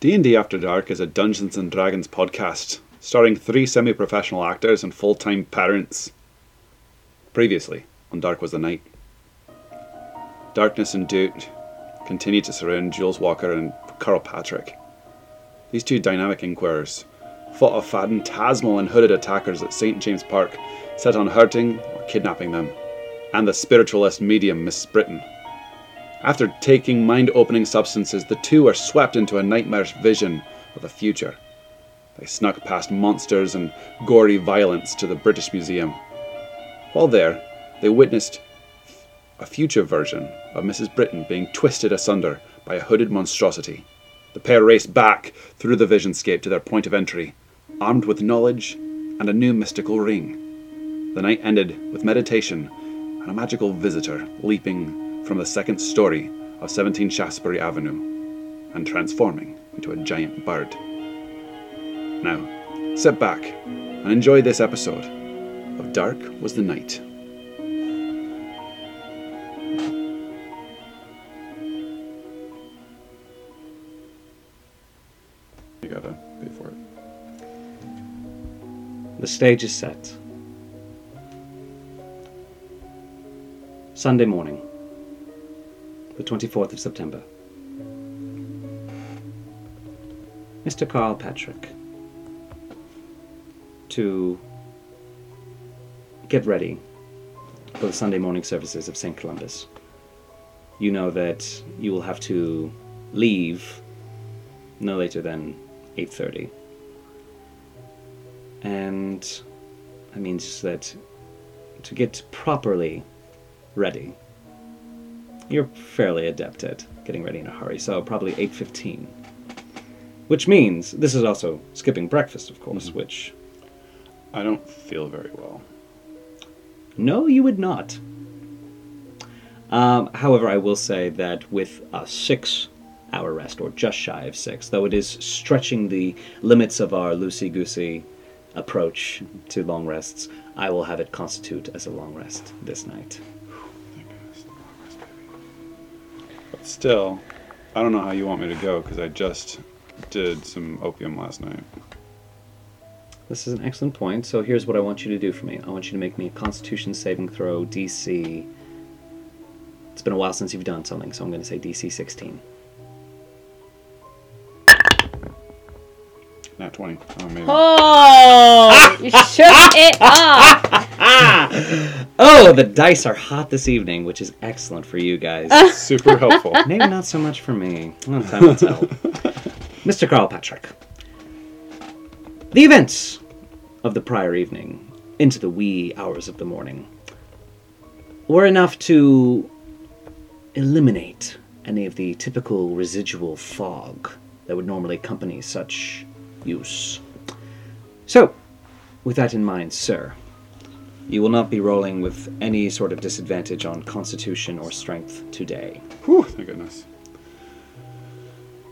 D&D After Dark is a Dungeons Dragons podcast starring three semi-professional actors and full-time parents. Previously on Dark Was the Night. Darkness and doubt continue to surround Jules Walker and Carl Patrick. These two dynamic inquirers fought off phantasmal and hooded attackers at St. James Park, set on hurting or kidnapping them, and the spiritualist medium Miss Britton. After taking mind opening substances, the two are swept into a nightmarish vision of the future. They snuck past monsters and gory violence to the British Museum. While there, they witnessed a future version of Mrs. Britton being twisted asunder by a hooded monstrosity. The pair raced back through the visionscape to their point of entry, armed with knowledge and a new mystical ring. The night ended with meditation and a magical visitor leaping from the second story of 17 Shaftesbury Avenue and transforming into a giant bird. Now, sit back and enjoy this episode of Dark Was the Night. You gotta pay for it. The stage is set. Sunday morning, the 24th of September. Mr. Carl Patrick, to get ready for the Sunday morning services of St. Columbus. You know that you will have to leave no later than 8:30 and that means that to get properly ready you're fairly adept at getting ready in a hurry so probably 8.15 which means this is also skipping breakfast of course which I don't feel very well. no you would not. Um, however i will say that with a six hour rest or just shy of six though it is stretching the limits of our loosey goosey approach to long rests i will have it constitute as a long rest this night But still, I don't know how you want me to go because I just did some opium last night. this is an excellent point so here's what i want you to do for me i want you to make me a constitution saving throw dc it's been a while since you've done something so i'm going to say dc 16 Not 20. Oh, maybe. Oh, you shook it off. oh the dice are hot this evening which is excellent for you guys Super helpful. Maybe not so much for me. Well, time will tell. Mr. Carl Patrick. The events of the prior evening, into the wee hours of the morning, were enough to eliminate any of the typical residual fog that would normally accompany such use. So, with that in mind, sir, you will not be rolling with any sort of disadvantage on constitution or strength today. Whew, thank goodness.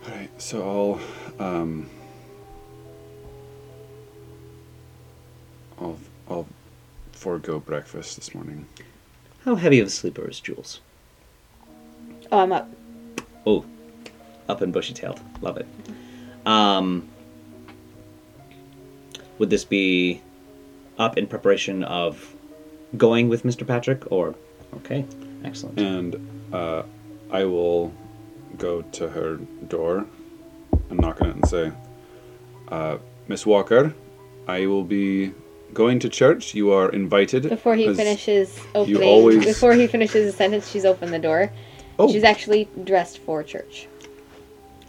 Alright, so I'll, um, I'll, I'll forego breakfast this morning. How heavy of a sleeper is Jules? Oh, I'm up. Oh, up and bushy tailed. Love it. Um, would this be up in preparation of going with Mr. Patrick, or okay, excellent. And uh, I will go to her door and knock on it and say, uh, Miss Walker, I will be going to church. You are invited. Before he finishes opening, always- before he finishes a sentence, she's opened the door. Oh. She's actually dressed for church.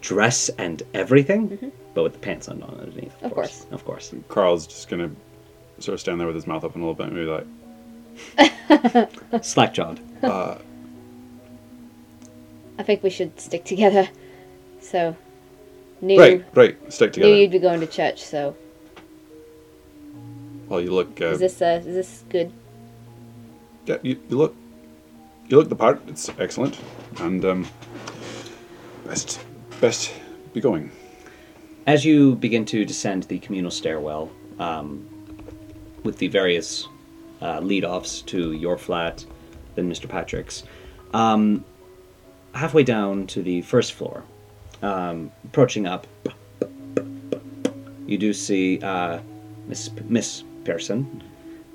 Dress and everything, but with the pants on underneath. Of, Of course. of course. Carl's just gonna sort of stand there with his mouth open a little bit, and maybe like, Slack jawed. uh, I think we should stick together. So, knew right, right, stick together. knew together. you'd be going to church. So, Well, you look. Uh, is this uh, is this good? yeah, you, you look. You look the part. It's excellent, and um, best, best be going. As you begin to descend the communal stairwell, um, with the various uh, lead-offs to your flat, then Mr. Patrick's, um, halfway down to the first floor, um, approaching up you do see uh, Miss Miss Pearson.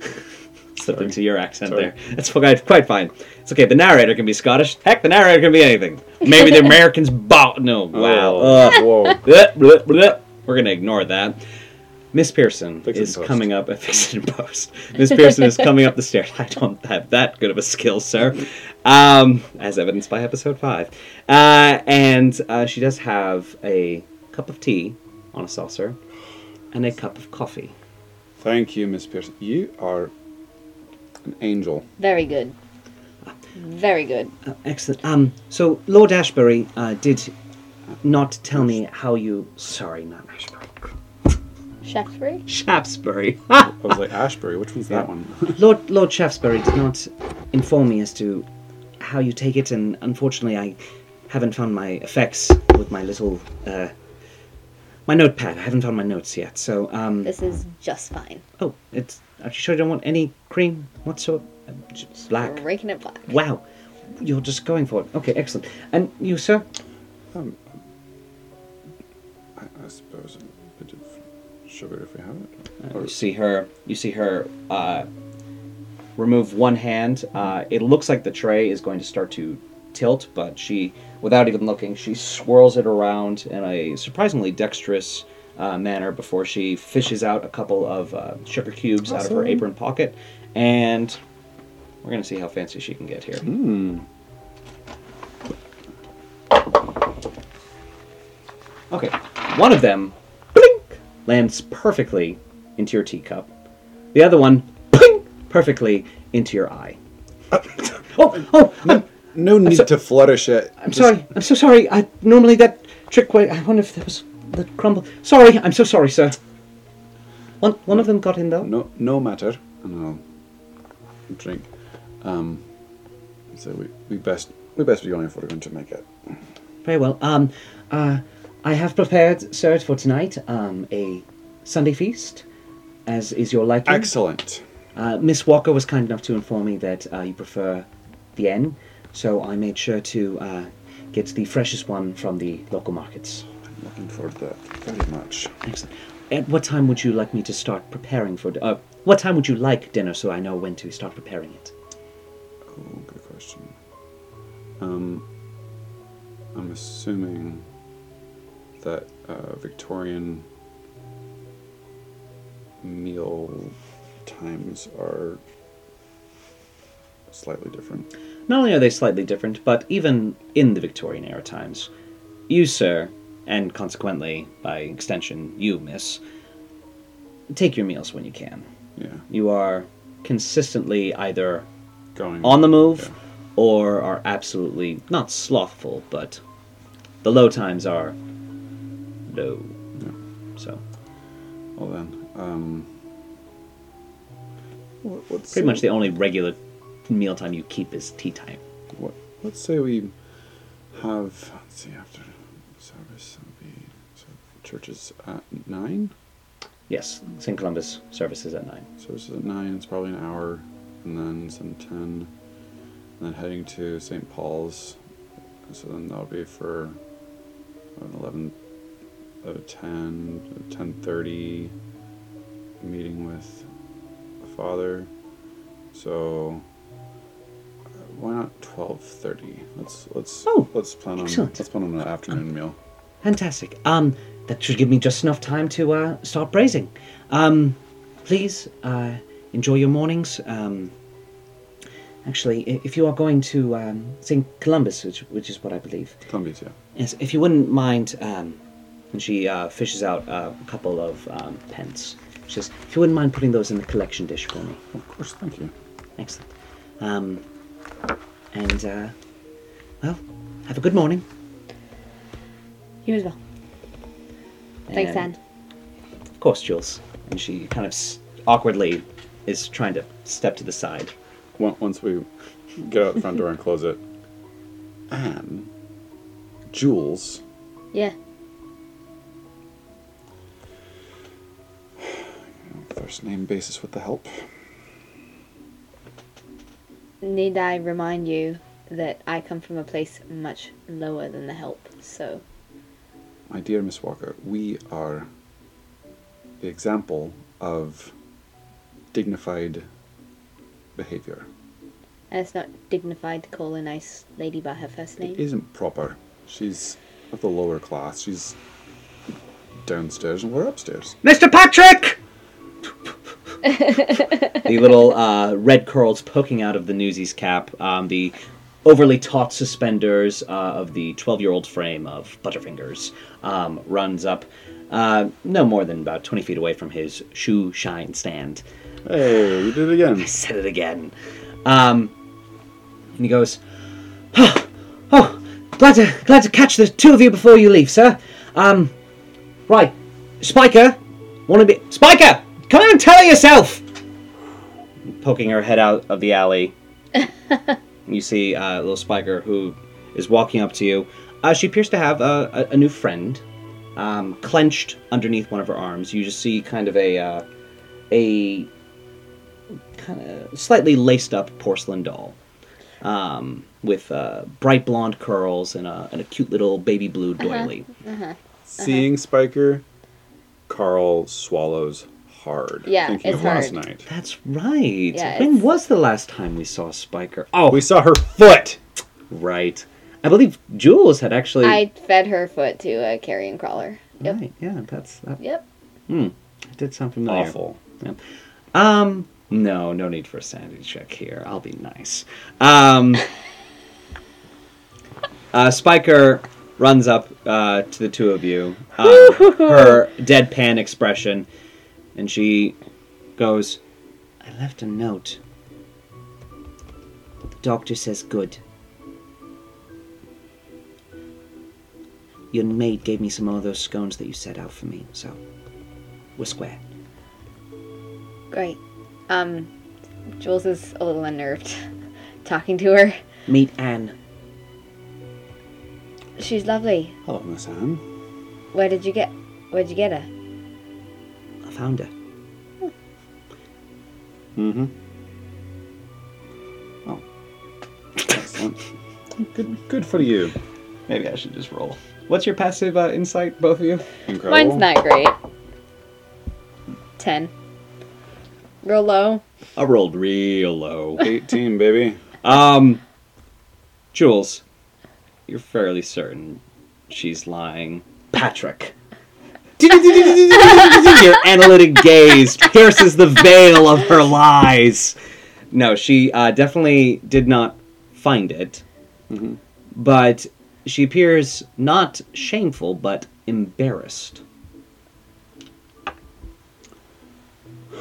Slipped into your accent Sorry. there. That's quite quite fine. It's okay. The narrator can be Scottish. Heck, the narrator can be anything. Maybe the Americans bought. No, wow. Oh, Ugh. whoa. Bleh, bleh, bleh. We're gonna ignore that. Miss Pearson Fix is post. coming up. Fix it in post. Miss Pearson is coming up the stairs. I don't have that good of a skill, sir, um, as evidenced by episode five. Uh, and uh, she does have a cup of tea on a saucer and a cup of coffee. Thank you, Miss Pearson. You are an angel. Very good. Very good. Uh, excellent. Um, so Lord Ashbury uh, did not tell me how you. Sorry, not Ashbury. Shaftesbury? Shaftesbury. I was like, Ashbury, which one's that one? Lord Lord Shaftesbury did not inform me as to how you take it, and unfortunately, I haven't found my effects with my little uh, my notepad. I haven't found my notes yet. So, um, This is just fine. oh, it's. Are you sure you don't want any cream whatsoever? Uh, just black. Raking it black. Wow, you're just going for it. Okay, excellent. And you, sir? Um, I, I suppose a bit of sugar if we have it. Uh, you see her. You see her uh, remove one hand. Uh, it looks like the tray is going to start to tilt, but she, without even looking, she swirls it around in a surprisingly dexterous uh, manner before she fishes out a couple of uh, sugar cubes out of her apron pocket, and we're gonna see how fancy she can get here. Hmm. Okay, one of them blink, lands perfectly into your teacup. The other one blink, perfectly into your eye. oh, oh, I'm, No need so- to flourish it. I'm sorry. I'm so sorry. I normally that trick. Way, I wonder if there was the crumble. Sorry. I'm so sorry, sir. One one of them got in though. No, no matter. And I'll drink. Um, so we, we best we best be going if we're going to make it. Very well. Um, uh, I have prepared, sir, for tonight um, a Sunday feast, as is your liking. Excellent. Uh, Miss Walker was kind enough to inform me that uh, you prefer the N, so I made sure to uh, get the freshest one from the local markets. I'm looking forward to that very much. Excellent. At what time would you like me to start preparing for? Uh, what time would you like dinner so I know when to start preparing it? Oh, good question. Um, I'm assuming that uh, Victorian meal times are slightly different. Not only are they slightly different, but even in the Victorian era times, you, sir, and consequently, by extension, you, miss, take your meals when you can. Yeah, You are consistently either going on the move Yeah. or are absolutely not slothful, but the low times are low. Yeah. So, Well then, um, what, what's pretty much the only regular mealtime you keep is tea time. What, let's say we have. Let's see after service. It'll be so churches at nine. Yes, St. Columbus services at 9. Services at nine. It's probably an hour, and then some ten, and then heading to St. Paul's. So then that'll be for eleven, 10, 10.30, meeting with the father. So why not twelve thirty? Let's let's Oh, let's plan on excellent. let's plan on an afternoon meal. Fantastic. Um, that should give me just enough time to uh, start braising. Um, please uh, enjoy your mornings. Um, actually, if you are going to um, St. Columbus, which, which is what I believe, Columbus, yeah. yes, if you wouldn't mind, um, and she uh, fishes out uh, a couple of um, pence. She says, if you wouldn't mind putting those in the collection dish for me. Of course, thank you. Excellent. Um, and, uh, well, have a good morning. You as well. Thanks, And- Anne. Of course, Jules. And she kind of s- awkwardly is trying to step to the side. On- Once we get out the front door and close it, Anne, Jules, Yeah. First name basis with the help. Need I remind you that I come from a place much lower than the help, so My dear Miss Walker, we are the example of dignified behavior. And it's not dignified to call a nice lady by her first name. It isn't proper. She's of the lower class. She's downstairs and we're upstairs. Mr. Patrick! The little uh, red curls poking out of the newsie's cap, um, the overly taut suspenders uh, of the 12 year old frame of Butterfingers um, runs up uh, no more than about 20 feet away from his shoe shine stand. Hey, you did it again. I said it again. Um, and he goes, oh, oh, glad to glad to catch the two of you before you leave, sir. Um, right, Spiker, want to be Spiker? Come out and tell yourself. Poking her head out of the alley, you see uh, little Spiker who is walking up to you. Uh, she appears to have a, a, a new friend, um, clenched underneath one of her arms. You just see kind of a uh, a kind of slightly laced up porcelain doll um, with uh, bright blonde curls and a, and a cute little baby blue doily. Seeing Spiker, Carl swallows hard. Yeah, thinking it's of last night. That's right. Yeah, when it's- was the last time we saw Spiker? Oh, We saw her foot. right. I believe Jules had actually. I fed her foot to a carrion crawler. Yep. Right. Yeah, that's that. Yep. Hmm. It did sound familiar. Awful. Um, no, no need for a sanity check here. I'll be nice. Um, uh, Spiker runs up uh, to the two of you, um, her deadpan expression, and she goes, I left a note. The doctor says good. Your maid gave me some more of those scones that you set out for me, so we're square. Great. Um, Jules is a little unnerved talking to her. Meet Anne. She's lovely. Hello, Miss Anne. Where did you get? Where'd you get her? I found her. Mm-hmm. Oh. Excellent. Good good for you. Maybe I should just roll. What's your passive uh, insight, both of you? Incredible. Mine's not great. Ten. Real low. I rolled real low. 18, baby. Um, Jules, you're fairly certain she's lying. Patrick. Your analytic gaze pierces the veil of her lies. No, she uh, definitely did not find it, Mhm. but she appears not shameful but embarrassed.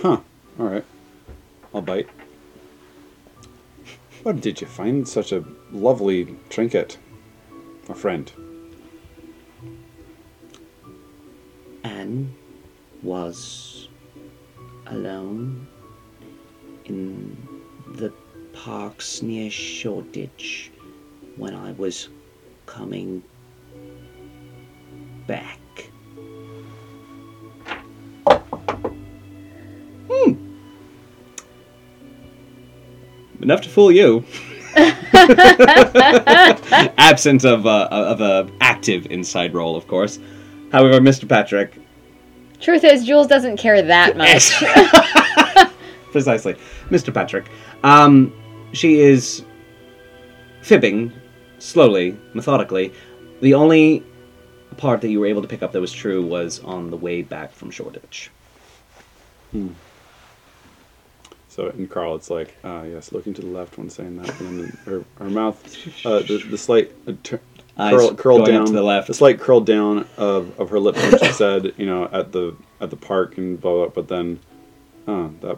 Huh. All right. I'll bite. Where did you find such a lovely trinket? A friend. Anne was alone in the parks near Shoreditch when I was coming back. Hmm. Enough to fool you. Absent of uh, of a active insight roll, of course. However, Mr. Patrick, Truth is, Jules doesn't care that much. Precisely. Mr. Patrick. Um, she is fibbing slowly, methodically. The only part that you were able to pick up that was true was on the way back from Shoreditch. Hmm. So in Carl, it's like, uh, yes, looking to the left when saying that. And then her, her mouth, uh, the, the slight uh, tur- Eyes curl, curl going down to the left. the slight curl down of, of her lips when she said, you know, at the at the park and blah blah. But then, uh, that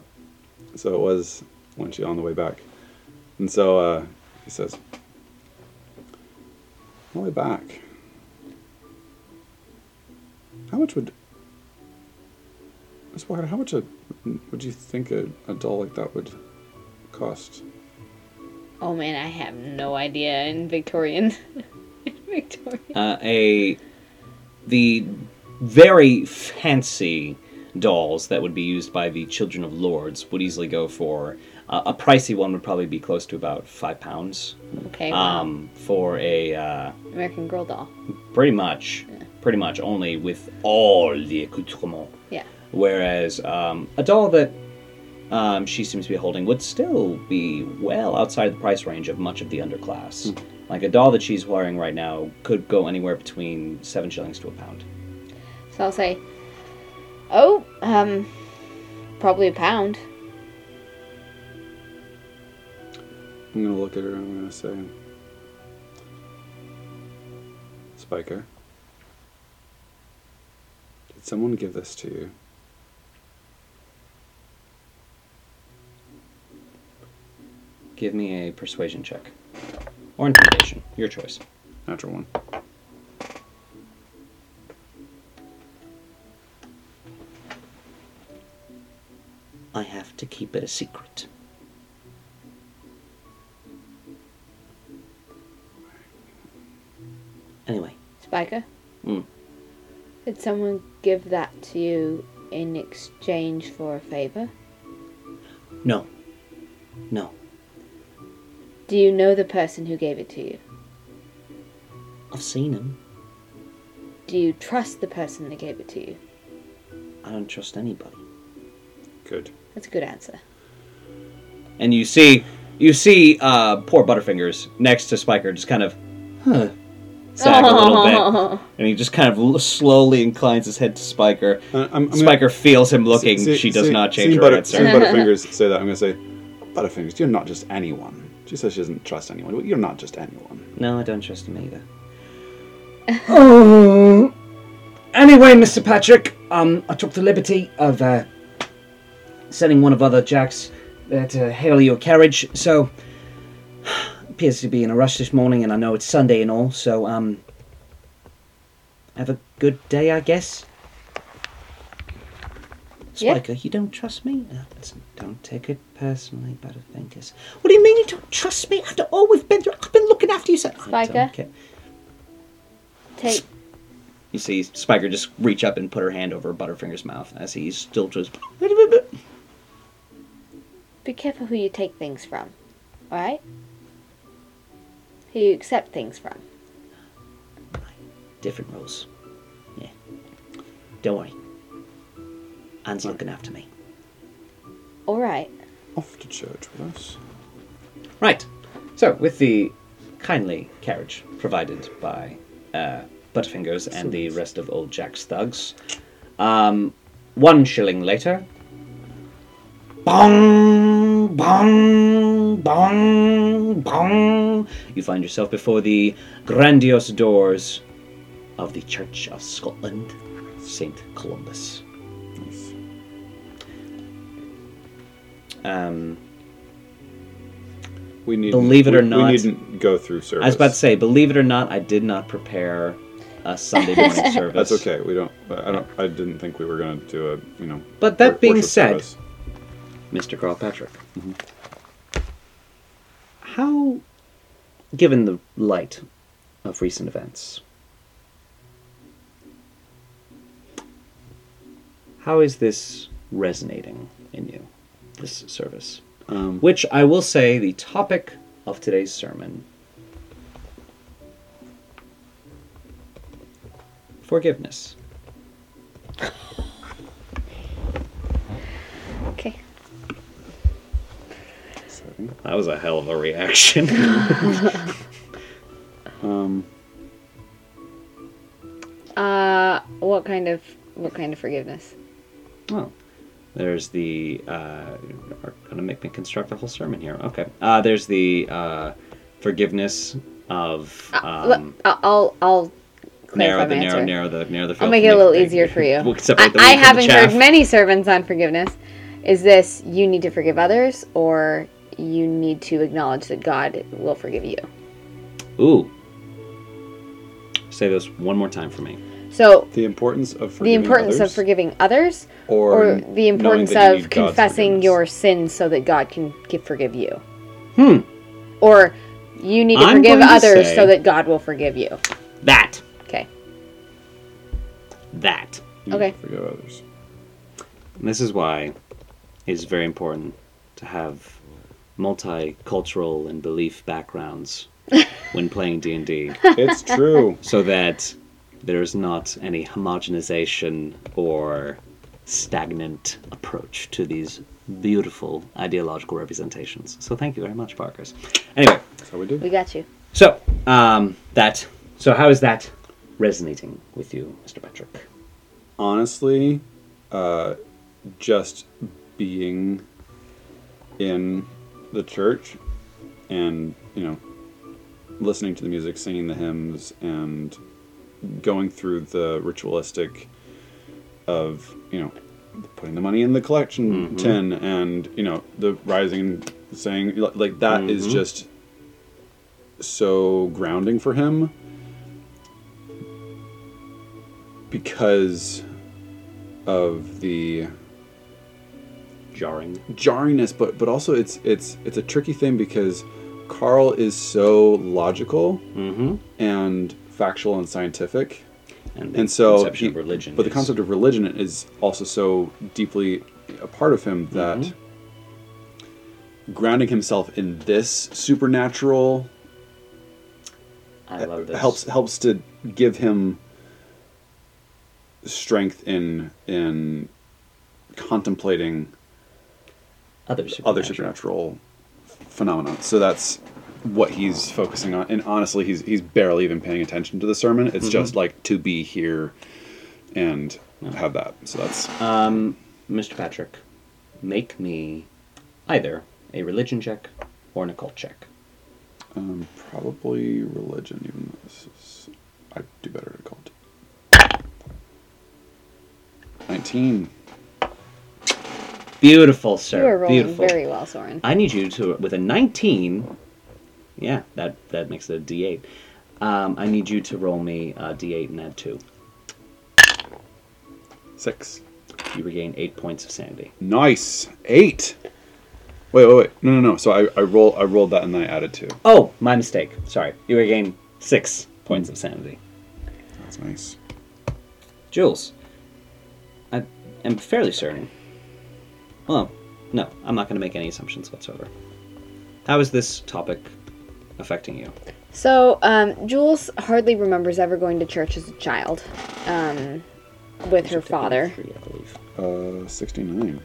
so it was when she on the way back, and so uh, he says, on the way back. How much would Miss Walker? How much a, would you think a, a doll like that would cost? oh man, I have no idea in Victorian. in Victorian. Uh, a the very fancy dolls that would be used by the Children of Lords would easily go for uh, a pricey one would probably be close to about five pounds. Okay, wow. Um, for a uh, American Girl doll. pretty much, pretty much only with all the accoutrements. Yeah. whereas um, a doll that um, she seems to be holding would still be well outside the price range of much of the underclass. Like a doll that she's wearing right now could go anywhere between seven shillings to a pound. So I'll say, oh, um, probably a pound. I'm gonna look at her and I'm gonna say, Spiker, did someone give this to you? Give me a persuasion check. Or intimidation, your choice. Natural one. I have to keep it a secret. Anyway, Spiker? Mm. Did someone give that to you in exchange for a favor? no. No. Do you know the person who gave it to you? I've seen him. Do you trust the person that gave it to you? I don't trust anybody. Good. That's a good answer. And you see, you see, uh, poor Butterfingers next to Spiker just kind of, huh, sag a little bit, and he just kind of slowly inclines his head to Spiker. Uh, I'm, I'm Spiker feels him looking. See- she does see- not change her Butter, answer. Butterfingers say that, I'm gonna say, Butterfingers, you're not just anyone. She says she doesn't trust anyone. You're not just anyone. No, I don't trust him either. oh. Anyway, Mr. Patrick, um, I took the liberty of uh, sending one of other jacks uh, to hail your carriage. So, appears to be in a rush this morning, and I know it's Sunday and all. So, um, have a good day, I guess. Yeah. Spiker, you don't trust me? Listen, don't take it personally, Butterfingers. What do you mean you don't trust me after all we've been through? I've been looking after you. So I Spiker? don't care. Take You see Spiker just reach up and put her hand over Butterfinger's mouth as he's still just. be careful who you take things from. Alright? Who you accept things from. Different rules. Yeah. Don't worry. Anne's looking after me. Alright. Off to church with us. Right. So, with the kindly carriage provided by uh, Butterfingers and the rest of Old Jack's thugs, um, one shilling later. Bong, bong, bong, bong. You find yourself before the grandiose doors of the Church of Scotland, St. Columbus. Um, We need. Believe it we, or not- we needn't go through service. I was about to say, believe it or not, I did not prepare a Sunday morning service. That's okay. We don't. I don't. I didn't think we were gonna do a. You know. But that wor- being said, service. Mr. Carl Patrick, how, given the light of recent events, how is this resonating in you, this service? Um, Which I will say, the topic of today's sermon forgiveness. Okay. sorry. That was a hell of a reaction. Um, Uh what kind of what kind of forgiveness? Oh, there's the. Uh, are gonna make me construct a whole sermon here. Okay. Uh, there's the uh, forgiveness of Uh, um, I'll I'll, I'll narrow the narrow narrow the narrow the. I'll make it a little easier for you. We'll I, I wheat from the haven't heard many sermons on forgiveness. Is this you need to forgive others or you need to acknowledge that God will forgive you? Ooh. Say this one more time for me. So the importance of the forgiving importance others, of forgiving others or, or the importance that you of confessing your sins so that God can give, forgive you. Hmm. Or you need to I'm forgive going to others so that God will forgive you. That. Okay. That. You need Okay. to Forgive others. And this is why it's very important to have multicultural and belief backgrounds when playing D&D. It's true. so that there's not any homogenization or stagnant approach to these beautiful ideological representations. So thank you very much, Parkers. Anyway, That's how we do. We got you. so um, that. So how is that resonating with you, Mr. Patrick? honestly, uh, just being in the church and, you know, listening to the music, singing the hymns, and going through the ritualistic of, you know, putting the money in the collection tin and, you know, the rising, saying, like, that is Mhm. just so grounding for him because of the Jarring. jarringness but but also it's it's it's a tricky thing because Carl is so logical Mm-hmm. and factual and scientific And, and so he- of religion. but the concept of religion is also so deeply a part of him that Mhm. grounding himself in this supernatural I love this. helps helps to give him strength in in contemplating other supernatural. other supernatural phenomena. So that's what he's focusing on. And honestly, he's he's barely even paying attention to the sermon. It's just like to be here and have that. So that's Um, Mr. Patrick, make me either a religion check or an occult check. um, probably religion. Even though this is, I do better at cult. Nineteen. Beautiful, sir. You are rolling Beautiful. very well, Soren. I need you to with a 19. Yeah, that that makes it a D8. Um, I need you to roll me a D8 and add two. Six. You regain eight points of sanity. Nice. Eight. Wait, wait, wait. No, no, no. So I, I roll I rolled that and then I added two. Oh, my mistake. Sorry. You regain six points of sanity. That's nice. Jules, I am fairly certain. Well, no, I'm not going to make any assumptions whatsoever. How is this topic affecting you? So, um, Jules hardly remembers ever going to church as a child um, with her father. Three, I believe. Uh, sixty-nine.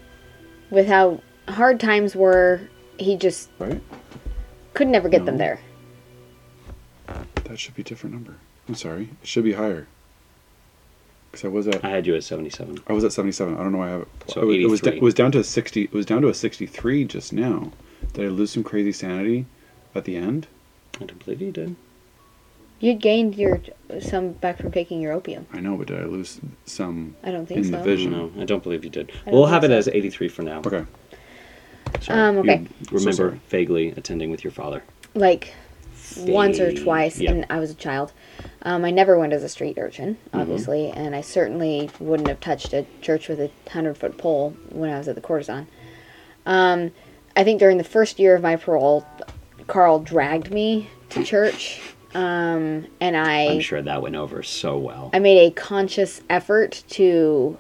With how hard times were, he just Right. could never get them there. That should be a different number. I'm sorry. It should be higher. Because I was at I had you at 77. I was at 77. I don't know why I have it. So it, was- it was, it was down to a 60. It was down to a 63 just now. Did I lose some crazy sanity at the end? I don't believe you did. You'd gained your some back from taking your opium. I know, but did I lose some? I don't think In the vision. No, I don't believe you did. We'll have it so. as 83 for now. Okay. Sorry. Um, okay. You remember sorry. vaguely attending with your father. Like once or twice, yeah. and I was a child. Um, I never went as a street urchin, obviously, and I certainly wouldn't have touched a church with a hundred foot pole when I was at the courtesan. Um, I think during the first year of my parole, Carl dragged me to church, um, and I I'm sure that went over so well. I made a conscious effort to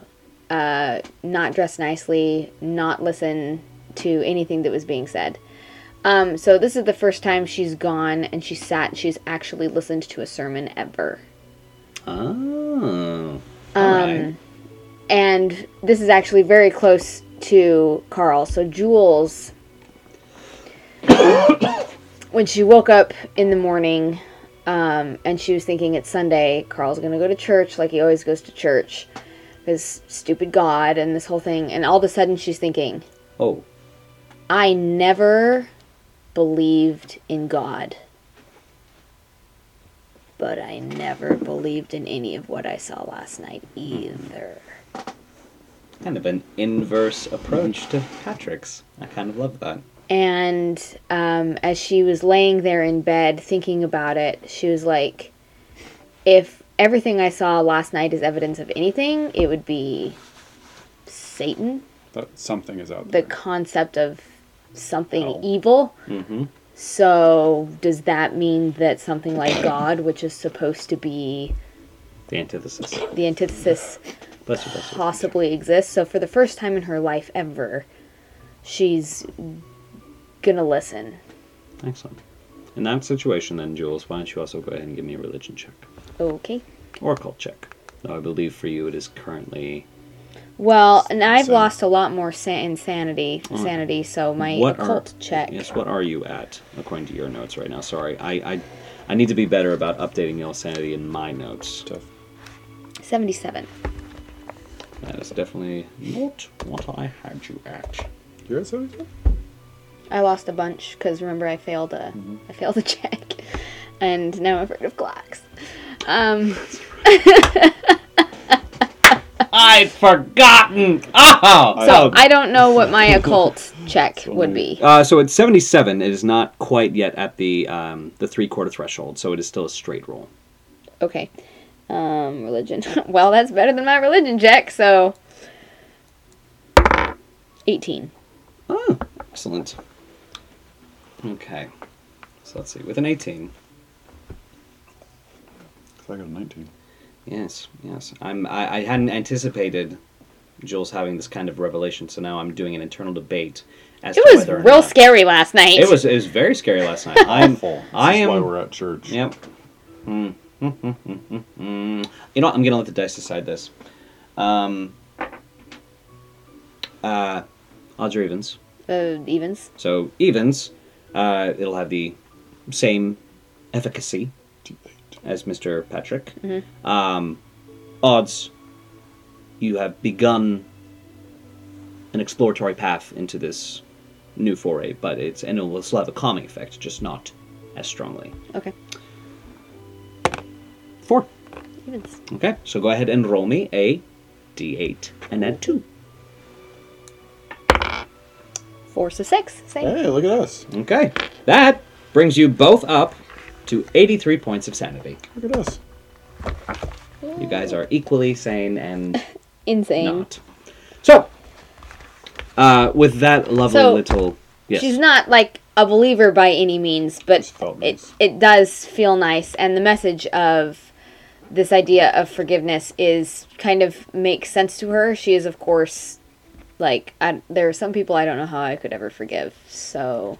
uh, not dress nicely, not listen to anything that was being said. Um, so this is the first time she's gone and she sat. and She's actually listened to a sermon ever. Oh. Um, Alright. And this is actually very close to Carl. So Jules, when she woke up in the morning, um, and she was thinking it's Sunday, Carl's gonna go to church like he always goes to church, because stupid God and this whole thing. And all of a sudden she's thinking, Oh. I never believed in God. But I never believed in any of what I saw last night either. Kind of an inverse approach to Patrick's. I kind of love that. And um, as she was laying there in bed thinking about it, she was like, if everything I saw last night is evidence of anything, it would be Satan, That something is out there. the concept of something Oh. evil. Mm-hmm. So, does that mean that something like God, which is supposed to be The antithesis. the antithesis, Bless you, bless you. possibly exists? So, for the first time in her life ever, she's gonna listen. Excellent. In that situation, then, Jules, why don't you also go ahead and give me a religion check Okay. or cult check? Though I believe for you it is currently Well, and I've So- lost a lot more sa- insanity, sanity. So my what are check. Yes, what are you at according to your notes right now? Sorry, I I, I need to be better about updating your sanity in my notes. Tough. Seventy-seven. That is definitely not what I had you at. You're at 75? I lost a bunch because remember I failed a Mm-hmm. I failed a check, and now I'm afraid of clocks. Um, I'd forgotten. Oh, so I don't know what my occult check would be. Uh, so at 77, it is not quite yet at the um, the three quarter threshold, so it is still a straight roll. Okay. Um, religion. well, that's better than my religion check. So, eighteen. Oh, excellent. Okay, so let's see. With an 18, I got a 19. yes, yes. I'm. I, I hadn't anticipated Jules having this kind of revelation, so now I'm doing an internal debate as It to was whether or real not- scary last night. It was. It was very scary last night. I'm. Full. I This is why am. we're at church. Yep. Mm. Mm, mm, mm, mm, mm. You know what? I'm gonna let the dice decide this. Um, uh, odds or evens. uh, evens. So evens, uh, it'll have the same efficacy as Mr. Patrick. Um, odds, you have begun an exploratory path into this new foray, but it's and it will still have a calming effect, just not as strongly. Okay. Four. Evens. Okay, so go ahead and roll me a d8 and add two. Four to six. Same. Hey, look at us. Okay, that brings you both up to 83 points of sanity. Look at us. You guys are equally sane and Insane. not. So, uh, with that lovely So, little yes, She's not like a believer by any means, but Just felt it nice. it does feel nice, and the message of this idea of forgiveness is kind of makes sense to her. She is, of course, like I, there are some people I don't know how I could ever forgive. So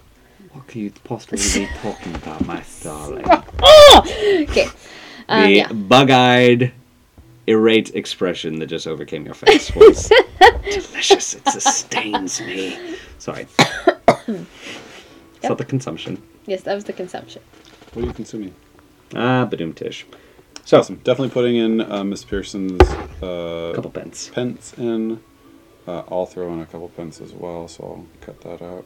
what could you possibly be talking about, my darling? okay, um, the yeah. bug-eyed, irate expression that just overcame your face was delicious. It sustains me. Sorry. It's not the consumption. Yes, that was the consumption. What are you consuming? Ah, badoom tish. So, Awesome. Definitely putting in uh, Miss Pearson's uh, couple pence. pence in. Uh, I'll throw in a couple pence as well, so I'll cut that out.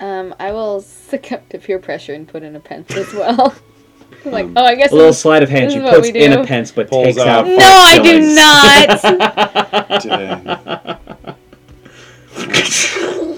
Um, I will succumb to peer pressure and put in a pence as well. I'm like, oh, I guess A little this- sleight of hand. this She puts in a pence, but Pulls takes out out. No, five I do not.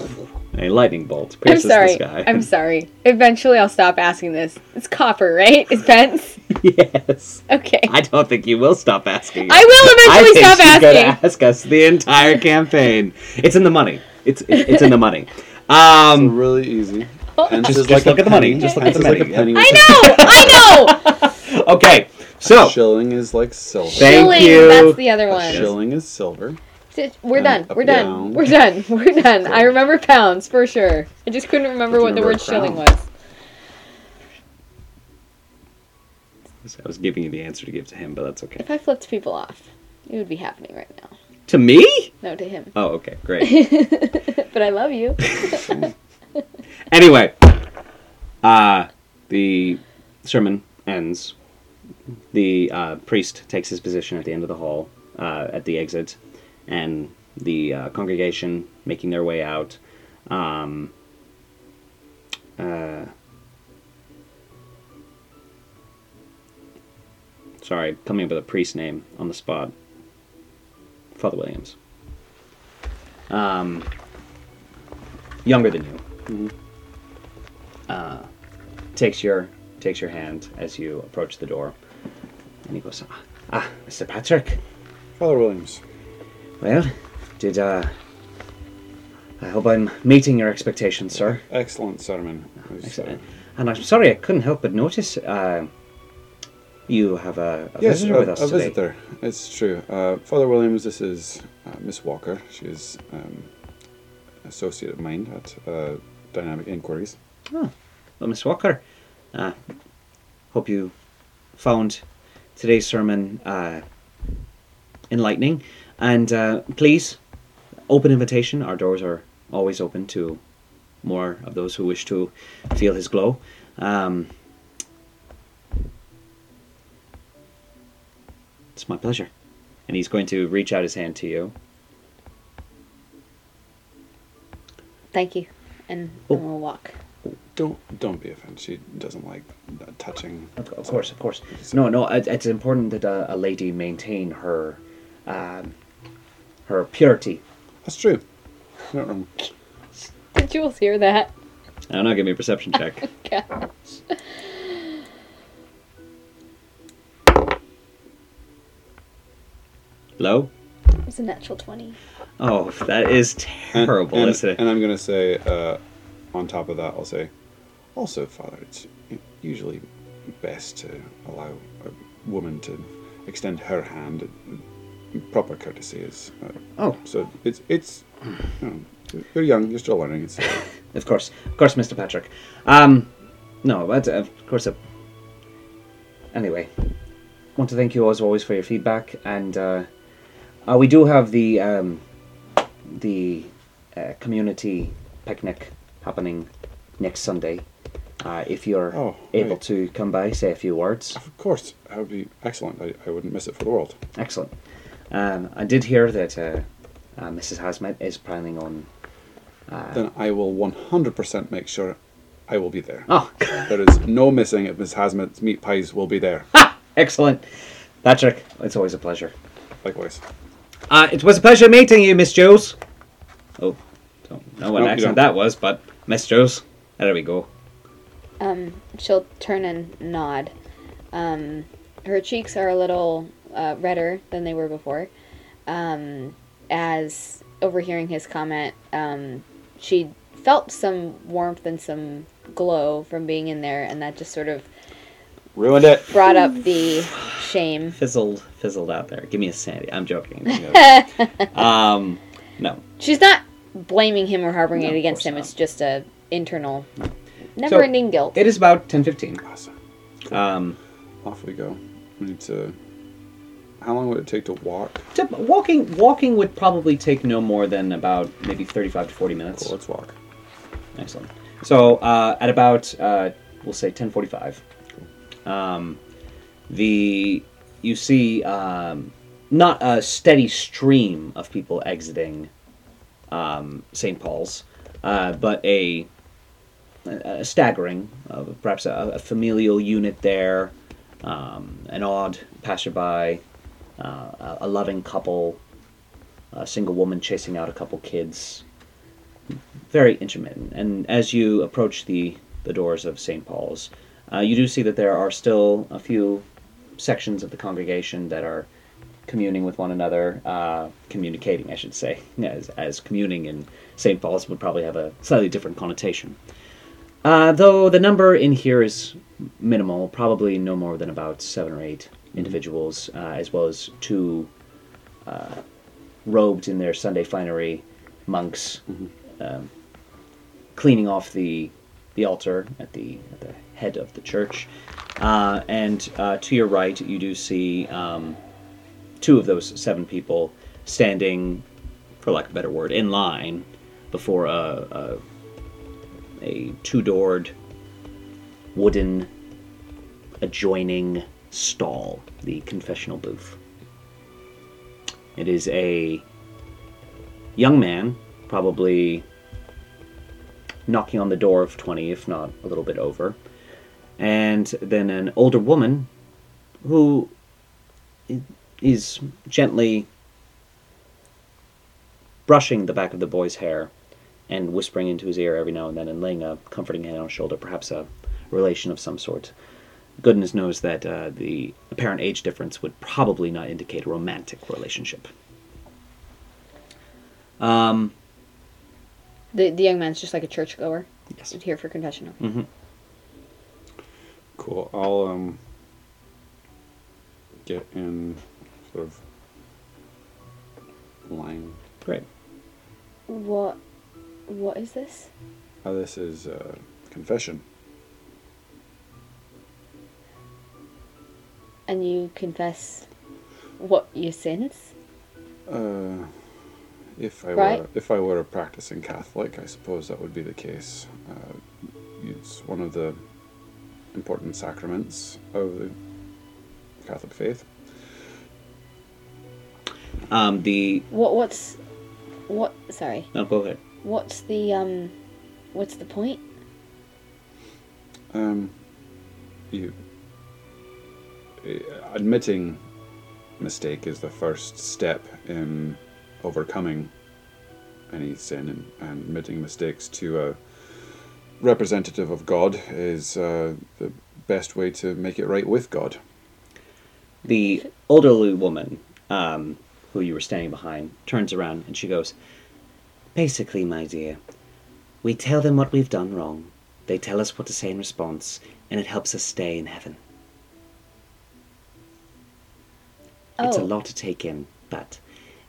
Dang. A lightning bolt I'm pierces sorry. the sky. I'm sorry. Eventually, I'll stop asking this. It's copper, right? It's pence. yes. Okay. I don't think you will stop asking. I will I eventually think stop she's gonna asking. ask us the entire campaign. It's in the money. It's it's in the money. So Um, really easy. Pence Just- is just like look at the money. Just look at the is like money, a penny. I know. I know. okay, so Shilling is like silver. Thank Shilling, you. That's the other A one. shilling is silver. We're done. We're done. We're done. We're done. I remember pounds for sure. I just couldn't remember what the word shilling was. I was giving you the answer to give to him, but that's okay. If I flipped people off, it would be happening right now. To me? No, to him. Oh, okay, great. But I love you. Anyway, uh, the sermon ends. The uh, priest takes his position at the end of the hall, uh, at the exit, and the uh, congregation making their way out. Um, uh, sorry, coming up with a priest name on the spot. Father Williams. Um, younger than you uh, takes your takes your hand as you approach the door, and he goes, "Ah, ah Mr. Patrick. Father Williams. Well, did uh, I hope I'm meeting your expectations, sir. Excellent sermon. Uh, Excellent. And I'm sorry, I couldn't help but notice uh, you have a, a yes, visitor a, with us a today. visitor. It's true. Uh, Father Williams, this is uh, Miss Walker. She is um, associate of mine at uh, Dynamic Inquiries. Well, Miss Walker, uh, hope you found today's sermon uh, enlightening. And uh, please, open invitation. Our doors are always open to more of those who wish to feel his glow. Um, it's my pleasure. And he's going to reach out his hand to you. Thank you. And Oh. then we'll walk. Don't don't be offended. She doesn't like uh, touching. Of, of course, of course. No, no. It's important that uh, a lady maintain her, um, her purity. That's true. Not wrong. Did Jules hear that? I don't know. Give me a perception check. Gosh. Low. It was a natural 20. Oh, that is And- terrible, and, isn't it? And I'm going to say, uh, on top of that, I'll say, also, Father, it's usually best to allow a woman to extend her hand. Proper courtesy is. Uh, oh, so it's it's. You know, you're young. You're still learning. It's. Of course, of course, Mr. Patrick. Um, no, but uh, of course. Uh, anyway, want to thank you as always for your feedback, and uh, uh, we do have the um, the uh, community picnic happening next Sunday. Uh, if you're Oh, able right. to come by, say a few words. of course, that would be excellent. I, I wouldn't miss it for the world. Excellent. Um, I did hear that uh, uh, Mrs. Hazmet is planning on. Uh, Then I will 100% make sure I will be there. oh, There is no missing if Miss Hazmet's meat pies will be there. Ha! excellent. Patrick, it's always a pleasure. Likewise. Uh, it was a pleasure meeting you, Miss Jules. Oh, don't know what No, accent that was, but Miss Jules. There we go. Um, she'll turn and nod. Um, her cheeks are a little uh, redder than they were before. Um, as overhearing his comment, um, she felt some warmth and some glow from being in there, and that just sort of Ruined it. brought up the shame. Fizzled, fizzled out there. Give me a sandy. I'm joking. Um, no. She's not blaming him or harboring No, it against him. not. It's just a internal, never-ending guilt. It is about ten fifteen. Awesome. Um, Off we go. We need to. How long would it take to walk? so walking, walking would probably take no more than about maybe thirty-five to forty minutes. Cool, let's walk. Excellent. So uh, at about uh, we'll say ten forty-five, um, the you see um, not a steady stream of people exiting um, St. Paul's, uh, but a, a staggering, uh, perhaps a, a familial unit there, um, an odd passerby, uh, a, loving couple, a single woman chasing out a couple kids very intermittent. And as you approach the, the doors of St. Paul's, uh, you do see that there are still a few sections of the congregation that are communing with one another, uh, communicating, I should say, as, as communing in St. Paul's would probably have a slightly different connotation. Uh, though the number in here is minimal, probably no more than about seven or eight individuals, uh, as well as two uh, robed in their Sunday finery monks um, cleaning off the the altar at the at the head of the church. Uh, and uh, to your right, you do see um, two of those seven people standing, for lack of a better word, in line before a a, a two-doored wooden adjoining stall, the confessional booth. It is a young man, probably knocking on the door of 20, if not a little bit over. And then an older woman who is gently brushing the back of the boy's hair and whispering into his ear every now and then and laying a comforting hand on his shoulder, perhaps a relation of some sort. Goodness knows that uh, the apparent age difference would probably not indicate a romantic relationship. Um, The, the young man's just like a churchgoer. yes. Here for confession. Okay. hmm Cool. I'll um get in sort of line. Great. What? What is this? Uh, this is uh, confession. And you confess what your sins? Uh, if I Right. were if I were a practicing Catholic, I suppose that would be the case. Uh, it's one of the important sacraments of the Catholic faith. Um, the What what's what sorry. no, go ahead. What's the um what's the point? Um, you admitting mistake is the first step in overcoming any sin, and, and admitting mistakes to a representative of God is uh, the best way to make it right with God. The elderly woman, um, who you were standing behind, turns around and she goes, Basically, my dear, we tell them what we've done wrong. They tell us what to say in response, and it helps us stay in heaven. It's a Oh. lot to take in, but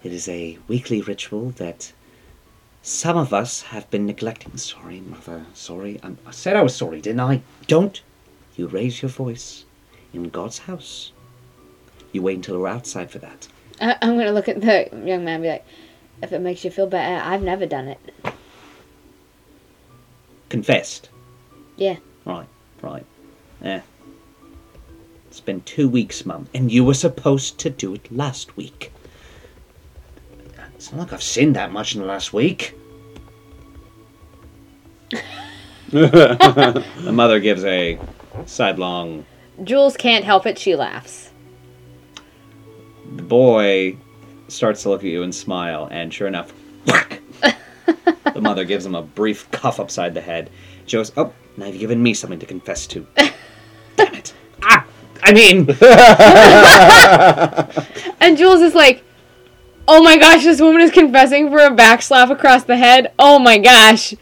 it is a weekly ritual that some of us have been neglecting. Sorry, mother. Sorry. I'm, I said I was sorry, didn't I? Don't you raise your voice in God's house. You wait until we're outside for that. I, I'm gonna look at the young man and be like, if it makes you feel better, I've never done it. Confessed. Yeah. Right, right. Yeah. It's been two weeks, Mum, and you were supposed to do it last week. It's not like I've sinned that much in the last week. the mother gives a sidelong. Jules can't help it, she laughs. The boy starts to look at you and smile, and sure enough, whack! the mother gives him a brief cuff upside the head. She goes, Oh, now you've given me something to confess to. Damn it. I mean, And Jules is like, Oh my gosh, this woman is confessing for a backslap across the head. Oh my gosh.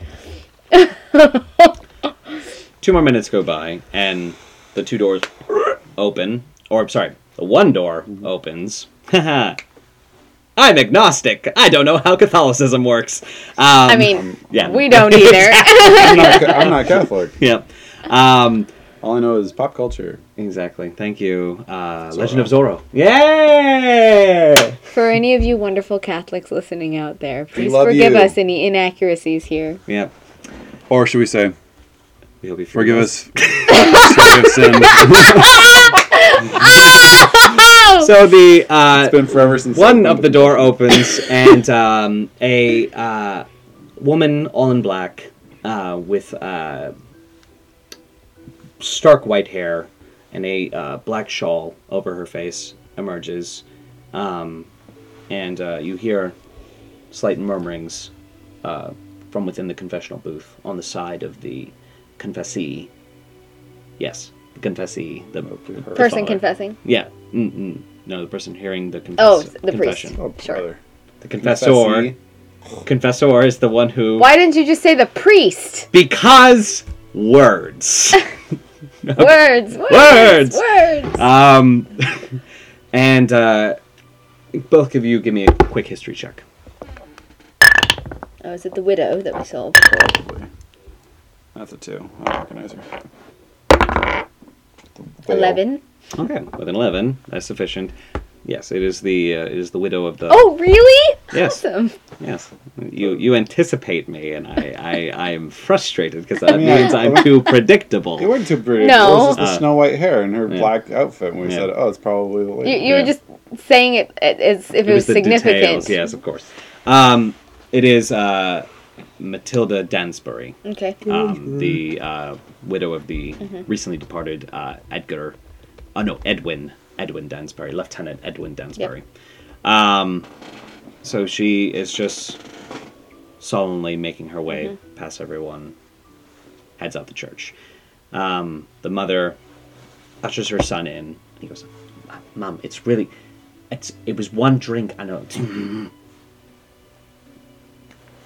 two more minutes go by, and the two doors open. Or, sorry, the one door opens. I'm agnostic. I don't know how Catholicism works. Um, I mean, yeah. we don't either. I'm not, I'm not Catholic. yeah. Um, All I know is pop culture. Exactly. Thank you. Uh, Zorro. Legend of Zorro. Yay! For any of you wonderful Catholics listening out there, please love forgive you. us any inaccuracies here. Yeah. Or should we say, We hope you forgive forgive us sorry sin. So the uh, It's been forever since one of the door opens and um, a uh, woman all in black uh, with uh, stark white hair and a uh, black shawl over her face emerges um, and uh, you hear slight murmurings uh, from within the confessional booth on the side of the confessee yes the confessee the, the Person father. confessing. yeah Mm-mm. no the person hearing the confess- Oh, the priest. confession Oh, Sure. brother. the confessor. Confessee. Confessor is the one who. Why didn't you just say the priest? Because words. Words, words, Words. words. um, and uh, both of you give me a quick history check. Oh, is it the widow that we saw before? Probably. That's a two. I don't recognize her. Eleven. Okay, with an eleven, that's sufficient. Yes, it is the uh, it is the widow of the. Oh, really? Yes. Awesome. Yes, you you anticipate me, and I I I am frustrated because that Yeah. means I'm too predictable. You weren't too pretty. No. It was just the Uh, snow white hair and her yeah. black outfit. And we Yeah. said, oh, it's probably the You, lady. you Yeah. were just saying it as if it, was, the significant. details, yes, of course. Um, it is uh, Matilda Dansbury. Okay. um, the uh, widow of the Mm-hmm. recently departed uh, Edgar, oh no, Edwin, Edwin Dansbury, Lieutenant Edwin Dansbury. Um, so she is just solemnly making her way Mm-hmm. past everyone, heads out the church. Um, the mother ushers her son in. He goes, "Mom, it's really, it's it was one drink. I know."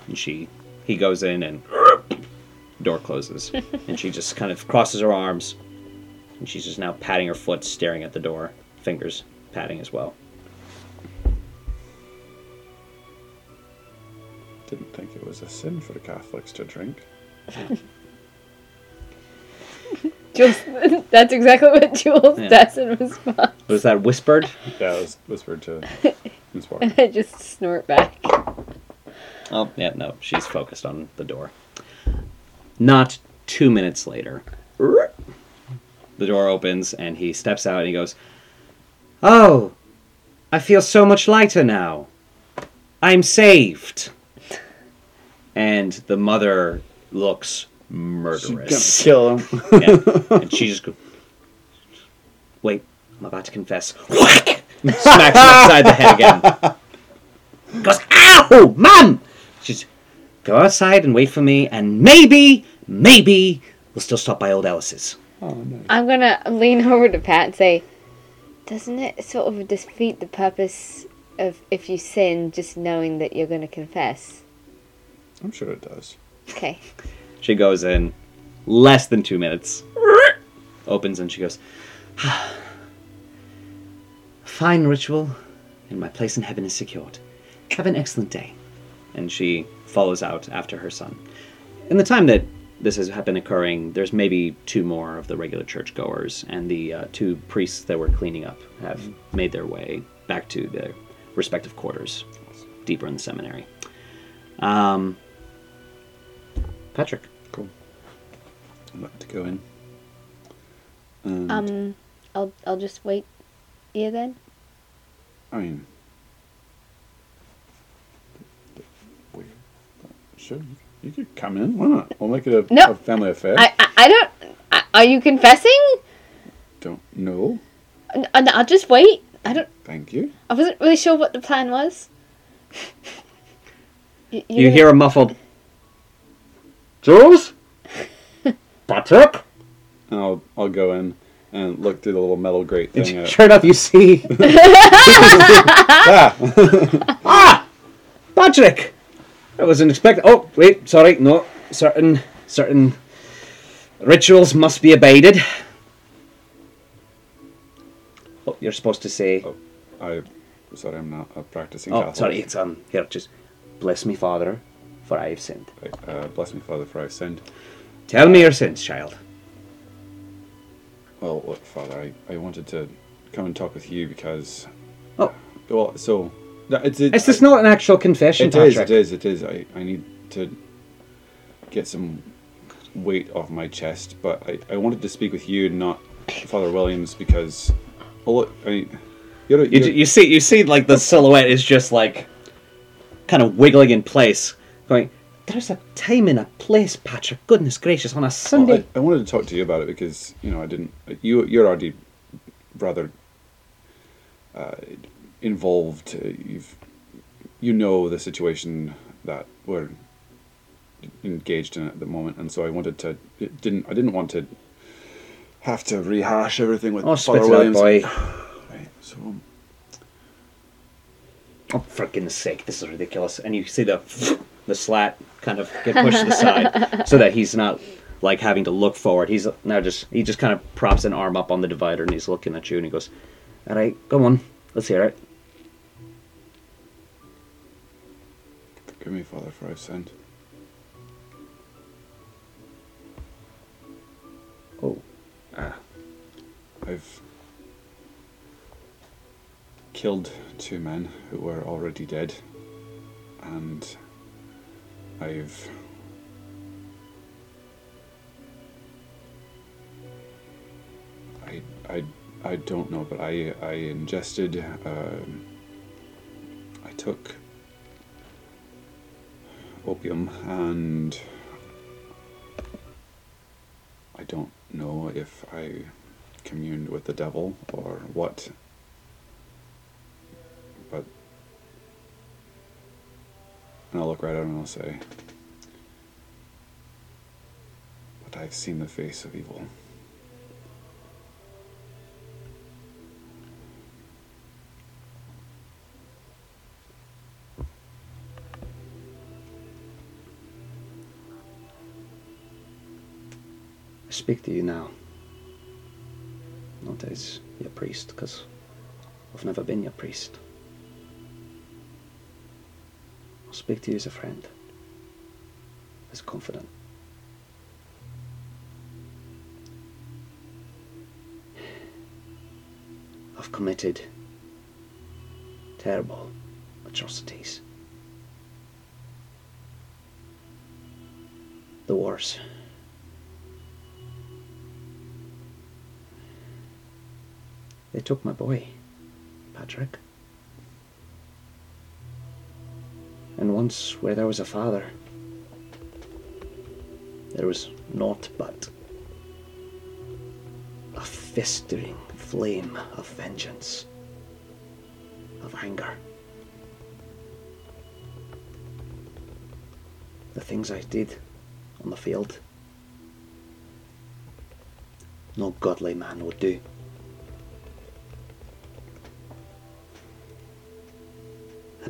and she, he goes in and door closes and she just kind of crosses her arms and she's just now patting her foot staring at the door fingers patting as well Didn't think it was a sin for the Catholics to drink. Jules, that's exactly what Jules Yeah. does in response. was that whispered Yeah, it was whispered to Miss Walker. And I just snort back. Oh, yeah, no, she's focused on the door. Not two minutes later, the door opens and he steps out and he goes, Oh, I feel so much lighter now. I'm saved. And the mother looks Gonna murderous. kill him. Yeah. And she just goes, Wait, I'm about to confess. Whack! Smacks him upside the head again. Goes, Ow! Mum! She's, Go outside and wait for me, and maybe, maybe, we'll still stop by old Ellis's. Oh, nice. I'm gonna lean over to Pat and say, "Doesn't it sort of defeat the purpose of if you sin, just knowing that you're gonna confess?" I'm sure it does. Okay. She goes in less than two minutes, opens, and she goes, ah, Fine ritual, and my place in heaven is secured. Have an excellent day. And she follows out after her son. In the time that this has been occurring, there's maybe two more of the regular churchgoers, and the uh, two priests that were cleaning up have made their way back to their respective quarters, deeper in the seminary. Um, Patrick. Cool. I'm about to go in. And, Um, I'll I'll just wait here then. I mean, weird. but Sure, you, you could come in. Why not? We'll make it a, No. a family affair. I I, I don't. I, are you confessing? don't know. N- no, I'll just wait. I don't. Thank you. I wasn't really sure what the plan was. Y- You hear a muffled Jules? Patrick? And I'll I'll go in and look through the little metal grate thing. uh, Sure enough, you see ah! ah, Patrick. I wasn't expecting. Oh, wait, sorry, no. Certain certain rituals must be abided. Oh, you're supposed to say. Oh, I sorry, I'm not a practicing Oh, Catholic. sorry, it's um here. Just bless me, Father, for I have sinned. Right, uh, bless me, Father, for I have sinned. Tell me your sins, child. Well, look, Father, I, I wanted to come and talk with you because. Oh. Well, so. No, It's, it, Is this not an actual confession, It is, Patrick? it is, it is. I, I need to get some weight off my chest, but I, I wanted to speak with you, not Father Williams, because. Well, look, I mean, you're, a- You, you're, you see, you see, like the silhouette is just like kind of wiggling in place, going. There's a time and a place, Patrick. Goodness gracious, on a well, Sunday. I, I wanted to talk to you about it because you know I didn't. You you're already rather uh, involved. Uh, you've you know the situation that we're engaged in at the moment, and so I wanted to. It didn't I didn't want to have to rehash everything with oh, spit Father out, Williams. boy. Right, so um, Oh, freaking goodness sake, this is ridiculous. And you see the the slat kind of get pushed to the side so that he's not like having to look forward. He's now just he just kind of props an arm up on the divider and he's looking at you and he goes, "All right, come on, let's hear it." Forgive me, Father, for I've sinned. Oh, ah, I've killed two men who were already dead, and I've I I I don't know, but I I ingested um, I took opium and I don't know if I communed with the devil or what. But and I'll look right at him and I'll say, But I've seen the face of evil. Speak to you now. Not as your priest, because I've never been your priest. I'll speak to you as a friend, as a confidant. I've committed terrible, atrocities. The wars. They took my boy, Patrick. And once where there was a father, there was naught but a festering flame of vengeance, of anger. The things I did on the field, no godly man would do.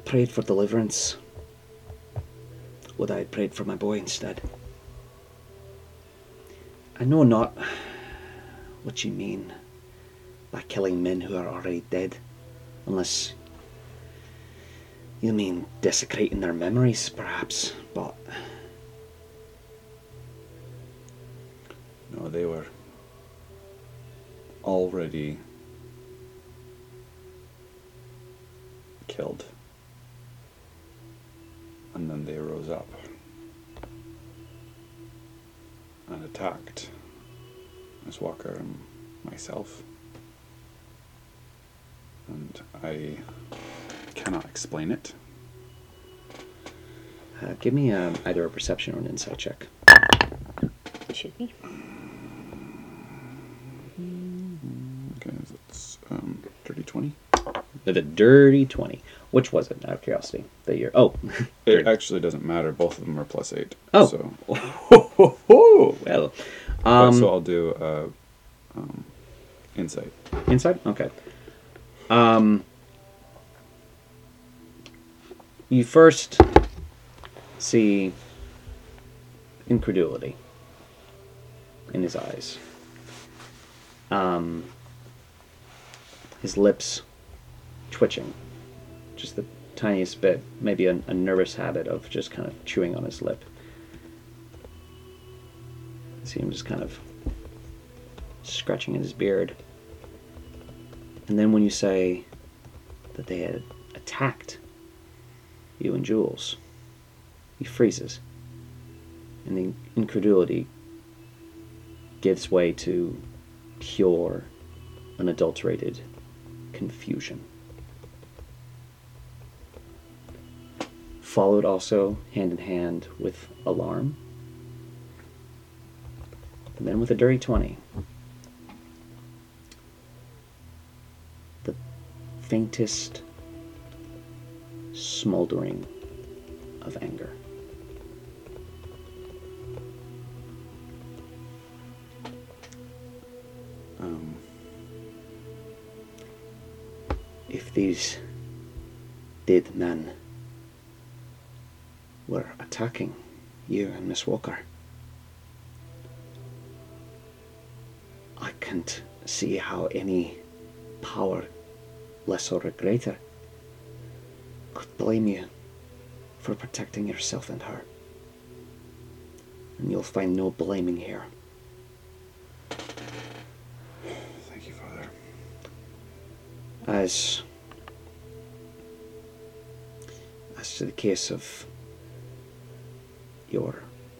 Prayed for deliverance. Would I had prayed for my boy instead? I know not what you mean by killing men who are already dead, unless you mean desecrating their memories, perhaps, but No, they were already killed. And they rose up and attacked Miss Walker and myself. And I cannot explain it. uh, give me um, either a perception or an insight check. Excuse me. Okay, that's um, dirty 20. The dirty 20. Which was it, out of curiosity? The year. Oh. It actually doesn't matter. Both of them are plus 8. Oh. So, well. Um, so I'll do uh, um, insight. Inside? Okay. Um, you first see incredulity in his eyes. Um, his lips twitching, just the tiniest bit, maybe a, a nervous habit of just kind of chewing on his lip. See him just kind of scratching at his beard. And then when you say that they had attacked you and Jules, he freezes. And the incredulity gives way to pure, unadulterated confusion. Followed also hand in hand with alarm. And then with a dirty 20. the faintest smoldering of anger. Um, If these dead men were attacking you and Miss Walker, I can't see how any power, lesser or greater, could blame you for protecting yourself and her. And you'll find no blaming here. thank you, Father. as as to the case of your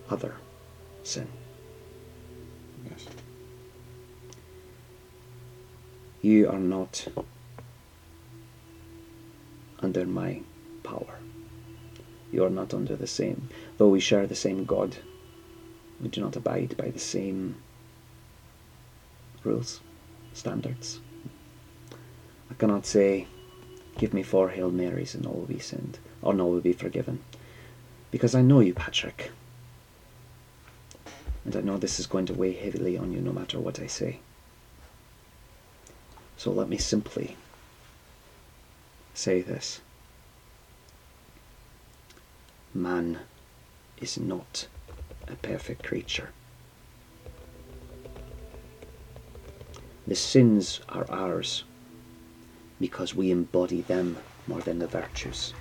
other sin. Yes. You are not under my power. You are not under the same. Though we share the same God, we do not abide by the same rules, standards. I cannot say, Give me four Hail Marys and all will be sinned, or all will be forgiven. Because I know you, Patrick. And I know this is going to weigh heavily on you no matter what I say. So let me simply say this Man is not a perfect creature. The sins are ours because we embody them more than the virtues.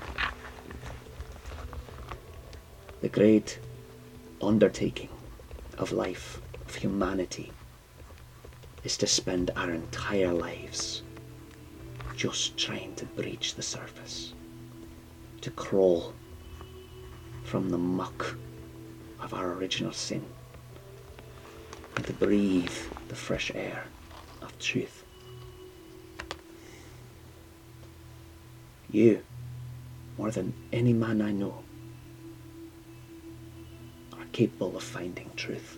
The great undertaking of life, of humanity, is to spend our entire lives just trying to breach the surface. to crawl from the muck of our original sin and to breathe the fresh air of truth. You, more than any man I know, capable of finding truth.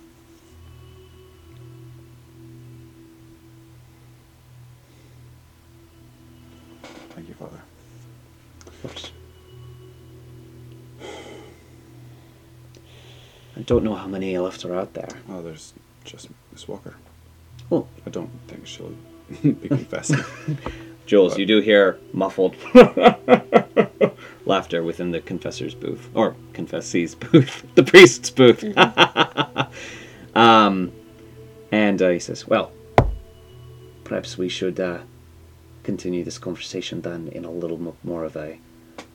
Thank you, Father. Of course. I don't know how many left are out there. Oh, there's just Miss Walker. Oh, I don't think she'll be confessing. Jules, you do hear muffled laughter within the confessor's booth, or confessee's booth, the priest's booth. um, and uh, he says, "Well, perhaps we should uh, continue this conversation then in a little mo- more of a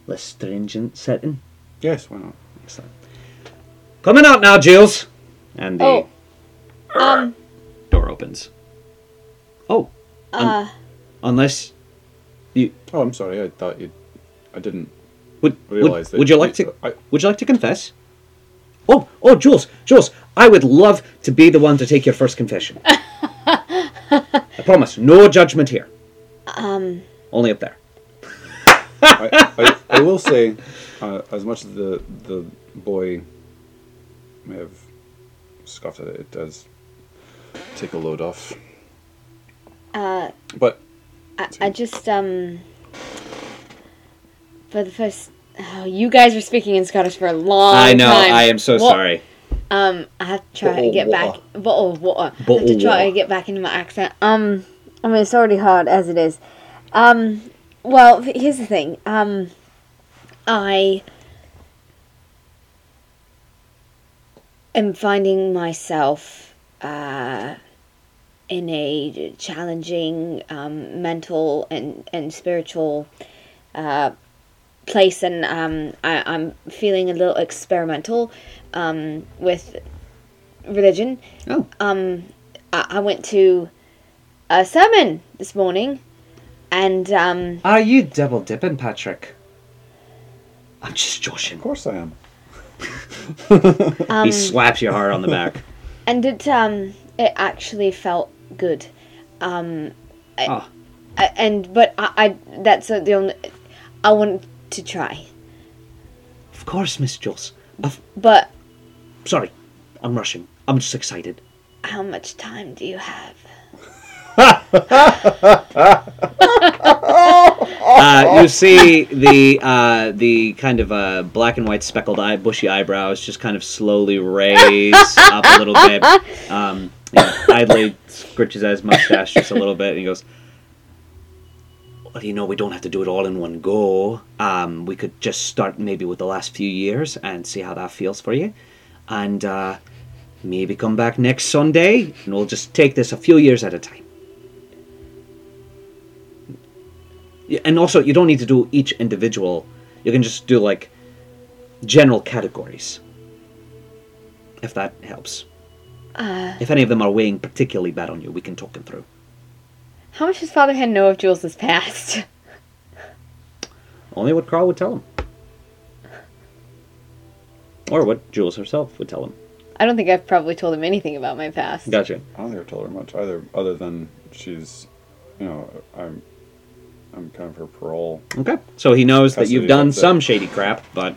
less stringent setting." yes, why not? Excellent. Coming out now, Jules. And the Oh. Um. door opens. Oh, Uh. unless you Oh, I'm sorry. I thought you. I didn't would would, that. would you like to I, would you like to confess? Oh, oh, Jules, Jules, I would love to be the one to take your first confession. I promise, no judgment here. Um. Only up there. I, I, I will say, uh, as much as the the boy may have scoffed at it, it does take a load off. Uh. But I, I just um. For the first. Oh, you guys were speaking in Scottish for a long time. I know. time. I am so Well, sorry. Um, I have to try to Bottle get of back. water. Bottle of water. I have to try water. to get back into my accent. Um, I mean it's already hard as it is. Um, well, here's the thing. Um, I am finding myself uh, in a challenging um, mental and and spiritual uh, place, and um, I, I'm feeling a little experimental um, with religion. Oh, Um, I, I went to a sermon this morning, and um, are you double dipping, Patrick? I'm just joshing. of course I am. um he slaps you hard on the back. and it um it actually felt good. Um, oh, I- and but I, I that's the only I wanted to try, of course, Miss Jules. Of, but sorry, I'm rushing. I'm just excited. how much time do you have? Uh, you see the uh, the kind of uh, black and white speckled eye, bushy eyebrows just kind of slowly raise up a little bit. Um, you know, idly scritches at his mustache just a little bit, and he goes, "Well, you know, we don't have to do it all in one go. Um, we could just start maybe with the last few years and see how that feels for you, and uh, maybe come back next Sunday, and we'll just take this a few years at a time." And also you don't need to do each individual. You can just do like general categories. If that helps. Uh, if any of them are weighing particularly bad on you we can talk them through how much does Father Hen know of Jules' past? only what carl would tell him or what jules herself would tell him I don't think I've probably told him anything about my past. gotcha I don't think I've told her much either, other than she's, you know, I'm, I'm kind of her parole. okay so he knows that you've Custody, done that's it. some shady crap but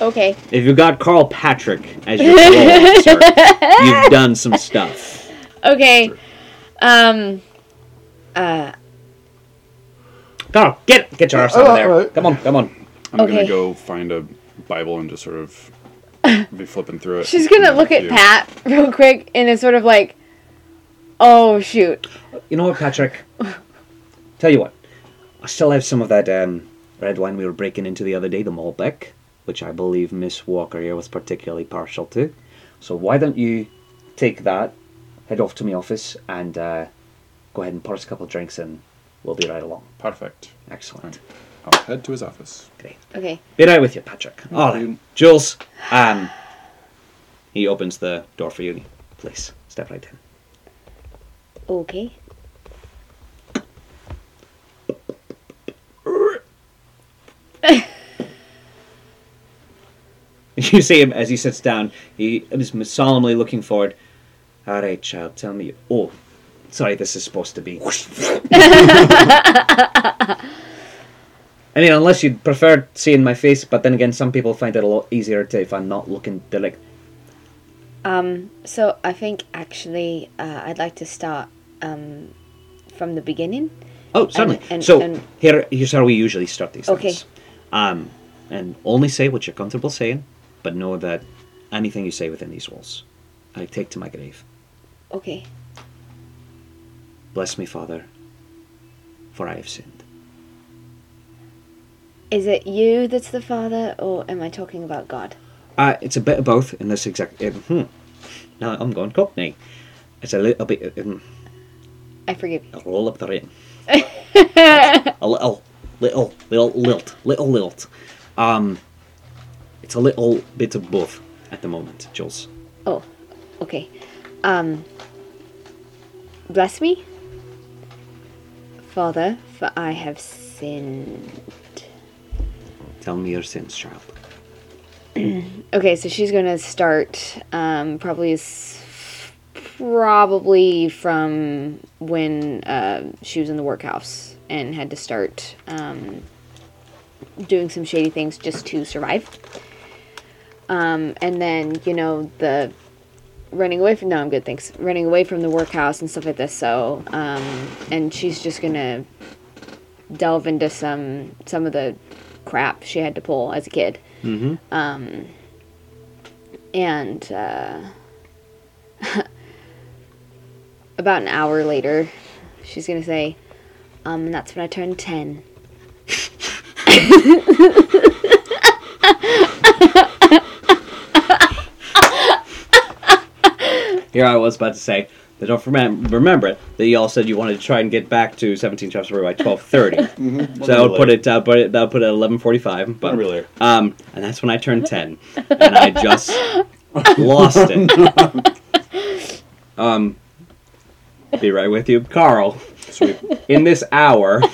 Okay. if you've got carl patrick as your parole officer you've done some stuff Okay. Um. Uh. carl get get your ass out of there alright. come on come on I'm Okay. gonna go find a Bible and just sort of be flipping through it. She's gonna look at You- Pat real quick and is sort of like, "Oh shoot." You know what, Patrick? Tell you what, I still have some of that um, red wine we were breaking into the other day, the Malbec, which I believe Miss Walker here was particularly partial to. So why don't you take that, head off to my office, and uh, go ahead and pour us a couple of drinks, and we'll be right along. Perfect. Excellent. I'll head to his office. Great. Okay. Be right with you, Patrick. All right, you. Jules. Um, he opens the door for you. Please step right in. Okay. you see him as he sits down. He is solemnly looking forward. All right, child, tell me. Oh, sorry, this is supposed to be. I mean, unless you'd prefer seeing my face, but then again, some people find it a lot easier to if I'm not looking. Like, Um, so I think actually uh, I'd like to start um, from the beginning. oh, certainly. and- so and- here, here's how we usually start these Okay. things. Um, and only say what you're comfortable saying, but know that anything you say within these walls, I take to my grave. Okay. Bless me, Father, for I have sinned. Is it you that's the father, or am I talking about God? Uh, it's a bit of both in this exact. Uh, hmm. Now I'm going Cockney. It's a little bit. Um, I forgive you. Roll up the rain. a little, little, little lilt, little lilt. Um, it's a little bit of both at the moment, Jules. Oh, okay. Um, bless me, Father, for I have sinned. Tell me your sins, child. Okay, so she's gonna start um, probably probably from when uh, she was in the workhouse and had to start um, doing some shady things just to survive. Um, and then you know the running away from no, I'm good, thanks. Running away from the workhouse and stuff like this. So um, and she's just gonna delve into some some of the crap she had to pull as a kid Mm-hmm. and uh, about an hour later, she's gonna say, um, and that's when I turned 10. Here I was about to say that don't remem- remember it that you all said you wanted to try and get back to 17 Chefs by 12:30. so I would put it uh, put it that would put it at 11:45. But really. um, and that's when I turned 10, and I just lost it. Um, be right with you, Carl. Sweet. In this hour.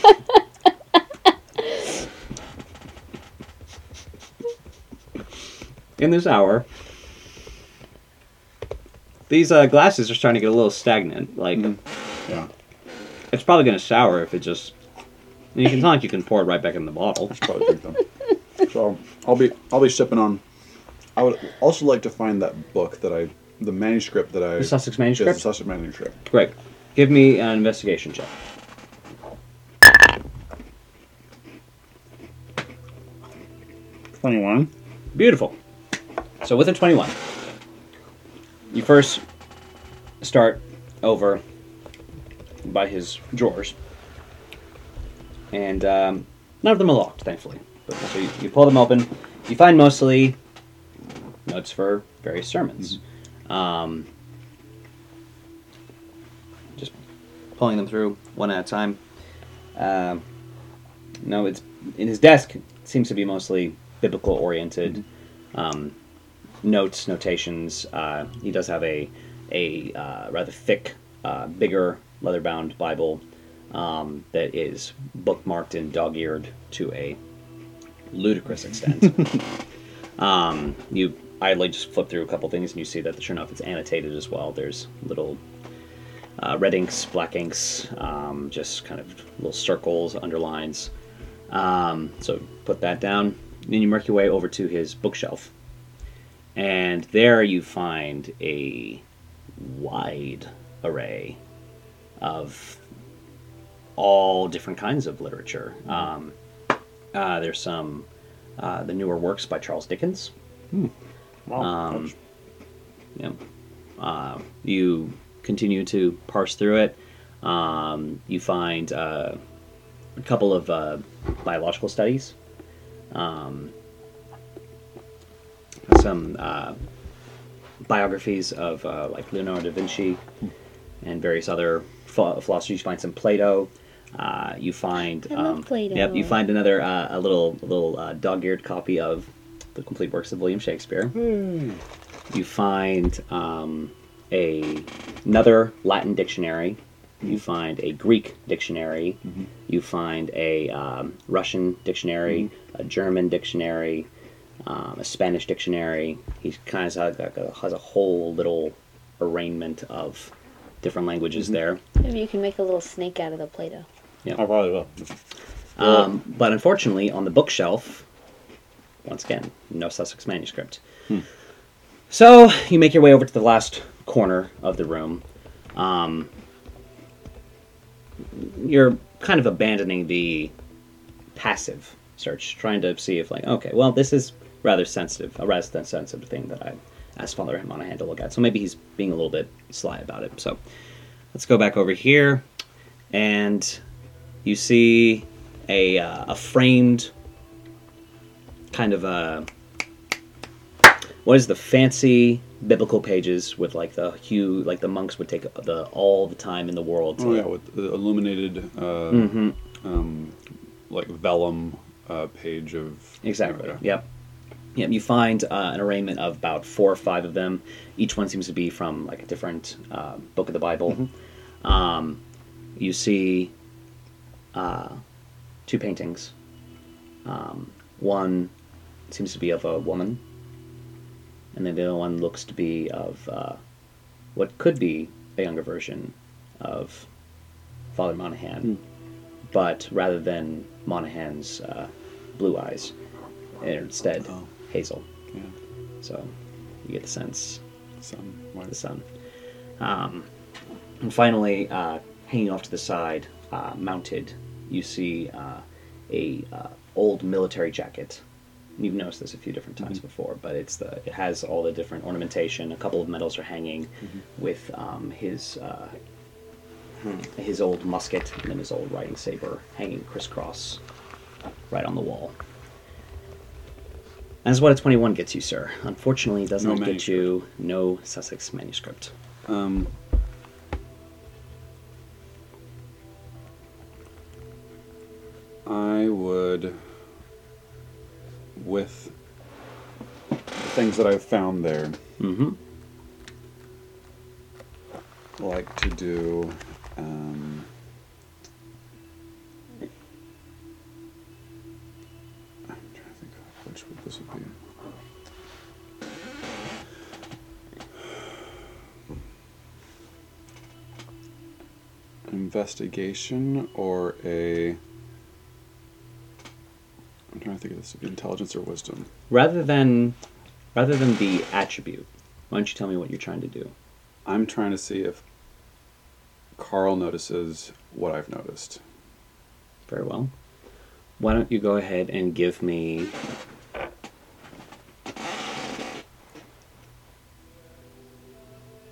In this hour, these uh, glasses are starting to get a little stagnant. Like, Yeah. it's probably going to sour if it just. You can, it's not like you can pour it right back in the bottle. Probably think them. So I'll be I'll be sipping on. I would also like to find that book that I the manuscript that I The Sussex Yes, the manuscript? Sussex manuscript. Great. Give me an investigation check. Twenty-one. Beautiful. So with a 21, you first start over by his drawers. And um, none of them are locked, thankfully. But, so you, you pull them open. You find mostly notes for various sermons. Um, just pulling them through one at a time. Um, no, it's in his desk. It seems to be mostly biblical oriented um, notes, notations. Uh, he does have a a uh, rather thick, uh, bigger leather bound Bible um, that is bookmarked and dog eared to a ludicrous extent. um, you idly just flip through a couple things and you see that sure enough it's annotated as well. There's little uh, red inks, black inks, um, just kind of little circles, underlines. Um, so put that down. Then you work your way over to his bookshelf. And there you find a wide array of all different kinds of literature. Um, uh, there's some uh, the newer works by Charles Dickens. Wow. Um, yeah. Uh, you continue to parse through it. Um, you find uh, a couple of uh, biological studies. Um, some uh, biographies of uh, like Leonardo da Vinci and various other ph- philosophers. You find some Plato. Uh, you find um, Plato. Yep, you find another uh, a little a little uh, dog-eared copy of the complete works of William Shakespeare. You find um, a another Latin dictionary. You find a Greek dictionary. You find a um, Russian dictionary, a German dictionary, um, a Spanish dictionary. He kind of has, like a, has a whole little arraignment of different languages there. Maybe you can make a little snake out of the Play-Doh. Yeah, I probably will. Um, but unfortunately, on the bookshelf, once again, no Sussex manuscript. So you make your way over to the last corner of the room. Um, you're kind of abandoning the passive search, trying to see if, like, okay, well, this is rather sensitive, a rather sensitive thing that I asked Father Monaghan to look at. So maybe he's being a little bit sly about it. So let's go back over here, and you see a uh, a framed kind of a what is the fancy biblical pages with like the hue like the monks would take the all the time in the world to Oh yeah, with the illuminated, uh, Mm-hmm. um, like vellum uh, page of Exactly. Yeah. Yep. Yep. You find uh, an arraignment of about four or five of them. Each one seems to be from like a different uh, book of the Bible. Um, you see uh, two paintings. Um, one seems to be of a woman, and then the other one looks to be of uh, what could be a younger version of Father Monaghan, but rather than Monaghan's uh, blue eyes, instead Oh. Hazel. Yeah, So you get the sense some the sun. Um, and finally, uh, hanging off to the side, uh, mounted, you see uh, a uh, old military jacket. You've noticed this a few different times before, but it's the it has all the different ornamentation. A couple of medals are hanging with um, his uh, his old musket and then his old riding saber hanging crisscross right on the wall. That's what a 21 gets you, sir. Unfortunately, it does No not get you no Sussex manuscript. Um, I would, with the things that I've found there, Mm-hmm. like to do. Um, Investigation or a. I'm trying to think of this intelligence or wisdom. Rather than, rather than the attribute, why don't you tell me what you're trying to do? I'm trying to see if Carl notices what I've noticed. Very well. Why don't you go ahead and give me.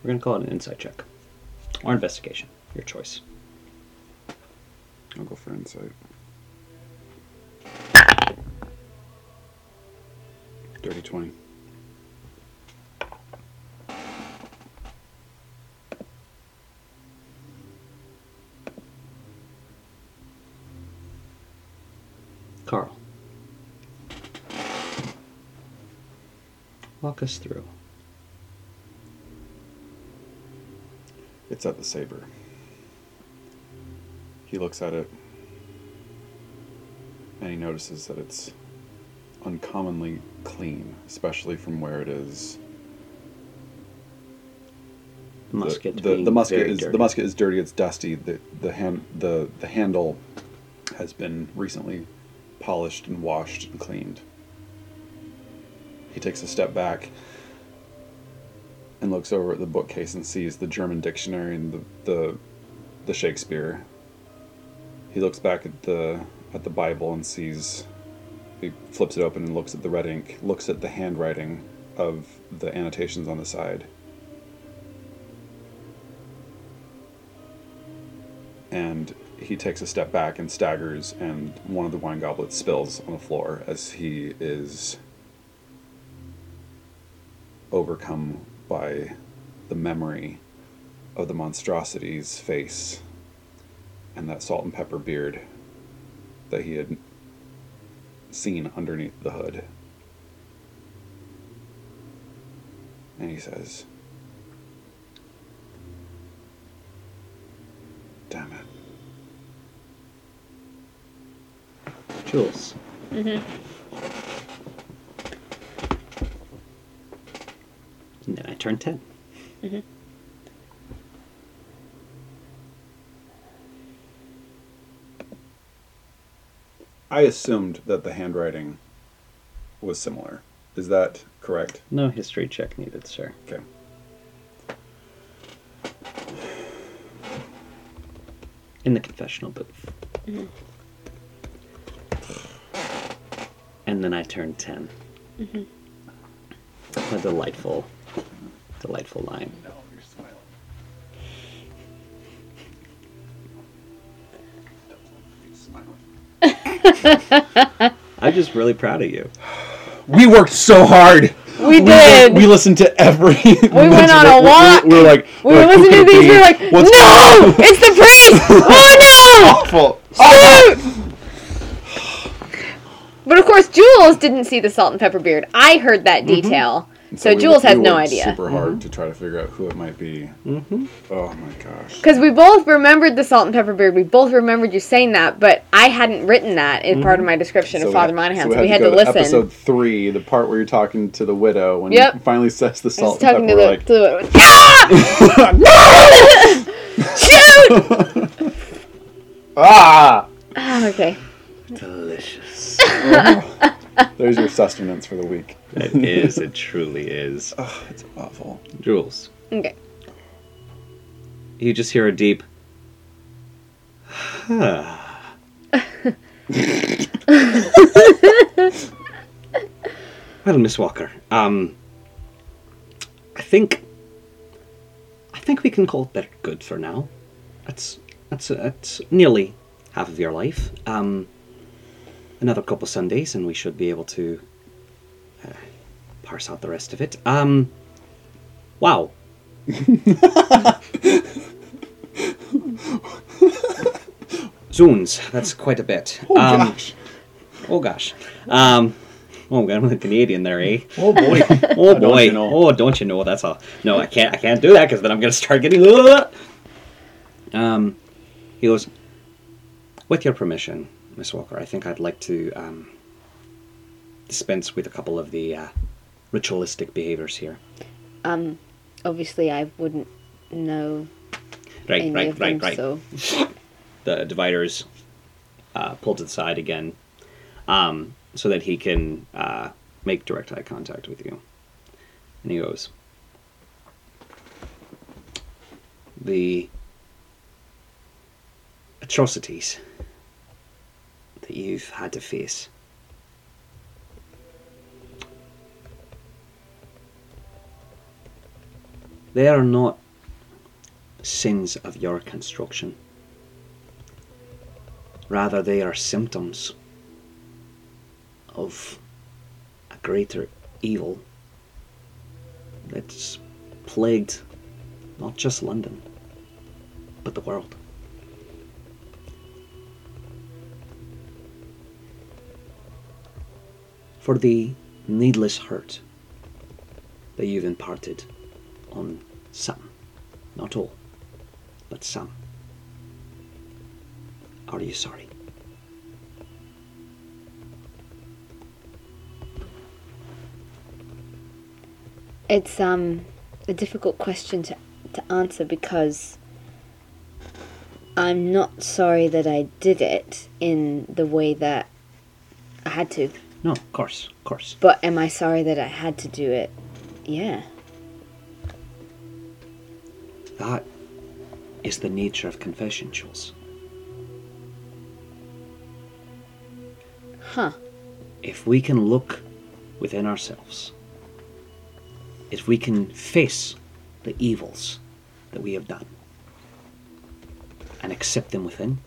We're going to call it an insight check. Or investigation. Your choice. I'll go for insight. Dirty 20. Carl. Walk us through. It's at the saber. He looks at it and he notices that it's uncommonly clean, especially from where it is. The musket. the, the, the musket is dirty. the musket is dirty. It's dusty. The the hand the the handle has been recently polished and washed and cleaned. He takes a step back and looks over at the bookcase and sees the German dictionary and the the, the Shakespeare. He looks back at the at the Bible and sees he flips it open and looks at the red ink, looks at the handwriting of the annotations on the side. and he takes a step back and staggers, and one of the wine goblets spills on the floor as he is overcome by the memory of the monstrosity's face and that salt and pepper beard that he had seen underneath the hood. And he says, Damn it. Jules. Mm hmm. And then I turned 10. Mm hmm. I assumed that the handwriting was similar. Is that correct? No history check needed, sir. Okay. In the confessional booth. Mm-hmm. And then I turned 10. Mm-hmm. A delightful, delightful line. I'm just really proud of you. We worked so hard. We did. We listened to every. We went on a walk. We, were like, we were like, listening to these. be? We were like, What's no, it's the priest. Oh no! awful? no! Shoot! But of course, Jules didn't see the salt and pepper beard. I heard that mm-hmm. detail, so, we- Jules has we no idea. Super hard to try to figure out who it might be. Mm-hmm. Oh my gosh. Because we both remembered the salt and pepper beard. We both remembered you saying that, but I hadn't written that in part of my description of Father Monaghan, so so we had go to listen. Episode three, the part where you're talking to the widow when Yep. he finally says the I was salt and talking pepper. to we're the, like, to the Shoot! ah! Ah, okay. Delicious. There's your sustenance for the week. it is. It truly is. Oh, it's awful. Jules, Okay. you just hear a deep. well, Miss Walker, um, I think, I think we can call that good for now. That's that's that's nearly half of your life. Um, another couple Sundays, and we should be able to uh, parse out the rest of it. Um, wow. Zoons, that's quite a bit. Oh um, gosh. Oh gosh. Um, oh, I'm with Canadian there, eh? Oh boy. Oh Don't boy. you know? Oh, don't you know? That's all. No, I can't. I can't do that because then I'm going to start getting. Um, he goes. With your permission, Miss Walker, I think I'd like to um, dispense with a couple of the uh, ritualistic behaviors here. Um, obviously, I wouldn't know Right, any right, of them, right, right. so the dividers uh, pulled to the side again um, so that he can uh, make direct eye contact with you. And he goes, The atrocities that you've had to face. They are not sins of your construction. Rather, they are symptoms of a greater evil that's plagued not just London, but the world. For the needless hurt that you've imparted on some, not all, but some. Are you sorry? it's um a difficult question to to answer because I'm not sorry that I did it in the way that I had to. No, of course, of course. But am I sorry that I had to do it? Yeah. That is the nature of confession, Jules. Huh. If we can look within ourselves, if we can face the evils that we have done and accept them within,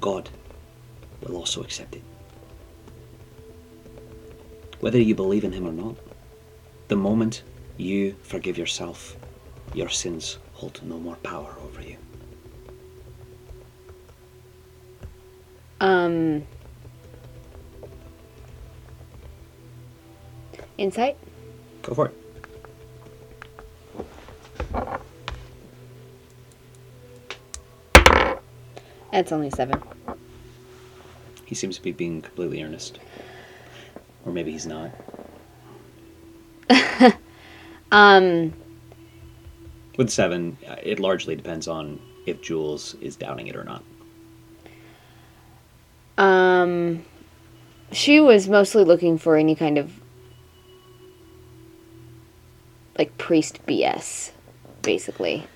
God will also accept it. Whether you believe in Him or not, the moment you forgive yourself, your sins hold no more power over you. Um Insight? Go for it. That's only seven. He seems to be being completely earnest. Or maybe he's not. Um, With seven, it largely depends on if Jules is doubting it or not. um, she was mostly looking for any kind of like priest BS, basically.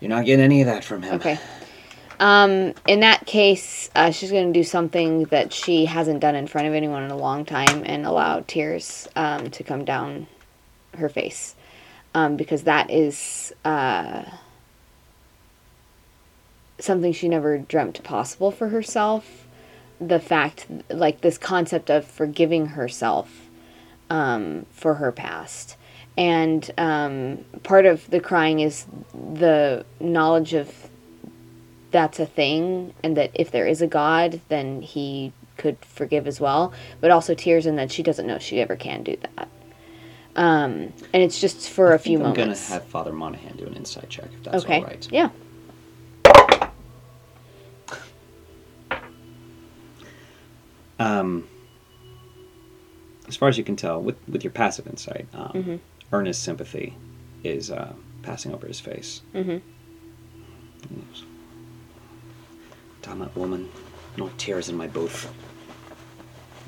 You're not getting any of that from him. Okay. Um, in that case, uh, she's going to do something that she hasn't done in front of anyone in a long time and allow tears um, to come down her face. Um, because that is uh, something she never dreamt possible for herself. The fact, like, this concept of forgiving herself um, for her past. And um, part of the crying is the knowledge of that's a thing and that if there is a god then he could forgive as well but also tears and that she doesn't know she ever can do that um, and it's just for I a few I'm moments gonna have Father Monaghan do an insight check if that's okay all right. yeah Um, as far as you can tell, with with your passive insight, um, Mm-hmm. earnest sympathy is uh, passing over his face. mm-hmm. Yes. Damn that woman! No tears in my booth.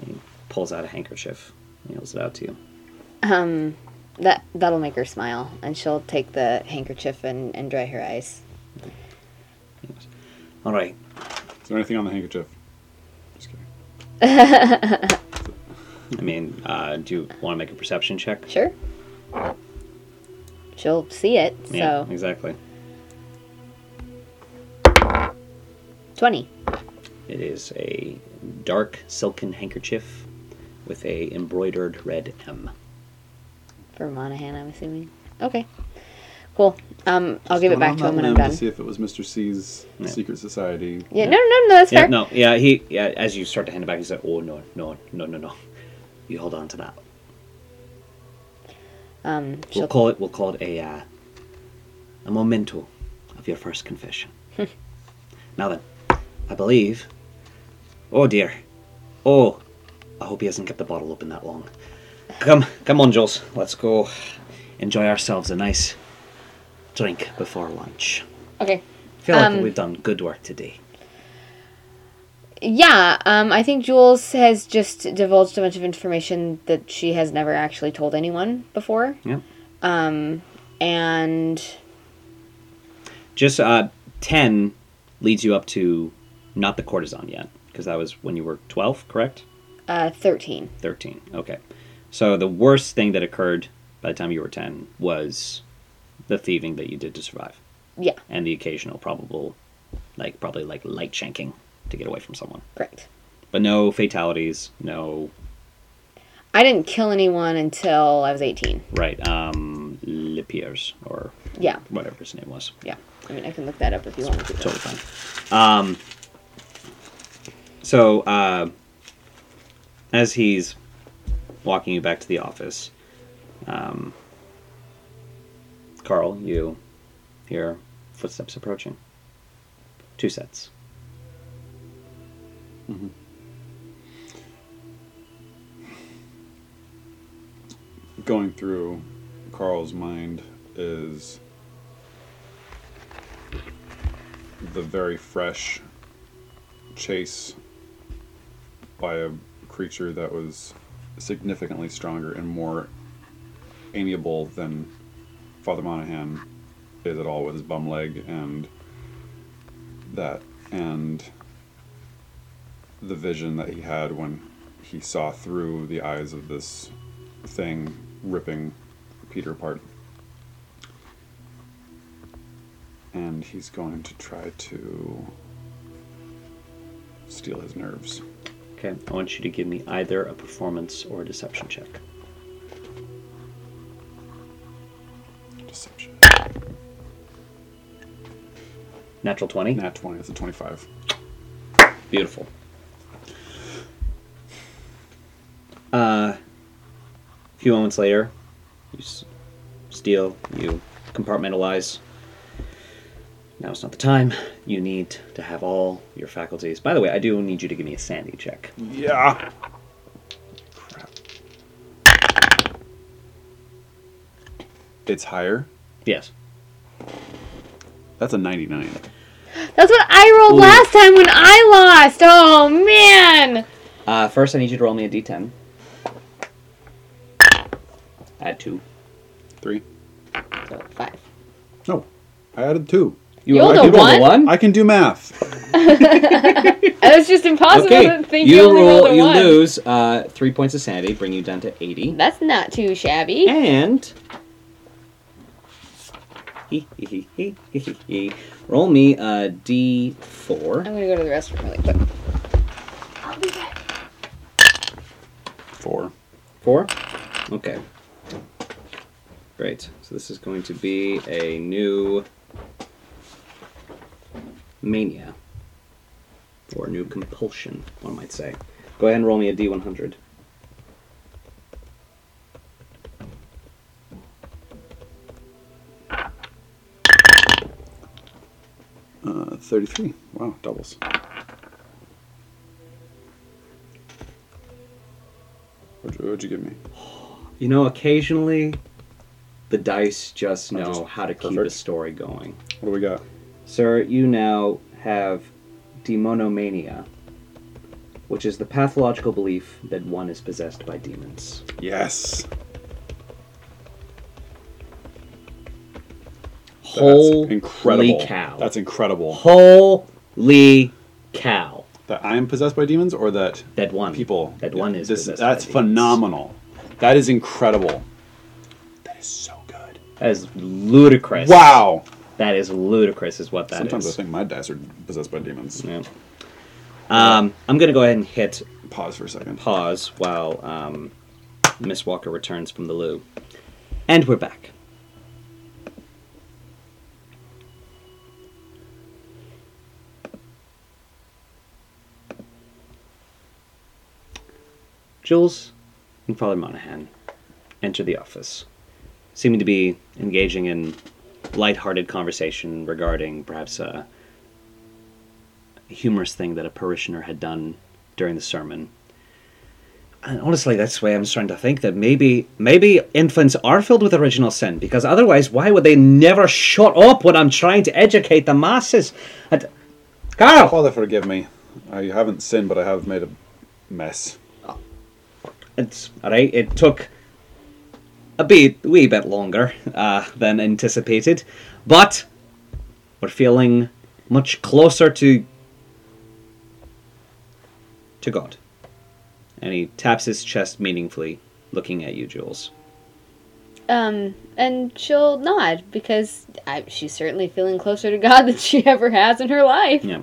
He pulls out a handkerchief. He holds it out to you. um that that'll make her smile and she'll take the handkerchief and, and dry her eyes Yes. All right. Is there anything on the handkerchief? Just kidding. I mean, uh, do you want to make a perception check? sure she'll see it Yeah, so exactly. 20 It is a dark silken handkerchief with a embroidered red M. for monaghan i'm assuming okay cool um i'll give it back to him when i'm done To see if it was Mr. C's Yeah. secret society. yeah no no no that's Yeah, fair no, yeah, he, yeah. As you start to hand it back, he's like, "Oh no, no, no, no, no! You hold on to that. um We'll she'll call it. We'll call it a uh, a memento of your first confession. now then, I believe. Oh dear. Oh, I hope he hasn't kept the bottle open that long. Come, come on, Jules. Let's go enjoy ourselves a nice drink before lunch. okay I feel like Um, we've done good work today. Yeah, um, I think Jules has just divulged a bunch of information that she has never actually told anyone before. Yep. Um, and Just uh, ten leads you up to not the courtesan yet, because that was when you were twelve, correct? uh, 13. Thirteen. Okay. So the worst thing that occurred by the time you were ten was the thieving that you did to survive, Yeah, and the occasional probable, like probably like light shanking to get away from someone, correct. but no fatalities, no I didn't kill anyone until I was 18. right um Lipiers or Yeah, whatever his name was. yeah. I mean, I can look that up if you want to. totally fine. Um, so, uh, as he's walking you back to the office, um, Carl, you hear footsteps approaching. Two sets. Going through Carl's mind is the very fresh chase by a creature that was significantly stronger and more amiable than Father Monaghan is at all with his bum leg and that and the vision that he had when he saw through the eyes of this thing ripping Peter apart. And he's going to try to steel his nerves. Okay, I want you to give me either a performance or a deception check. Deception. Natural 20? Nat 20, that's a 25. Beautiful. Uh, a few moments later, you s- steel, you compartmentalize. Now it's not the time. You need to have all your faculties. By the way, I do need you to give me a sanity check. Yeah! Crap. It's higher. Yes. That's a 99. That's what I rolled Ooh. last time when I lost. Oh man. Uh, first, I need you to roll me a d10. Add two. Three. So five. No, I added two. You rolled rolled a you rolled one? I can do math. It's just impossible Okay, to think you, you only roll. rolled a You one. lose uh, three points of sanity, bring you down to eighty. That's not too shabby. And roll me a d4. I'm gonna go to the restroom really quick. I'll be back. Four. Four. Okay. Great. So this is going to be a new mania or new compulsion, one might say. Go ahead and roll me a d100. Uh, 33. Wow, doubles. What'd you, what'd you give me? You know, occasionally the dice just know just how to keep a story going. What do we got? Sir, you now have demonomania, which is the pathological belief that one is possessed by demons. Yes. Holy That's incredible. cow. That's incredible. Holy cow. That I am possessed by demons, or that That one. people. That one is This, possessed that's by demons. phenomenal. That is incredible. That is so good. That is ludicrous. Wow. That is ludicrous, is what that is. Sometimes I think my dice are possessed by demons. Yeah. Um, I'm going to go ahead and hit Pause for a second. pause while um, Miss Walker returns from the loo. And we're back. Jules and Father Monaghan enter the office, seeming to be engaging in light-hearted conversation regarding perhaps a humorous thing that a parishioner had done during the sermon. And honestly, that's the way I'm starting to think that maybe maybe infants are filled with original sin because otherwise, why would they never shut up when I'm trying to educate the masses? And, Carl, Father, forgive me. I haven't sinned, but I have made a mess. it's all right. It took a bit, wee bit longer uh, than anticipated, but we're feeling much closer to to God. And he taps his chest meaningfully, looking at you, Jules. Um, and she'll nod because I, she's certainly feeling closer to God than she ever has in her life. Yeah.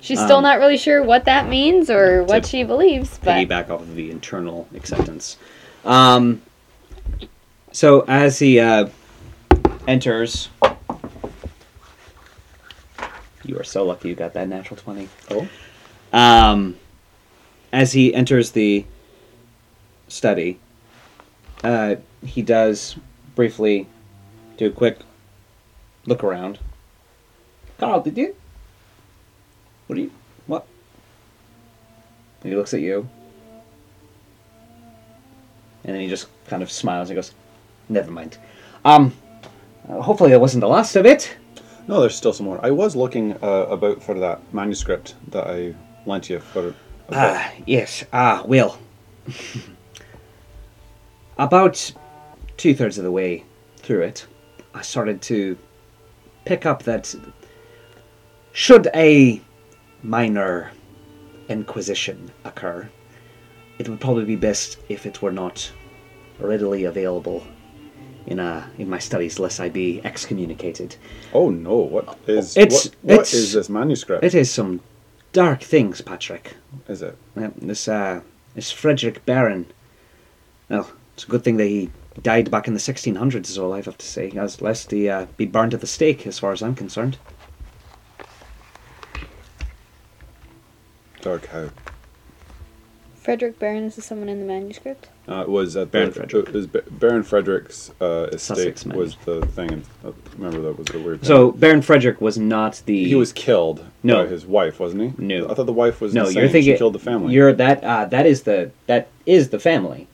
She's still Um, not really sure what that means or what she believes, but piggyback off of the internal acceptance. Um, so as he uh, enters, you are so lucky you got that natural twenty. Oh? Um, as he enters the study, uh, he does briefly do a quick look around. Carl, did you? What are you? What? And he looks at you. And then he just kind of smiles and goes, Never mind. Um, uh, hopefully that wasn't the last of it. No, there's still some more. I was looking uh, about for that manuscript that I lent you for. Ah, yes. Ah, well. About two thirds of the way through it, I started to pick up that should a minor inquisition occur, it would probably be best if it were not readily available in uh, in my studies, lest I be excommunicated. oh no! What is It's- what, what it's- is this manuscript? It is some dark things, Patrick. is it? Yeah, this uh, this Frederick Baron. Well, it's a good thing that he died back in the 1600s, is all I have to say. As lest he uh, be burned at the stake, as far as I'm concerned. Dark how? Frederick Barron is someone in the manuscript. Uh, it was at Baron the, Frederick. It was Baron Frederick's uh, estate Sussex was the thing. And, uh, remember that was the weird. Thing. So Baron Frederick was not the. he was killed No. by his wife, wasn't he? No. I thought the wife was No, insane. you're thinking. she killed the family. You're that. Uh, that is the that is the family.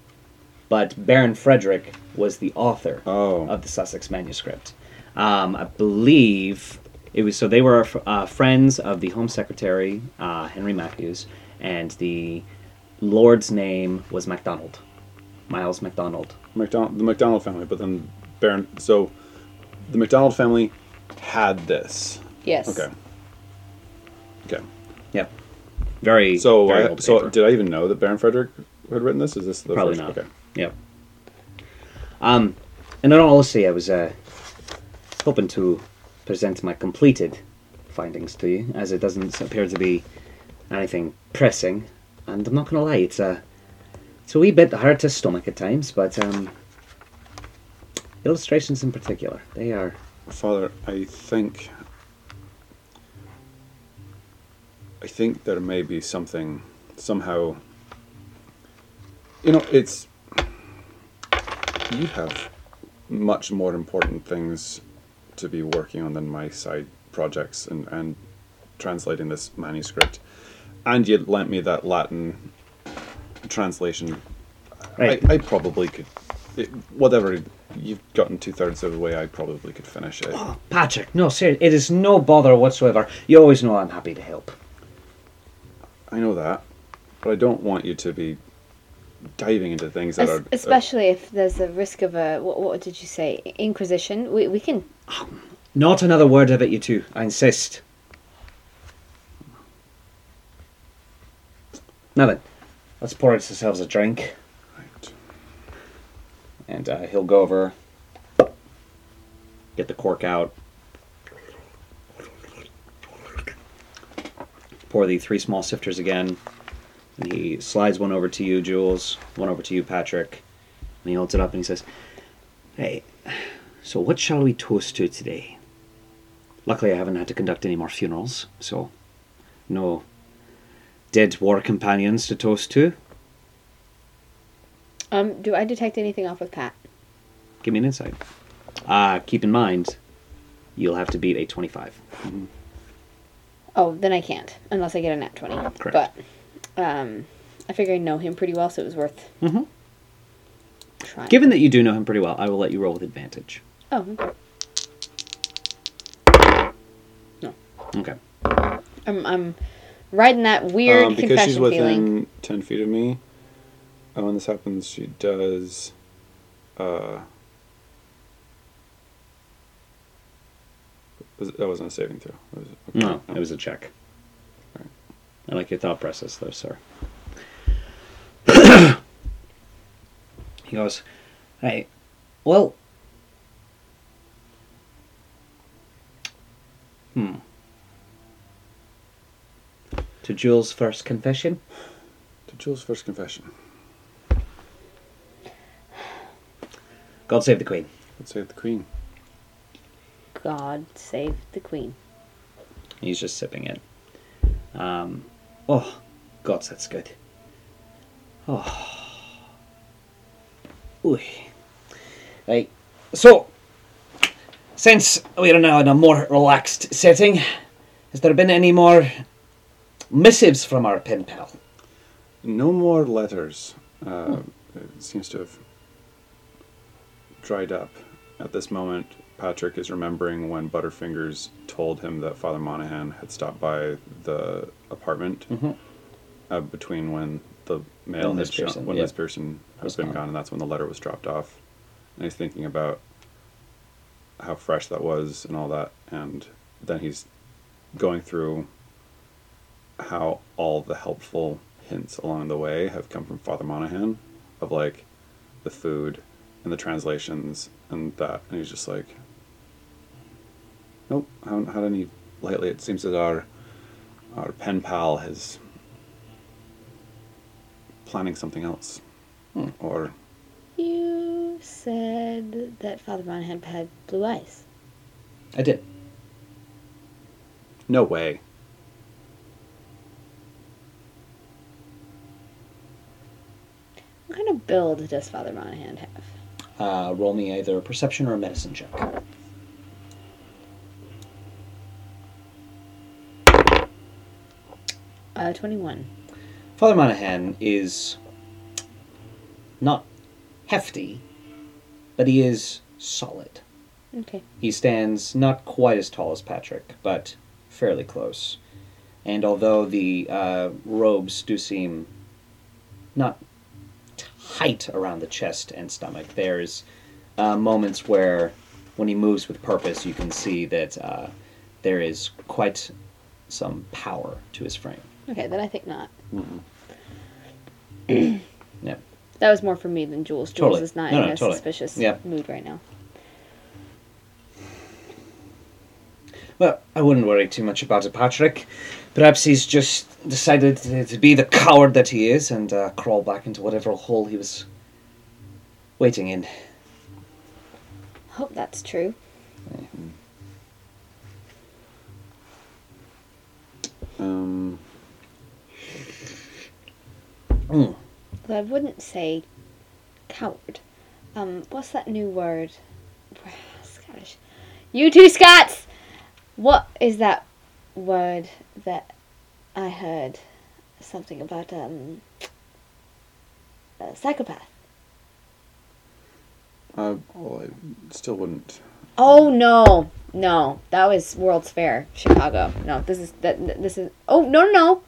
but Baron Frederick was the author Oh. of the Sussex manuscript. Um, I believe it was so they were uh, friends of the Home Secretary uh, Henry Matthews, and the Lord's name was MacDonald, Miles MacDonald. McDonald, the McDonald family, but then Baron. So the McDonald family had this. Yes. Okay. Okay. Yep, very So, very I, old so paper. did I even know that Baron Frederick had written this? Is this the Probably first? not. Okay. Yep. Um, and in all honesty, I was uh, hoping to present my completed findings to you, as it doesn't appear to be anything pressing. And I'm not going to lie, it's a it's a wee bit hard to stomach at times, but um, illustrations in particular, they are Father, I think. I think there may be something somehow. You know, it's. You have much more important things to be working on than my side projects and, and translating this manuscript. And you lent me that Latin translation. Right. I, I probably could. It, whatever you've gotten two thirds of the way, I probably could finish it. Oh, Patrick. No, seriously, it is no bother whatsoever. You always know I'm happy to help. I know that, but I don't want you to be diving into things that Es- are uh, especially if there's a risk of a what, what did you say inquisition we, we can um, Not another word of it, you two. I insist. Now then, let's pour ourselves a drink, and uh, he'll go over, get the cork out, pour the three small sifters again, and he slides one over to you, Jules, one over to you, Patrick, and he holds it up and he says, "Hey, so what shall we toast to today?" Luckily, I haven't had to conduct any more funerals, so no dead war companions to toast to. um do i detect anything off of pat Give me an insight. Uh, keep in mind, you'll have to beat a 25. oh then i can't unless i get a nat 20 Correct. but um i figure i know him pretty well so it was worth mm-hmm. trying Given that you do know him pretty well, I will let you roll with advantage. oh okay Okay. i'm, I'm riding that weird Um, because confession she's within feeling ten feet of me, and when this happens, she does. Uh, was that wasn't a saving throw. Was it? Okay. No, it was a check. Right. I like your thought process, though, sir. he goes, Hey, well. Hmm. To Jules' first confession? To Jules' first confession. God save the Queen. Let's say the Queen. god save the queen He's just sipping it. Um, oh, God, that's good. Oh. Ooh. Right. So, since we are now in a more relaxed setting, has there been any more missives from our pen pal? No more letters. Uh, It seems to have dried up. At this moment, Patrick is remembering when Butterfingers told him that Father Monaghan had stopped by the apartment Mhm. uh, between when the mail When had Liz shown- when yeah. Liz Pearson has been gone. gone, and that's when the letter was dropped off. And he's thinking about how fresh that was and all that, and then he's going through how all the helpful hints along the way have come from Father Monaghan of like the food and the translations and that and he's just like nope I haven't had any lately it seems that our our pen pal is planning something else Hmm. or you said that father Monaghan had blue eyes I did. no way what kind of build does father Monaghan have Uh, roll me either a perception or a medicine check. uh 21 Father Monaghan is not hefty, but he is solid. Okay. He stands not quite as tall as Patrick, but fairly close. And although the uh, robes do seem not tight around the chest and stomach, there's uh, moments where, when he moves with purpose, you can see that uh, there is quite some power to his frame. Okay, then I think not. Yep. That was more for me than Jules. Jules Totally. is not No, in no, a totally. suspicious Yeah. mood right now. Well, I wouldn't worry too much about it, Patrick. Perhaps he's just decided to, be the coward that he is and uh, crawl back into whatever hole he was waiting in. Hope that's true. Um, Mm. Well, I wouldn't say coward. Um, what's that new word? Scottish. You two Scots! What is that word that I heard? Something about, um, a psychopath. uh, well, I still wouldn't. Oh no, no, that was World's Fair, Chicago. No, this is that. This is. Oh no, no, no.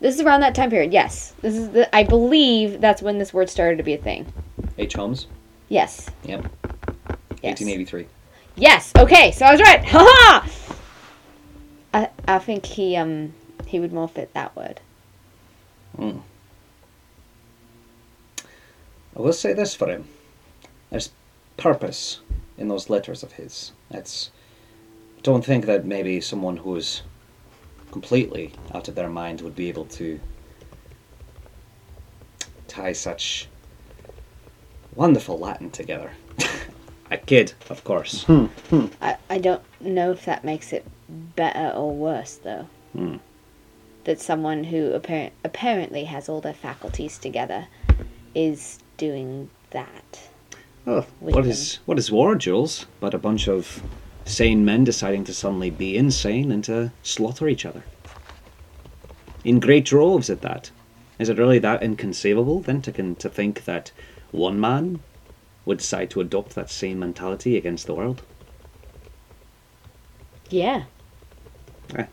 This is around that time period. Yes, this is the. I believe that's when this word started to be a thing. H. Holmes. Yes. Yep. Yes. 1883. Yes. Okay, so I was right. Ha ha. I I think he um he would more fit that word. Mm. I will say this for him. There's purpose in those letters of his. That's. I don't think that maybe someone who is completely out of their mind would be able to tie such wonderful Latin together. A kid, of course. I I don't know if that makes it better or worse though. Hmm. That someone who apparent apparently has all their faculties together is doing that. Oh, with what them. is what is war, Jules? But a bunch of sane men deciding to suddenly be insane and to slaughter each other. In great droves at that. Is it really that inconceivable then to con- to think that one man would decide to adopt that same mentality against the world? Yeah. Eh,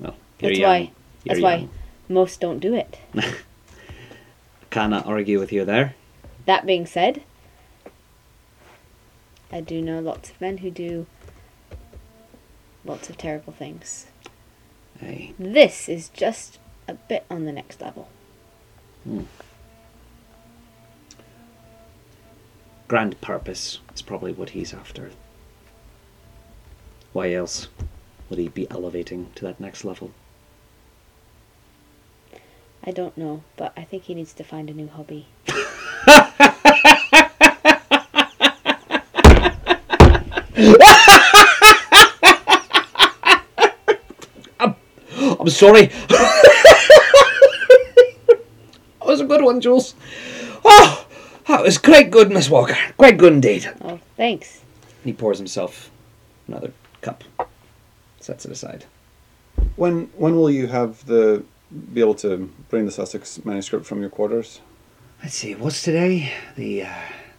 well, That's young. why. You're That's why most don't do it. Cannot argue with you there. That being said, I do know lots of men who do lots of terrible things. Aye. This is just a bit on the next level. Hmm. Grand purpose is probably what he's after. Why else would he be elevating to that next level? I don't know, but I think he needs to find a new hobby. I'm sorry. that was a good one, Jules. Oh, that was quite good, Miss Walker. Quite good indeed. Oh, thanks. He pours himself another cup, sets it aside. When when will you have the be able to bring the Sussex manuscript from your quarters? Let's see, what's today? The uh,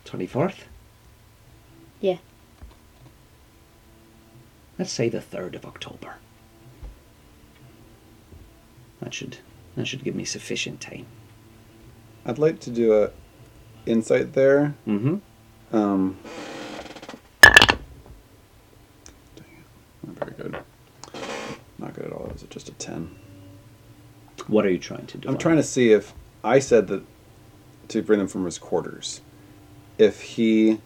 24th? Yeah. Let's say the 3rd of October. That should that should give me sufficient time. I'd like to do a insight there. Mm-hmm. Um. Not very good. Not good at all. It was just a 10. What are you trying to do? I'm trying to see if I said that to bring them from his quarters. If he.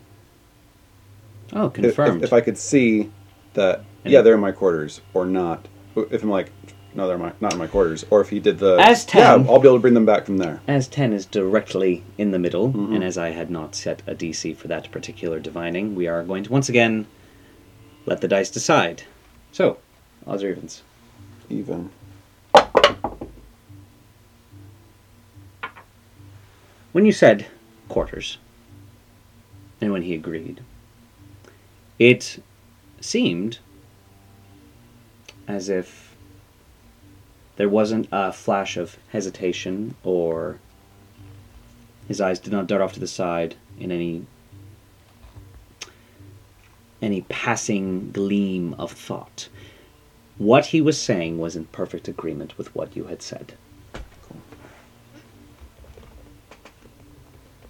Oh, if- If, if I could see that, And- yeah, they're in my quarters or not. If I'm like, no, they're my, not in my quarters. Or if he did the. As 10. Yeah, I'll be able to bring them back from there. As 10 is directly in the middle, Mhm. and as I had not set a DC for that particular divining, we are going to once again let the dice decide. So, odds or evens? Even. When you said quarters, and when he agreed, it seemed as if there wasn't a flash of hesitation or His eyes did not dart off to the side in any any passing gleam of thought. What he was saying was in perfect agreement with what you had said.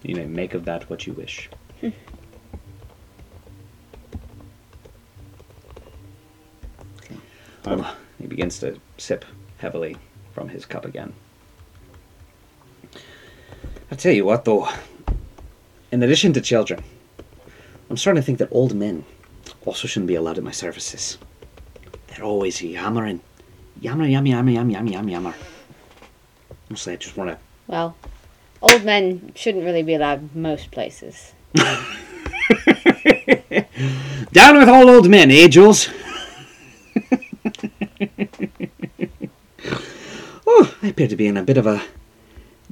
You may make of that what you wish. Um, He begins to sip heavily from his cup again. I tell you what, though, in addition to children, I'm starting to think that old men also shouldn't be allowed at my services. They're always yammering, yammer, yammer, yammer, yammer, yammer, yammer, yammer. Mostly, I just want to. Well, old men shouldn't really be allowed most places. Down with all old men, eh, Jules? oh, I appear to be in a bit of a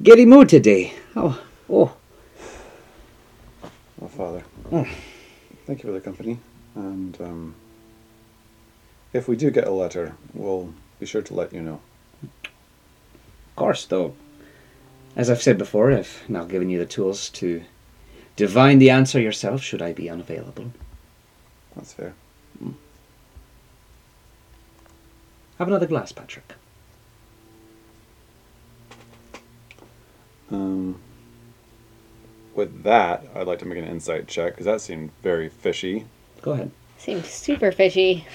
giddy mood today. Oh, oh. Well, Father, thank you for the company. And um, if we do get a letter, we'll be sure to let you know. Of course, though, as I've said before, I've now given you the tools to divine the answer yourself should I be unavailable. That's fair. Have another glass, Patrick. Um, with that, I'd like to make an insight check because that seemed very fishy. Go ahead. Seems super fishy.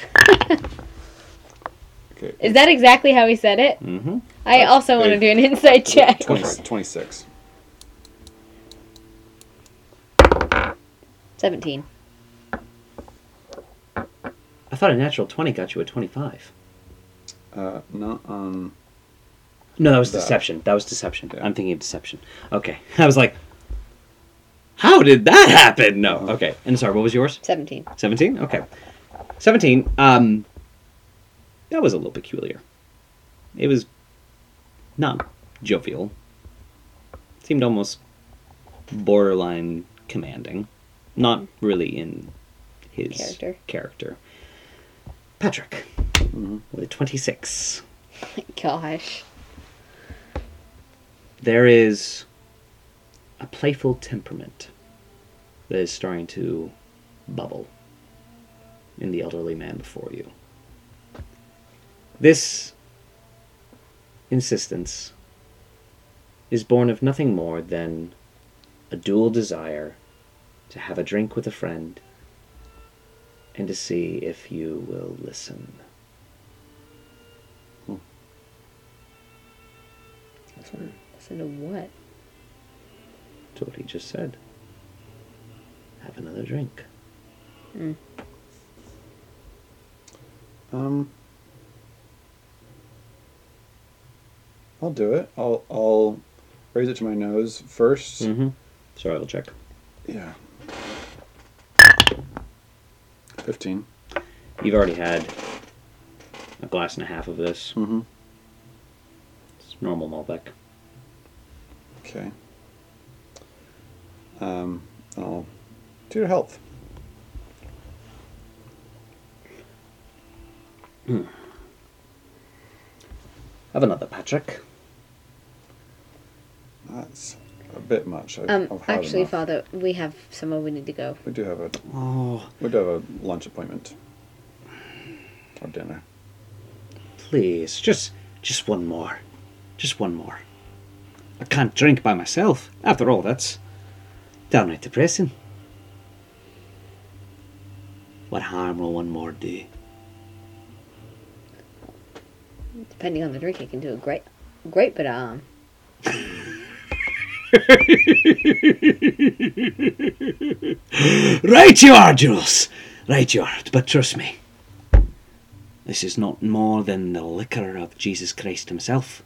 Okay. Is that exactly how he said it? Mm-hmm. I also want to do an insight check. 20, 26. 17. I thought a natural 20 got you a 25. Uh, not on. No, that was That. deception. That was deception. Yeah. I'm thinking of deception. Okay. I was like, how did that happen? No. Uh-huh. Okay. And sorry, what was yours? 17. 17? Okay. 17. Um, that was a little peculiar. It was not jovial. Seemed almost borderline commanding. Not really in his Character. character. Patrick, Mhm. with 26. Gosh. There is a playful temperament that is starting to bubble in the elderly man before you. This insistence is born of nothing more than a dual desire to have a drink with a friend and to see if you will listen. Hmm. Listen, listen to what? to what he just said. Have another drink. Um, I'll do it. I'll I'll raise it to my nose 1st Mm-hmm. Survival check. Yeah. Fifteen. You've already had a glass and a half of this. Mm-hmm. It's normal Malbec. Okay. Um, I'll to your health. Have another, Patrick. That's a bit much. I've, Um, I've had actually, enough. Father, we have somewhere we need to go. we do have a Oh, we do have a lunch appointment or dinner. please, just just one more. Just one more. I can't drink by myself. After all, that's downright depressing. What harm will one more do? Depending on the drink, it can do a great, great bit of harm. Right you are, Jules. Right you are. But trust me, this is not more than the liquor of Jesus Christ Himself.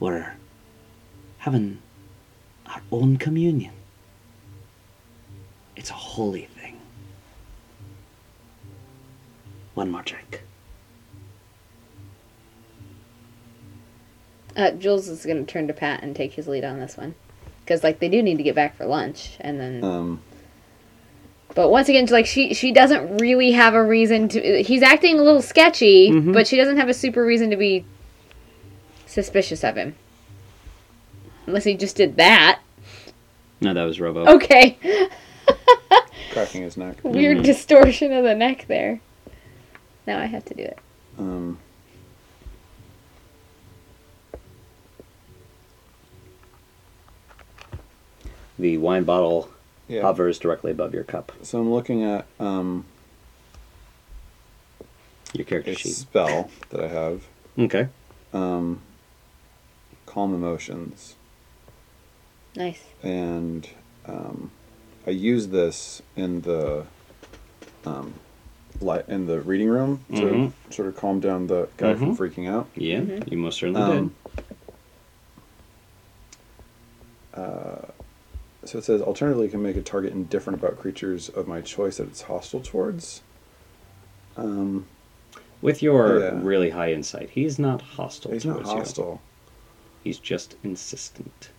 We're having our own communion. It's a holy thing. One more drink. Uh, Jules is going to turn to Pat and take his lead on this one. Because, like, they do need to get back for lunch. And then. Um, But once again, like she she doesn't really have a reason to. He's acting a little sketchy, Mhm. but she doesn't have a super reason to be suspicious of him. Unless he just did that. No, that was Robo. Okay. Cracking his neck. Weird Mhm. distortion of the neck there. Now I have to do it. Um, The wine bottle yeah. hovers directly above your cup. So I'm looking at um, Your character a sheet. spell that I have. Okay. Um, calm emotions, Nice. and um, I use this in the um, li- in the reading room to Mhm. sort of calm down the guy from Mhm. freaking out. Yeah, Mhm. you most certainly Um, uh, so it says, alternatively, can make a target indifferent about creatures of my choice that it's hostile towards. Um. With your Yeah. really high insight, he's not hostile he's not towards you. hostile. He's just insistent.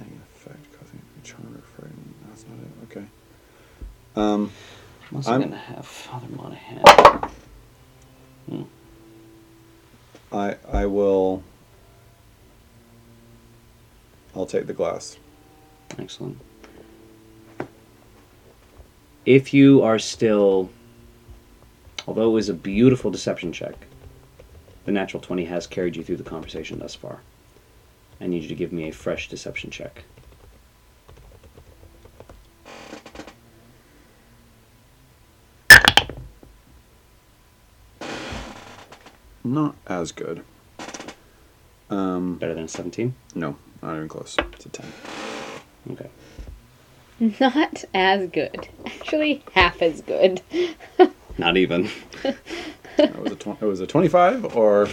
Any effect causing it to be charmed or frightened. That's not it. Okay. Um, I'm also I'm- gonna have Father Monaghan. I I will. I'll take the glass. Excellent. If you are still, although it was a beautiful deception check, the natural 20 has carried you through the conversation thus far. I need you to give me a fresh deception check. Not as good. Um, Better than a 17? no, not even close. It's a ten. Okay. Not as good. Actually, half as good. Not even. it was a tw- it was a twenty-five or.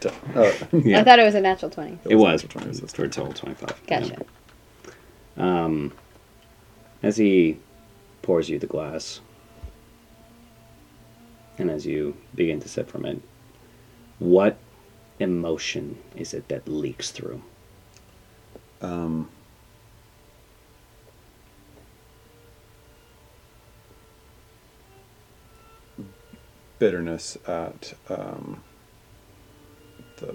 T- uh, Yeah. I thought it was a natural 20. It was. a 20, It was for a total 25. Gotcha. Yeah. Um, as he pours you the glass, and as you begin to sip from it, what emotion is it that leaks through? Um, bitterness at um, the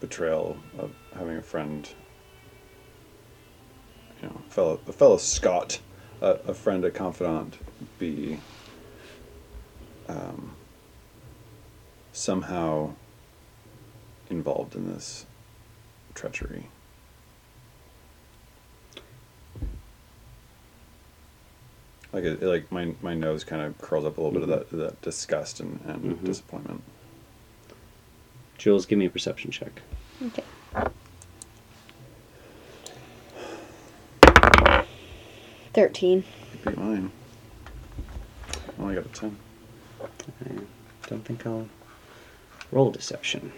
betrayal of having a friend, you know, fellow a fellow Scot, a, a friend, a confidant, be um, somehow involved in this treachery. Like it, like my my nose kind of curls up a little bit of that that disgust and, and Mhm. disappointment. Jules, give me a perception check. Okay. Thirteen. Beat mine. I only got a ten. I don't think I'll roll deception.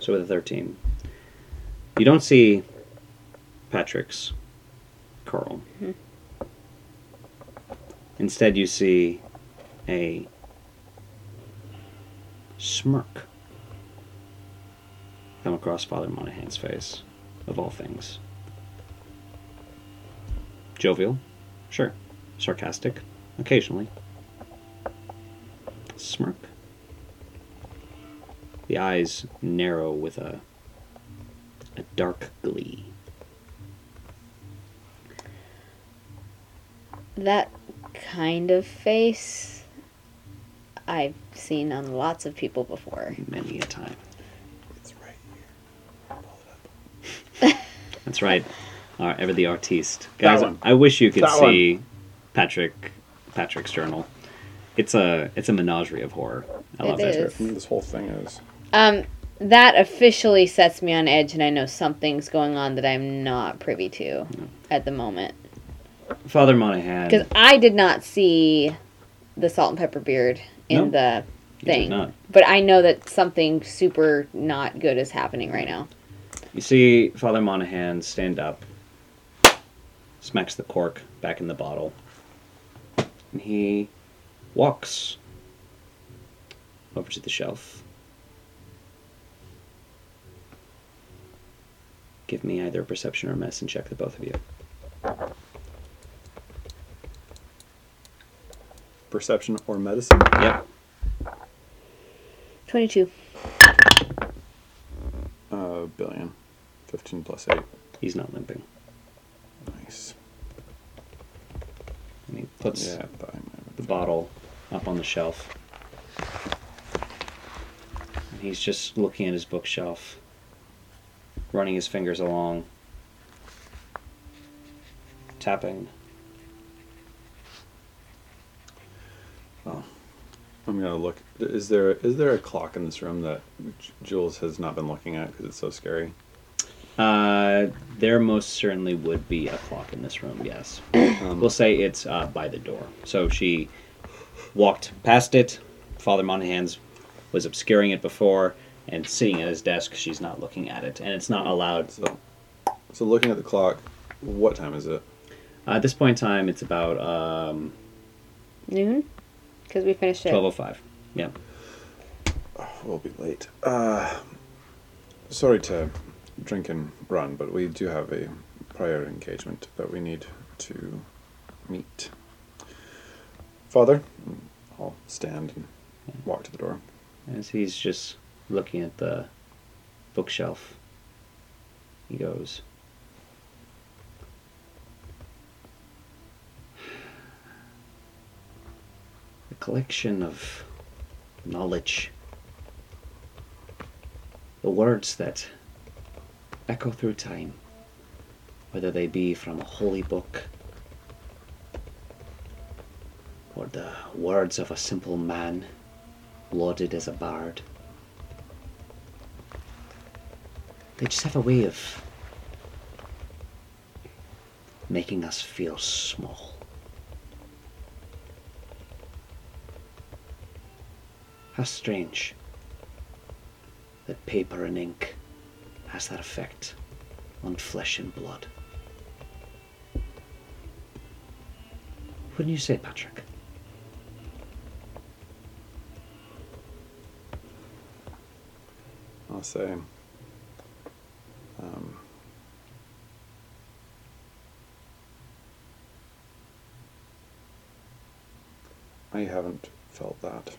So with a 13, you don't see Patrick's Carl. Mhm. Instead, you see a smirk come across Father Monaghan's face, of all things. Jovial, sure. Sarcastic, occasionally. Smirk. The eyes narrow with a a dark glee. That kind of face I've seen on lots of people before. Many a time. It's right here. Pull it up. That's right. Our, ever the artiste. Guys, one. I wish you could That see Patrick Patrick's journal. It's a it's a menagerie of horror. I It love is. it. That's what this whole thing is. Um, that officially sets me on edge, and I know something's going on that I'm not privy to at the moment. Father Monaghan. Because I did not see the salt and pepper beard in No, the thing, not. but I know that something super not good is happening right now. You see Father Monaghan stand up, smacks the cork back in the bottle, and he walks over to the shelf. Give me either a perception or a medicine check, the both of you. Perception or medicine? Yep. Twenty-two. a billion. 15 plus 8. He's not limping. Nice. And he puts Yeah, I thought I might have the bottle up on the shelf. And he's just looking at his bookshelf, running his fingers along, tapping. I'm gonna look. Is there is there a clock in this room that Jules has not been looking at because it's so scary? Uh, there most certainly would be a clock in this room, yes. Um, We'll say it's uh, by the door. So she walked past it. Father Monaghan's was obscuring it before, and sitting at his desk, she's not looking at it, and it's not allowed. so, so looking at the clock, what time is it? Uh, at this point in time, it's about um, Noon? Because we finished it. twelve oh five. Yeah. We'll be late. Uh, sorry to drink and run, but we do have a prior engagement that we need to meet. Father, I'll stand and walk to the door. As he's just looking at the bookshelf, he goes, Collection of knowledge, the words that echo through time, whether they be from a holy book or the words of a simple man lauded as a bard. They just have a way of making us feel small. How strange that paper and ink has that effect on flesh and blood. Wouldn't you say, Patrick? I'll say. Um, I haven't felt that.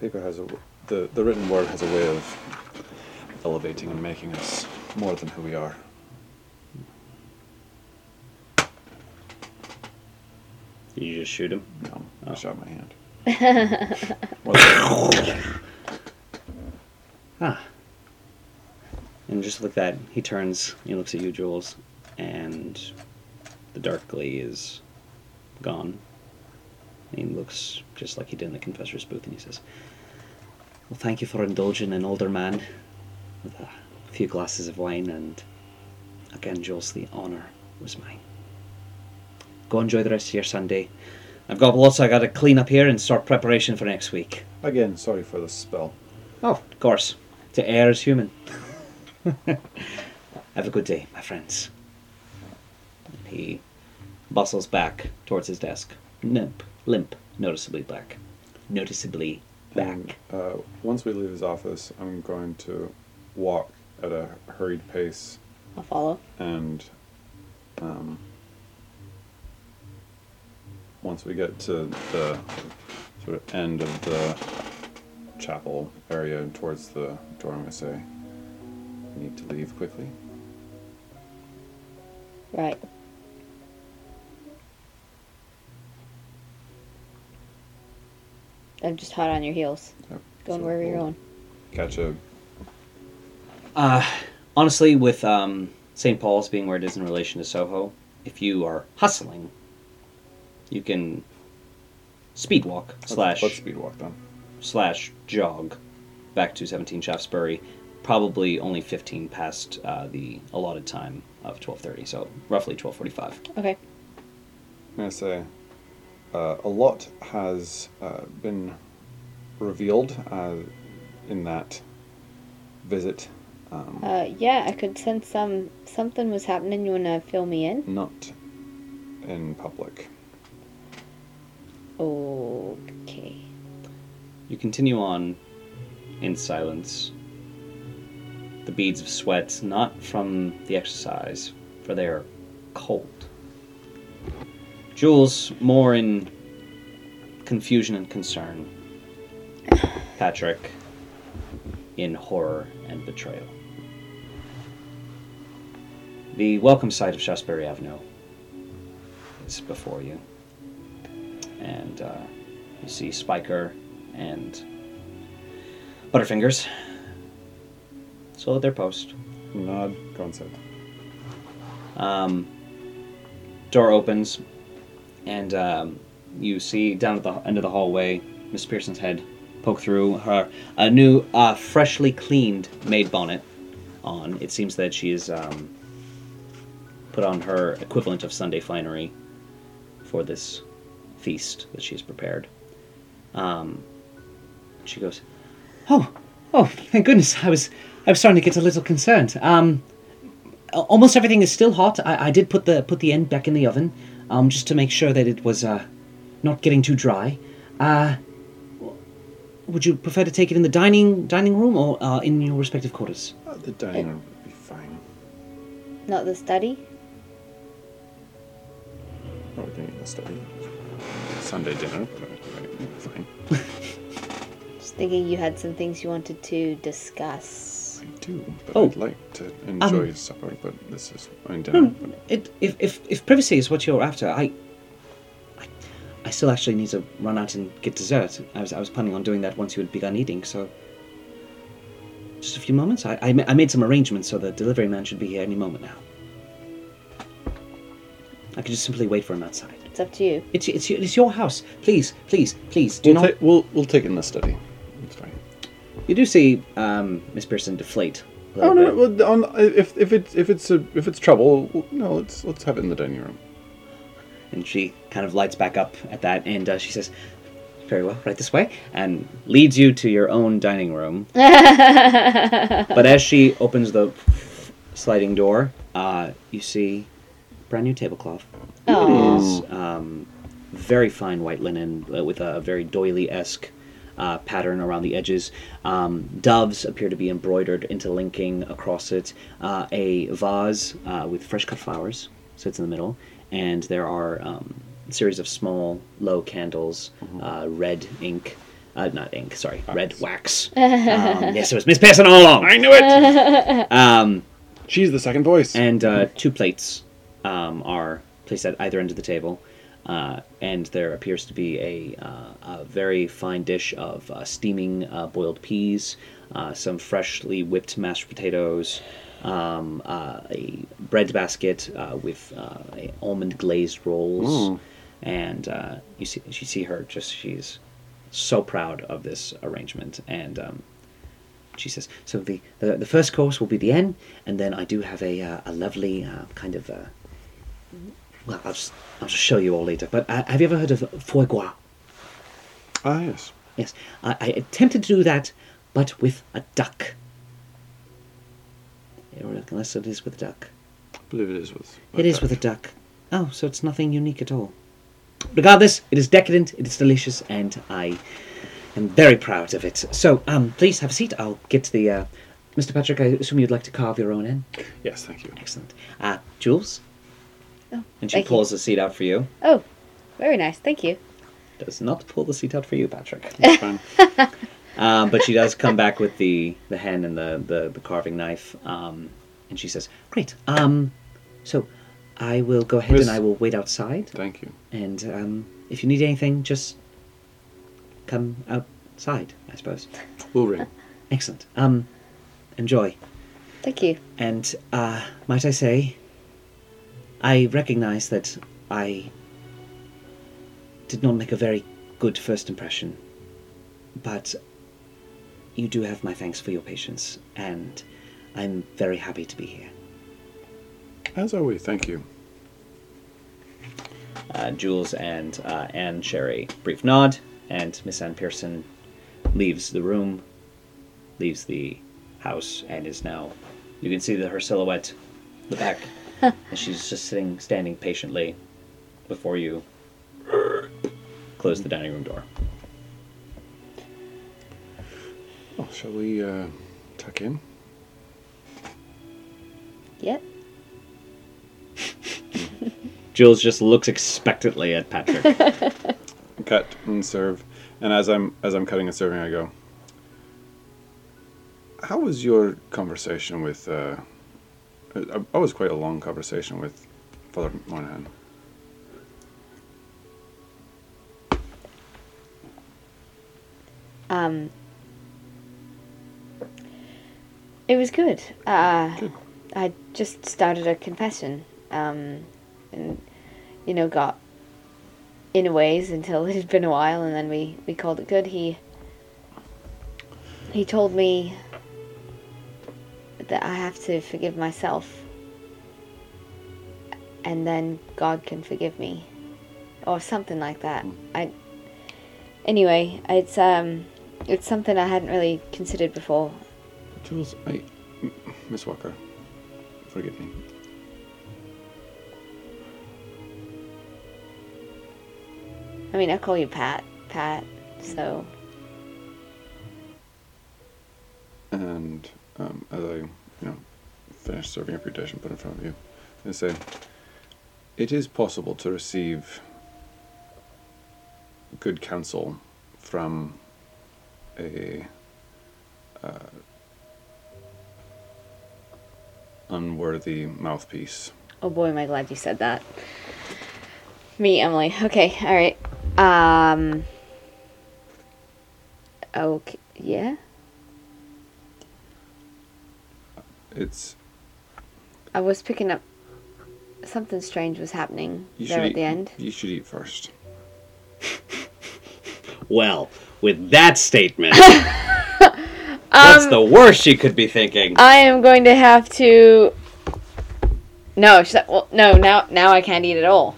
Paper has a the the written word has a way of elevating and making us more than who we are. Did you just shoot him? No, I Oh. shot my hand. Well, Ah. And just like that, he turns, he looks at you, Jules, and the dark glee is gone. And he looks just like he did in the confessor's booth, and he says, Well, thank you for indulging an older man with a few glasses of wine, and again, Jules, the honour was mine. Go enjoy the rest of your Sunday. I've got lots I gotta clean up here and start preparation for next week. again, sorry for the spell. Oh, of course. To err is human. Have a good day, my friends. And he bustles back towards his desk. Limp, limp, noticeably black. Noticeably back. And, uh, once we leave his office, I'm going to walk at a hurried pace I'll follow. and um, once we get to the sort of end of the chapel area towards the door, I'm going to say, we need to leave quickly. Right. I'm just hot on your heels. Yep. Going So wherever you're going. Catch a Uh, honestly, with um, St. Paul's being where it is in relation to Soho, if you are hustling, you can speed walk let's- slash let's speed walk then. slash jog back to 17 Shaftesbury, probably only 15 past uh, the allotted time of 12:30, so roughly 12:45. Okay. I'm going to say uh, a lot has uh, been revealed uh, in that visit. Um, Uh, yeah, I could sense some something was happening. You wanna fill me in? not in public. Okay. You continue on in silence. The beads of sweat, not from the exercise, for they are cold. Jules, more in confusion and concern. Patrick, in horror and betrayal. The welcome sight of Shaftesbury Avenue is before you. And uh, you see Spiker and Butterfingers So at their post. Nod, inside. Um, door opens, and um, you see down at the end of the hallway Miss Pearson's head poke through her a new, uh, freshly cleaned maid bonnet on. It seems that she is um, put on her equivalent of Sunday finery for this feast that she has prepared. Um, she goes, "Oh, oh, thank goodness! I was, I was starting to get a little concerned. Um, almost everything is still hot. I, I did put the put the end back in the oven, um, just to make sure that it was uh, not getting too dry. Uh, would you prefer to take it in the dining dining room or uh, in your respective quarters? Uh, the dining room would be fine. Not the study? Oh, we're doing the study. Sunday dinner. but, Fine. Just thinking you had some things you wanted to discuss. I do, but Oh. I'd like to enjoy Um, supper, but this is fine dinner. Hmm, it, if, if if privacy is what you're after, I, I I still actually need to run out and get dessert. I was I was planning on doing that once you had begun eating, so. Just a few moments. I, I, ma- I made some arrangements so the delivery man should be here any moment now. I could just simply wait for him outside. It's up to you. It's it's your, it's your house. Please, please, please do We'll, not. ta- we'll we'll take it in the study. It's fine. You do see um, Miss Pearson deflate. a Oh no! bit. well, on, if if it's if it's a, if it's trouble, well, no. Let's let's have it in the dining room. And she kind of lights back up at that, and uh, she says, "Very well, right this way," and leads you to your own dining room. but as she opens the sliding door, uh, you see brand new tablecloth. It is um, very fine white linen uh, with a very doily-esque uh, pattern around the edges. Um, doves appear to be embroidered, interlinking across it. Uh, a vase uh, with fresh-cut flowers sits in the middle, and there are um, a series of small, low candles, uh, red ink. Uh, not ink, sorry, red wax. um, yes, it was Miss Pearson all along. I knew it. Um, She's the second voice. and uh, two plates um, are placed at either end of the table. Uh, and there appears to be a, uh, a very fine dish of uh, steaming uh, boiled peas, uh, some freshly whipped mashed potatoes, um, uh, a bread basket uh, with uh, almond glazed rolls, and uh, you see you see her just she's so proud of this arrangement, and um, she says, "So the, the the first course will be the end, and then I do have a uh, a lovely uh, kind of uh, well, I'll just I'll just show you all later. But uh, have you ever heard of foie gras? ah yes. Yes, I, I attempted to do that, but with a duck. Unless it is with a duck. I believe it is with. It is with a duck. Oh, so it's nothing unique at all. Regardless, it is decadent, it is delicious, and I am very proud of it. So, um, please have a seat. I'll get to the. Uh, Mr. Patrick, I assume you'd like to carve your own in? Yes, thank you. Excellent. Uh, Jules? Oh, And she thank you. pulls the seat out for you. Oh, very nice. Thank you. Does not pull the seat out for you, Patrick. It's fine. Um, but she does come back with the, the hen and the, the, the carving knife. Um, and she says, Great. Um, so I will go ahead Miss- and I will wait outside. Thank you. And um, if you need anything, just come outside, I suppose. We'll ring. Excellent. Um, enjoy. Thank you. And uh, might I say, I recognize that I did not make a very good first impression, but you do have my thanks for your patience, and I'm very happy to be here. As always, thank you. Uh, Jules and uh, Anne Sherry brief nod, and Miss Anne Pearson leaves the room, leaves the house, and is now. You can see that her silhouette, the back, and she's just sitting, standing patiently before you. Close the dining room door. Oh, shall we uh, tuck in? Yep. Jules just looks expectantly at Patrick. Cut and serve. And as I'm as I'm cutting and serving, I go. how was your conversation with? Uh, I, I was quite a long conversation with Father Monaghan. Um, it was good. Uh, Good. I just started a confession, um, and you know got in a ways until it had been a while, and then we we called it good. He he told me that I have to forgive myself, and then God can forgive me, or something like that. I anyway, it's um, it's something I hadn't really considered before. Jules, I Miss Walker, forgive me. I mean, I call you Pat, Pat. So And um, as I, you know, finish serving up your dish and put it in front of you, and say, it is possible to receive good counsel from a uh, unworthy mouthpiece. Oh boy, am I glad you said that. Me, Emily. Okay, all right. Um. Okay. Yeah. It's I was picking up. Something strange was happening you there should at eat, the end. You should eat first. Well, with that statement, what's um, the worst she could be thinking? I am going to have to. No, sh- well, no. Now, now I can't eat at all.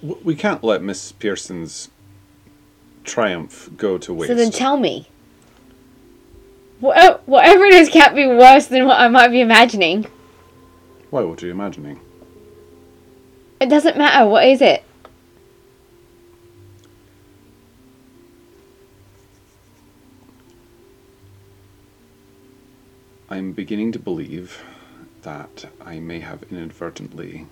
We can't let Miss Pearson's triumph go to waste. So then, tell me. Wha- Whatever it is can't be worse than what I might be imagining. Why? What are you imagining? It doesn't matter. What is it? I'm beginning to believe that I may have inadvertently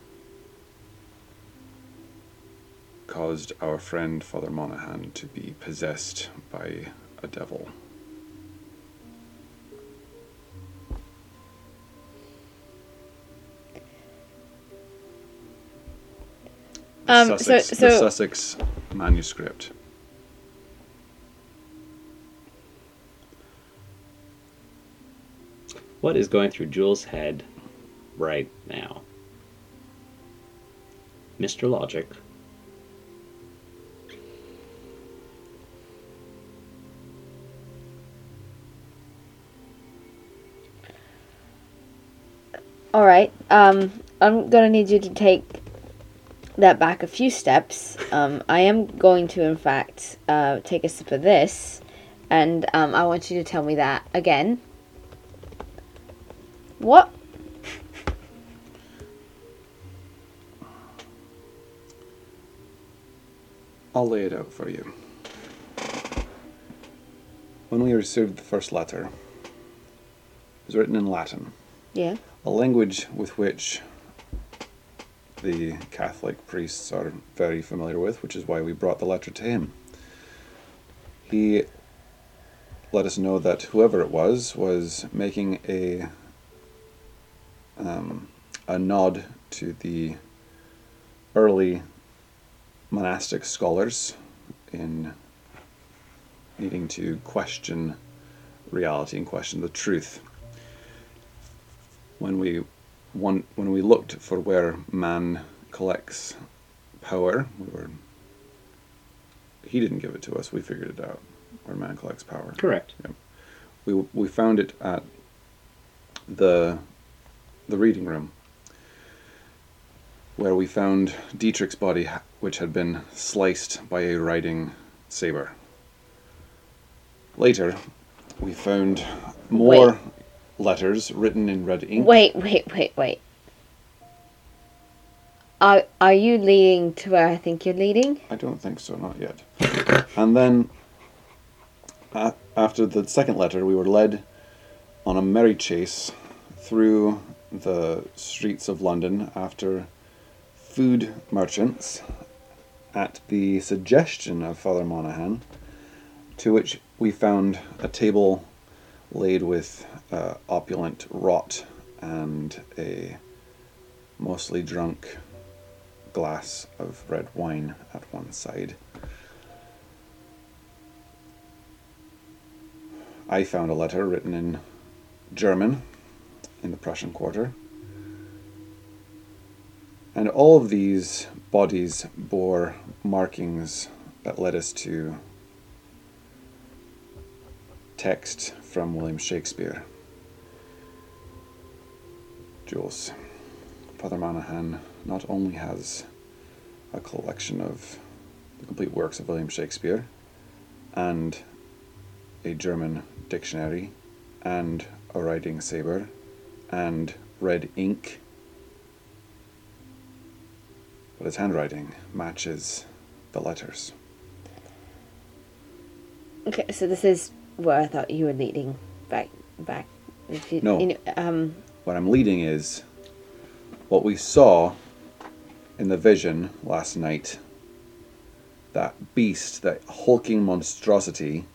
caused our friend Father Monaghan to be possessed by a devil. The Um, so- Sussex, the Sussex manuscript. What is going through Jules' head right now? Mr. Logic. All right. Um, I'm gonna need you to take that back a few steps. Um, I am going to, in fact, uh, take a sip of this, and um, I want you to tell me that again. What? I'll lay it out for you. When we received the first letter, it was written in Latin, Yeah. a language with which the Catholic priests are very familiar with, which is why we brought the letter to him. He let us know that whoever it was was making a um, a nod to the early monastic scholars in needing to question reality and question the truth. When we one, when we looked for where man collects power, we were he didn't give it to us. We figured it out where man collects power. Correct. We we found it at the the reading room where we found Dietrich's body, which had been sliced by a riding saber. Later, we found more Wait. Letters written in red ink. Wait, wait, wait, wait. Are are you leading to where I think you're leading? I don't think so, not yet. and then, a after the second letter, we were led on a merry chase through the streets of London after food merchants at the suggestion of Father Monaghan, to which we found a table laid with uh, opulent rot and a mostly drunk glass of red wine at one side. I found a letter written in German in the Prussian quarter. And all of these bodies bore markings that led us to text from William Shakespeare. Jules, Father Monaghan not only has a collection of the complete works of William Shakespeare and a German dictionary and a writing saber and red ink, but his handwriting matches the letters. Okay, so this is where I thought you were leading back back. If you, No. you know, um, What I'm leading is what we saw in the vision last night. That beast, that hulking monstrosity.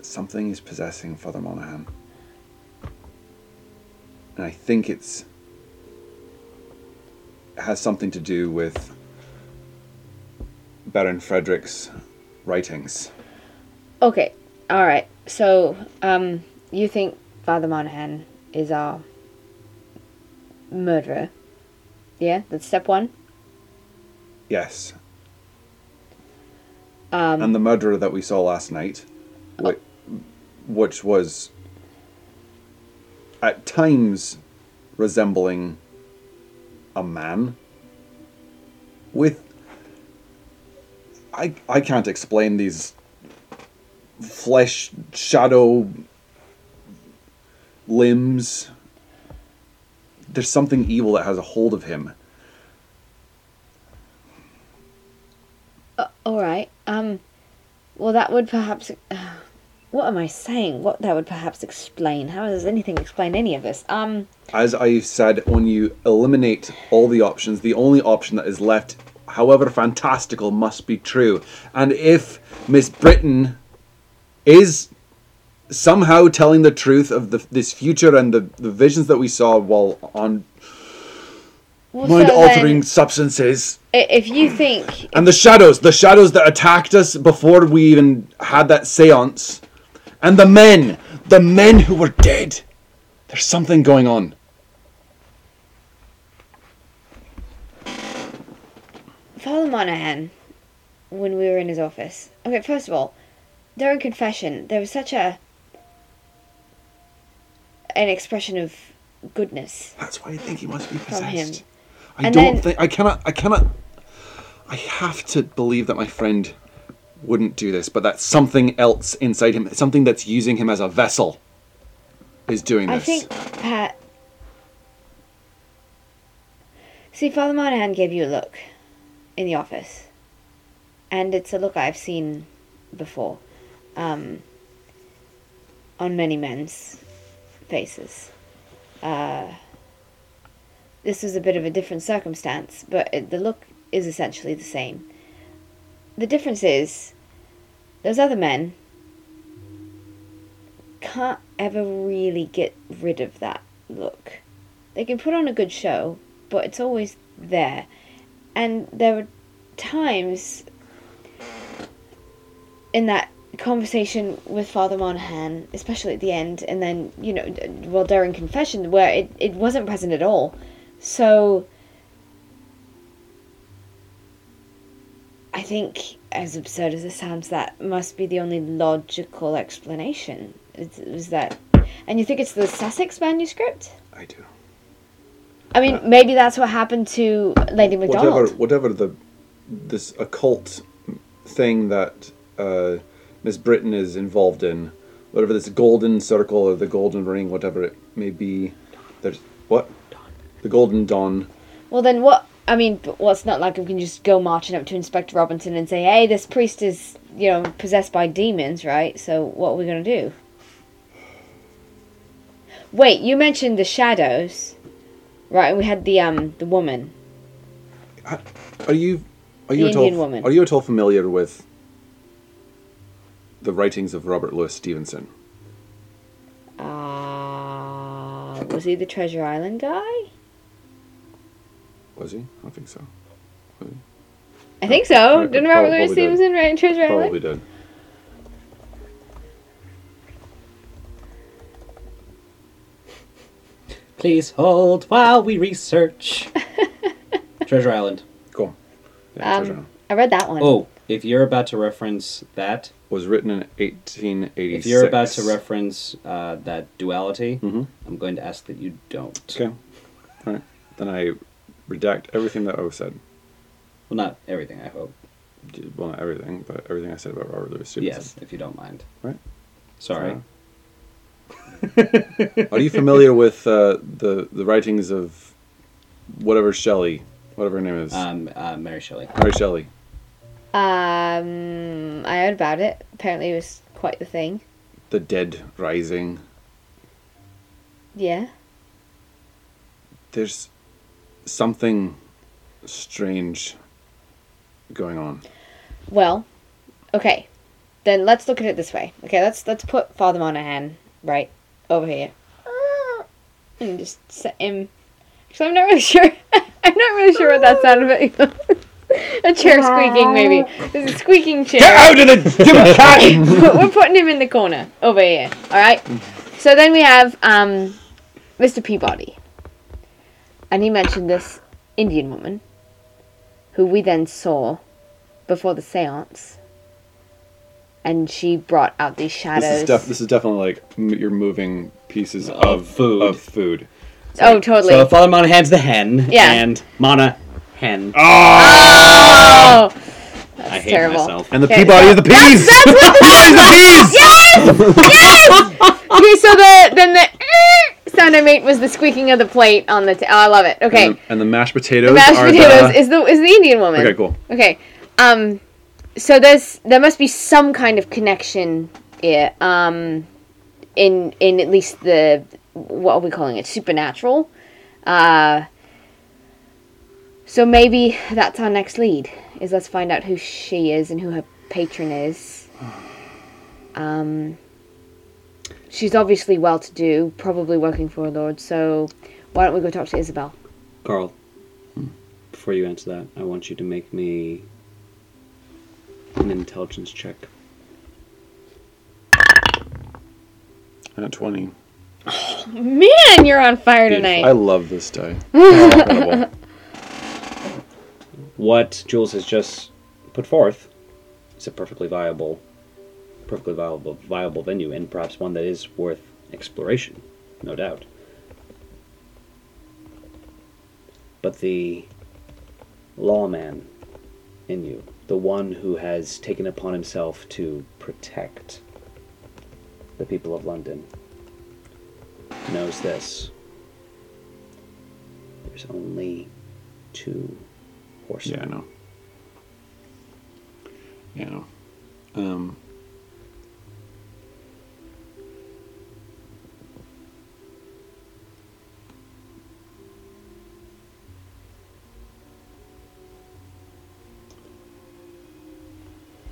Something is possessing Father Monaghan. And I think it's it has something to do with Baron Frederick's writings. okay, all right. So, um, you think Father Monaghan is our murderer? Yeah, that's step one. Yes, Um, and the murderer that we saw last night, whi- which was at times resembling a man with I I can't explain these flesh shadow limbs. There's something evil that has a hold of him. Uh, all right. Um, well, that would perhaps. Uh, what am I saying? What that would perhaps explain? How does anything explain any of this? Um, as I said, when you eliminate all the options, the only option that is left, however fantastical, must be true. And if Miss Britain is somehow telling the truth of the, this future and the, the visions that we saw while on well, mind so altering substances if you think and the shadows, the shadows that attacked us before we even had that seance, and the men, the men who were dead, there's something going on. Father Monaghan, when we were in his office. Okay, first of all, during confession, there was such a an expression of goodness. That's why I think he must be From him. possessed. I And don't then- think I cannot I cannot I have to believe that my friend wouldn't do this, but that something else inside him, something that's using him as a vessel, is doing this. I think Pat. See, Father Monaghan gave you a look in the office, and it's a look I've seen before, um, on many men's faces. Uh, this was a bit of a different circumstance, but it, the look is essentially the same. The difference is, those other men can't ever really get rid of that look. They can put on a good show, but it's always there. And there were times in that conversation with Father Monaghan, especially at the end, and then, you know, well, during confession, where it, it wasn't present at all. So, I think, as absurd as it sounds, that must be the only logical explanation. Is, that. And you think it's the Sussex manuscript? I do. I mean, maybe that's what happened to Lady Whatever MacDonald. whatever the this occult thing that uh, Miss Britain is involved in, whatever this golden circle or the golden ring, whatever it may be, there's what? The golden dawn. Well, then what? I mean, well, it's not like we can just go marching up to Inspector Robinson and say, "Hey, this priest is, you know, possessed by demons, right? So what are we gonna do?" Wait, you mentioned the shadows, right? And we had the um the woman. Are you are you The at all Indian woman. are you at all familiar with the writings of Robert Louis Stevenson. Uh, was he the Treasure Island guy? Was he? I don't think so. I think so. Didn't Robert Louis. Stevenson write Treasure Island? Probably did. Please hold while we research. Treasure Island. Cool. Yeah, Um, Treasure Island. I read that one. Oh, if you're about to reference that, was written in 1886. if you're about to reference uh, that duality, Mhm. I'm going to ask that you don't. Okay. All right. Then I redact everything that I said. Well, not everything, I hope. Well, not everything, but everything I said about Robert Louis Stevenson. Yes, if you don't mind. Right. Sorry. Are you familiar with uh, the the writings of whatever Shelley, whatever her name is, Um, uh, Mary Shelley. Mary Shelley? Um, I heard about it. Apparently, it was quite the thing. The Dead Rising. Yeah. There's something strange going on. Well, okay. Then let's look at it this way. Okay, let's let's put Father Monaghan right over here, and just set him. Because I'm not really sure. I'm not really sure what that sounded like. a chair squeaking, maybe. There's a squeaking chair. Get out of the stupid cat! We're putting him in the corner over here. All right. So then we have um, Mr. Peabody, and he mentioned this Indian woman, who we then saw before the séance, and she brought out these shadows. This is, def- this is definitely like m- you're moving pieces Of of, food. Of food. oh, totally. So the Father Monaghan's the hen, Yeah. and Mana hen. oh, that's I hate terrible. myself. And the Okay, Peabody so is the peas. That's what the the peas. Yes. Yes. okay, so the then the sound I made was the squeaking of the plate on the. T- oh, I love it. Okay. And the, and the mashed potatoes. The mashed are potatoes the- is the is the Indian woman. Okay, cool. Okay. Um so there's there must be some kind of connection here. Um in in at least the what are we calling it? Supernatural. Uh so maybe that's our next lead. Is let's find out who she is and who her patron is. Um she's obviously well to do, probably working for a lord, so why don't we go talk to Isabel? Carl, before you answer that, I want you to make me an intelligence check. At 20. Man, you're on fire tonight. I love this die. What Jules has just put forth is a perfectly viable, perfectly viable, viable venue, and perhaps one that is worth exploration, no doubt. But the lawman in you, the one who has taken upon himself to protect the people of London, knows this. There's only two horsemen. Yeah, I know. Yeah. Um,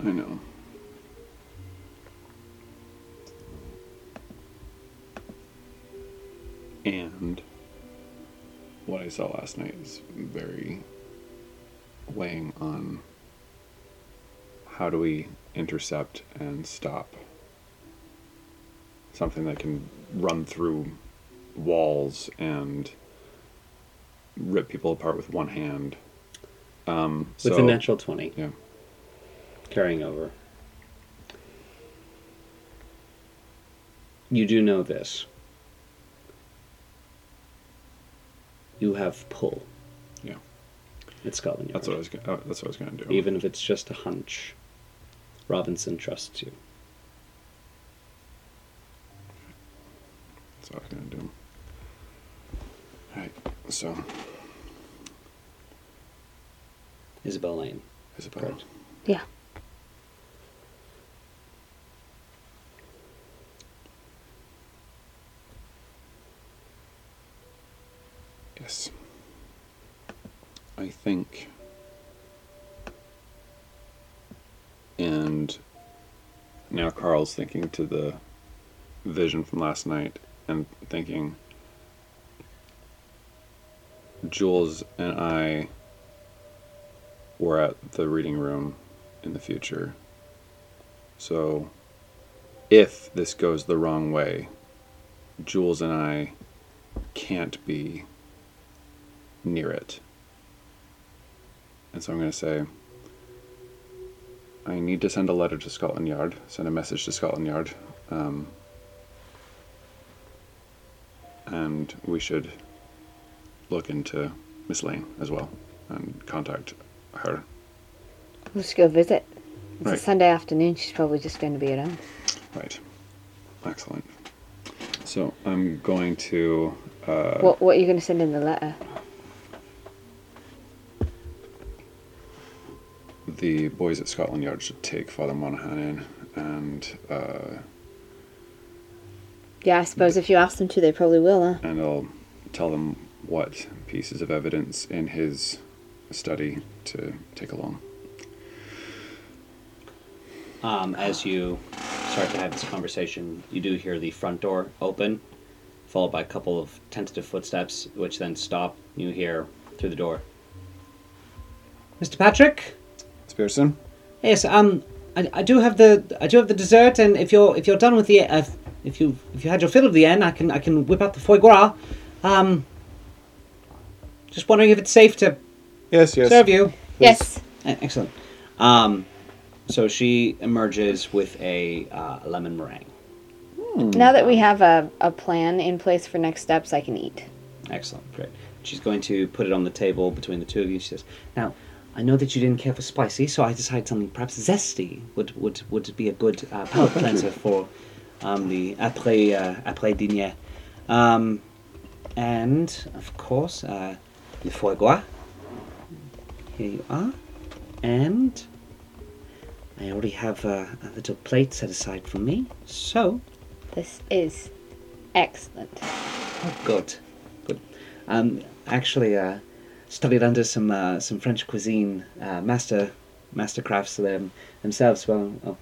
I know. And what I saw last night is very weighing on how do we intercept and stop something that can run through walls and rip people apart with one hand. Um, With so, a natural 20. Yeah. Carrying over. You do know this. You have pull. Yeah. At Scotland Yard. That's what I was. go- Uh, that's what I was going to do. Even if it's just a hunch, Robinson trusts you. That's what I was going to do. All right. So Isabel Lane. Isabel. Correct. Yeah. Yes. I think. And now Carl's thinking to the vision from last night and thinking Jules and I were at the reading room in the future. So if this goes the wrong way, Jules and I can't be near it. And so I'm going to say, I need to send a letter to Scotland Yard, send a message to Scotland Yard. Um, and we should look into Miss Lane as well and contact her. We'll just go visit. It's Right. a Sunday afternoon. She's probably just going to be at home. Right. Excellent. So I'm going to. Uh, What What are you going to send in the letter? The boys at Scotland Yard should take Father Monaghan in and uh, Yeah, I suppose if you ask them to, they probably will. Huh? and I'll tell them what pieces of evidence in his study to take along. Um, as you start to have this conversation, you do hear the front door open, followed by a couple of tentative footsteps, which then stop. You hear through the door, Mr. Patrick. Spearson? Yes, um, I, I do have the I do have the dessert, and if you're if you're done with the uh, if you if you had your fill of the end, I can I can whip out the foie gras. Um, just wondering if it's safe to Yes, yes. serve you. Yes. Eh, Excellent. Um, so she emerges with a uh, lemon meringue. Now that we have a, a plan in place for next steps, I can eat. Excellent, great. She's going to put it on the table between the two of you. She says, "Now, I know that you didn't care for spicy, so I decided something perhaps zesty would would, would be a good uh, palate cleanser for um, the après uh, après dîner, um, and of course uh, le foie gras. Here you are, and I already have uh, a little plate set aside for me. So, This is excellent. Oh, good, good. Um, actually, uh, studied under some uh, some French cuisine uh, master master crafts them themselves. Well, oh,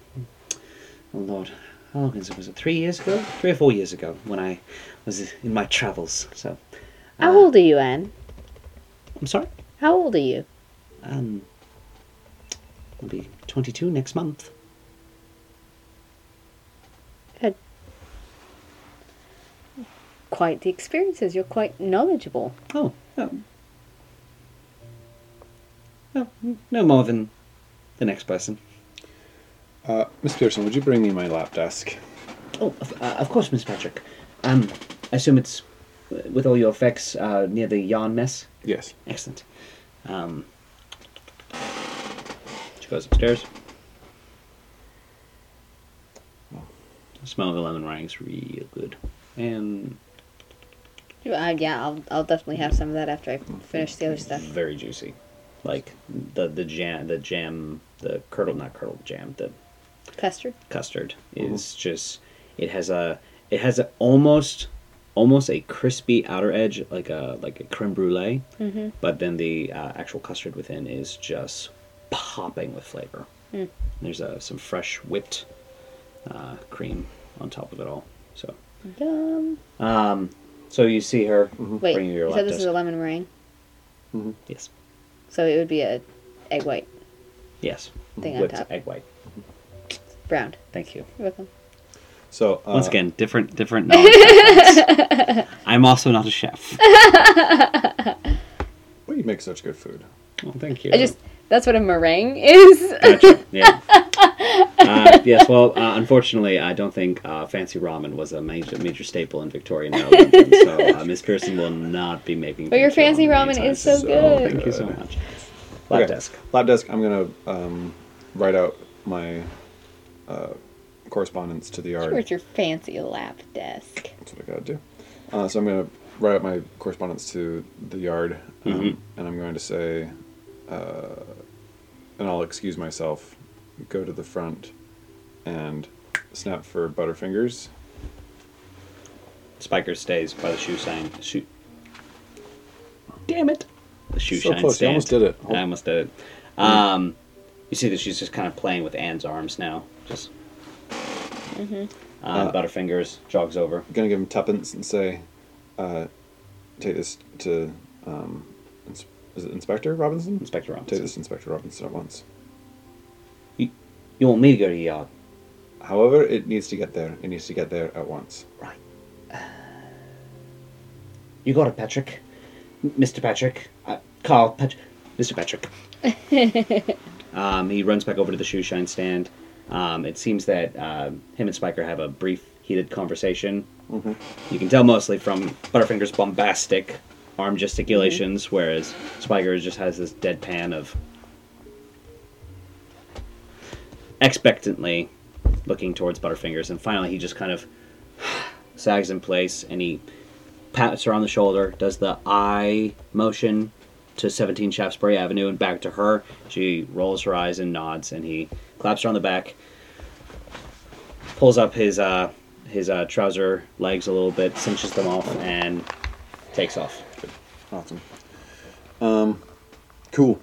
oh Lord, how long is it? Was it three years ago? Three or four years ago when I was in my travels. So, How uh, old are you, Anne? I'm sorry. How old are you? Um, I'll be 22 next month. Quite the experiences. You're quite knowledgeable. Oh, no. No, no more than the next person. Uh, Miss Pearson, would you bring me my lap desk? Oh, of, uh, of course, Miss Patrick. Um, I assume it's uh, with all your effects uh, near the yarn mess. Yes. Excellent. Um, she goes upstairs. The smell of the lemon meringue's real good, and Uh, yeah, I'll, I'll definitely have some of that after I finish the other stuff. very juicy. Like the the jam, the jam, the curdle, not curdled jam, the Custard? custard is just it has a it has a almost almost a crispy outer edge like a like a creme brulee Mm-hmm. but then the uh, actual custard within is just popping with flavor Mm. there's uh, some fresh whipped uh, cream on top of it all so Yum. um so you see her Wait, bring you your you this is a lemon meringue? yes So it would be a egg white, yes Thing on whipped top. egg white browned. thank you You're welcome. So uh, once again different different knowledge backgrounds. i'm also not a chef well, you make such good food. oh, thank you I just, that's what a meringue is. Gotcha. Yeah. Uh, yes. Well, uh, unfortunately, I don't think uh, fancy ramen was a major major staple in Victorian Ireland, so uh, Miss Pearson will not be making. But your fancy ramen anytime is so soon. good. Thank you so much. Lap Okay. desk. Lap desk. I'm gonna um, write out my uh, correspondence to the yard. Where's your fancy lap desk? That's what I gotta do. Uh, so I'm gonna write out my correspondence to the yard, um, Mhm. and I'm going to say, uh, and I'll excuse myself, go to the front, and snap for Butterfingers. Spiker stays by the shoe sign. Shoot. Damn it! The shoe So shine close, you almost did it. I almost did it. Um, you see that she's just kind of playing with Anne's arms now. Just Uh, Butterfingers jogs over. I'm gonna give him tuppence and say, uh, take this to, um, ins- is it Inspector Robinson? Inspector Take Robinson. this to Inspector Robinson at once. You, you want me to go to the yard? However, it needs to get there. It needs to get there at once. Right. Uh, you got it, Patrick. M- Mr. Patrick. Uh, Carl Patrick. Mr. Patrick. um, he runs back over to the shoe shine stand. Um, it seems that uh, him and Spiker have a brief, heated conversation. You can tell mostly from Butterfinger's bombastic arm gesticulations, whereas Spiker just has this deadpan of expectantly looking towards Butterfingers, and finally he just kind of sags in place and he pats her on the shoulder, does the eye motion to 17 Shaftesbury Avenue and back to her. She rolls her eyes and nods, and he claps her on the back, pulls up his uh, his uh, trouser legs a little bit, cinches them off, and takes off. Awesome. Um, cool.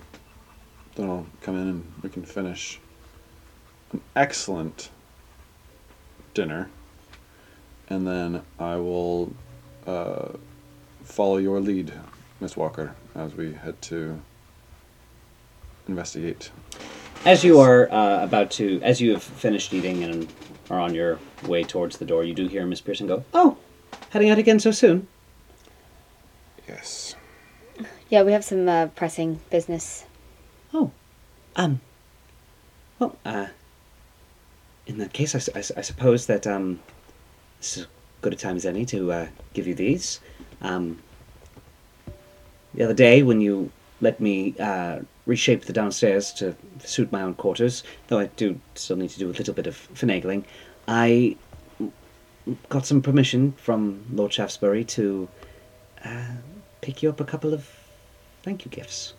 Then I'll come in and we can finish an excellent dinner, and then I will uh, follow your lead, Miss Walker, as we head to investigate. As you are uh, about to, as you have finished eating and are on your way towards the door, you do hear Miss Pearson go, "Oh, heading out again so soon." Yes. Yeah, we have some uh, pressing business. Oh, um, well, uh, in that case, I suppose that um, this is as good a time as any to uh, give you these. Um, the other day, when you let me uh, reshape the downstairs to suit my own quarters, though I do still need to do a little bit of finagling, I got some permission from Lord Shaftesbury to uh, pick you up a couple of thank you gifts.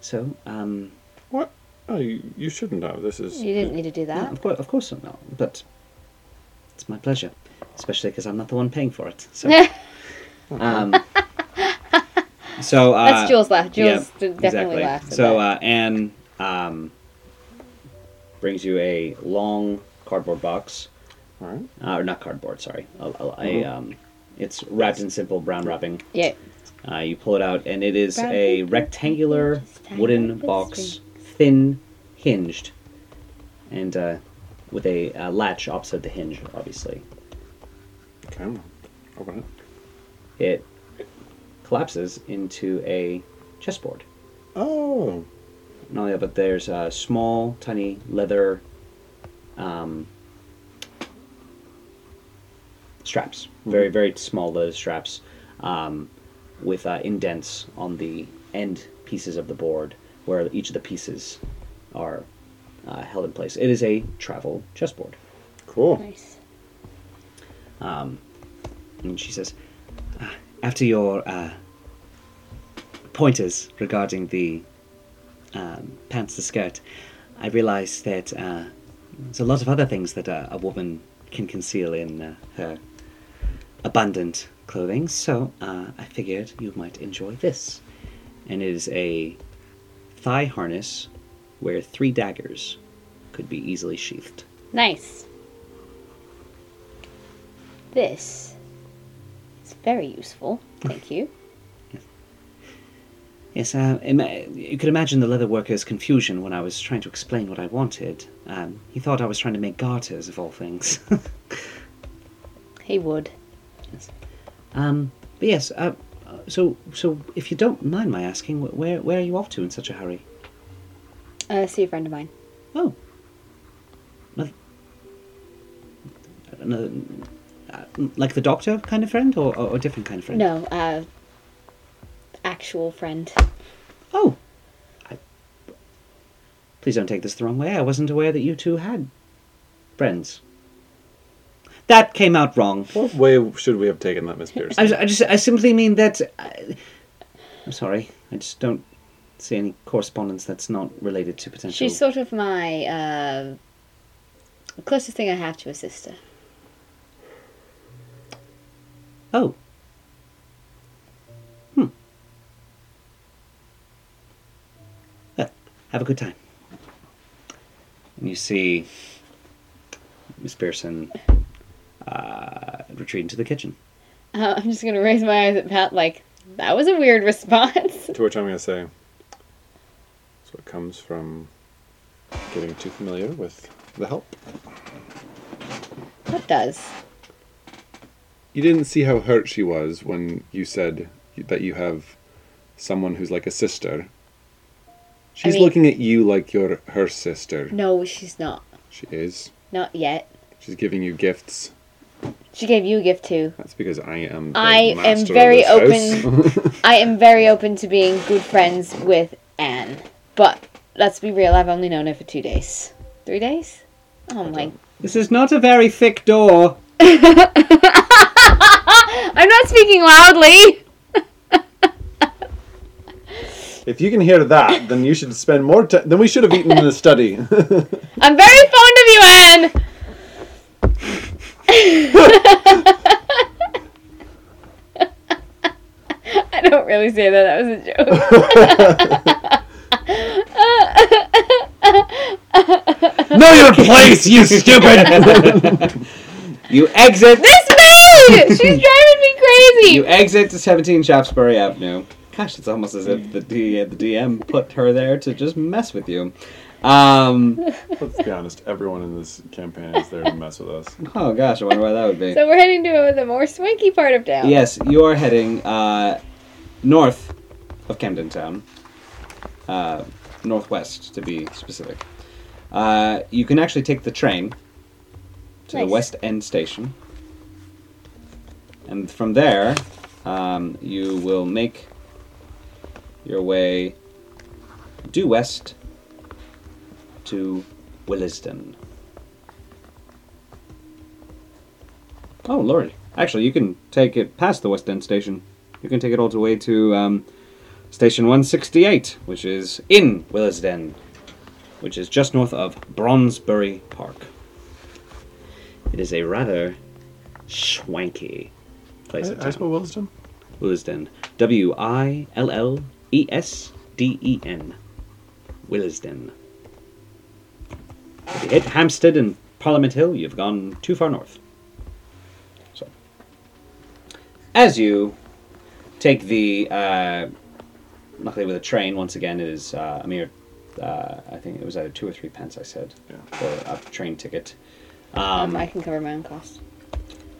So, um, What? Oh, you, you shouldn't have. This is. You didn't need to do no, that. of course, of course not. But it's my pleasure, especially because I'm not the one paying for it. So, um, so uh, That's Jules' laugh. Jules yeah, d- definitely exactly. laughed at So that. uh, Anne um, brings you a long cardboard box, All right. uh, or not cardboard. Sorry, a, a, a, um, it's wrapped in simple brown wrapping. Yeah. Uh, you pull it out, and it is a rectangular wooden box, thin, hinged, and uh, with a uh, latch opposite the hinge, obviously. Okay. I'm- Open it. It collapses into a chessboard. Oh. Not only that, but there's uh, small, tiny leather um, straps. Very, very small leather straps um, with uh, indents on the end pieces of the board where each of the pieces are uh, held in place. It is a travel chessboard. Cool. Nice. Um, and she says, "Ah, after your uh, pointers regarding the um, pants to skirt, I realized that uh, there's a lot of other things that uh, a woman can conceal in uh, her abundant clothing. So uh, I figured you might enjoy this, and it is a thigh harness where three daggers could be easily sheathed. Nice. This is very useful. Thank you. Yes, uh, ima- you could imagine the leather worker's confusion when I was trying to explain what I wanted. Um, he thought I was trying to make garters, of all things. He would. Um, but yes, uh, so so if you don't mind my asking, where where are you off to in such a hurry? Uh, see a friend of mine. Oh, another, another, uh, like the doctor kind of friend, or, or a different kind of friend? No, uh, actual friend. Oh, I, please don't take this the wrong way. I wasn't aware that you two had friends. That came out wrong. What way should we have taken that, Miss Pearson? I, I just, I simply mean that. I, I'm sorry. I just don't see any correspondence that's not related to potential. She's sort of my uh, closest thing I have to a sister. Oh. Hmm. Well, have a good time. And you see Miss Pearson uh, retreat into the kitchen. Uh, I'm just gonna raise my eyes at Pat like that was a weird response. To which I'm going to say, so it comes from getting too familiar with the help. What does? You didn't see how hurt she was when you said that you have someone who's like a sister. She's mean- looking at you like you're her sister. No, she's not. She is. Not yet. She's giving you gifts. She gave you a gift too. That's because I am. The I am master of very this house. I am very open to being good friends with Anne. But let's be real, I've only known her for two days. Three days? Oh my This is not a very thick door. I'm not speaking loudly. if you can hear that, then you should spend more time. Then we should have eaten in the study. I'm very fond of you, Anne. I don't really say that. That was a joke. know your place, you stupid. You exit. this maid! She's driving me crazy. You exit to 17 Shaftesbury Avenue. Gosh, it's almost as if the, D, the DM put her there to just mess with you. Um, Let's be honest. Everyone in this campaign is there to mess with us. oh gosh, I wonder why that would be. So we're heading to the more swanky part of town. Yes, you are heading uh, north of Camden Town. Uh, northwest, to be specific. Uh, you can actually take the train to the West End station. And from there, um, you will make your way due west to Willesden. Oh, Lord. Actually, you can take it past the West End station. You can take it all the way to um, Station 168, which is in Willesden, which is just north of Brondesbury Park. It is a rather swanky place. of I, I town. spell Williston. Willesden. W I L L E S D E N. Willesden. If you hit Hampstead and Parliament Hill, you've gone too far north. So, as you take the, uh, luckily with a train, once again, it is uh, a mere, uh, I think it was either two or three pence, I said, Yeah. for a train ticket. Um, Um, I can cover my own cost.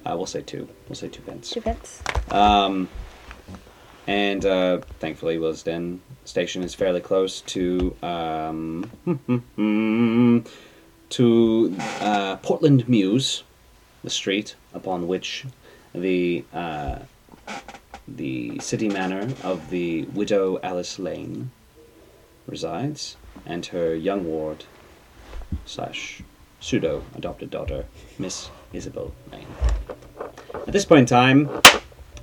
uh, we'll say two. We'll say two pence. Two pence. Um, and uh, thankfully, Willesden Station is fairly close to um, to uh, Portland Mews, the street upon which the uh, the city manor of the widow Alice Lane resides, and her young ward slash pseudo adopted daughter, Miss Isabel Lane. At this point in time,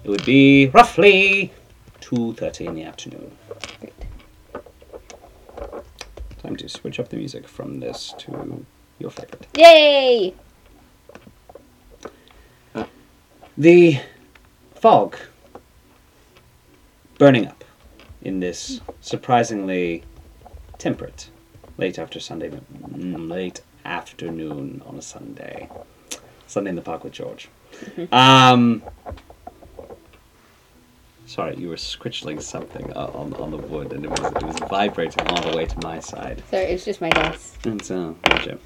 it would be roughly 2.30 in the afternoon. Time to switch up the music from this to your favorite. Yay! The fog burning up in this surprisingly temperate late after Sunday, late afternoon on a Sunday. Sunday in the park with George. Um, sorry, you were scritchling something uh, on, on the wood, and it was it was vibrating all the way to my side. Sorry, it's just my dice. And so, gotcha.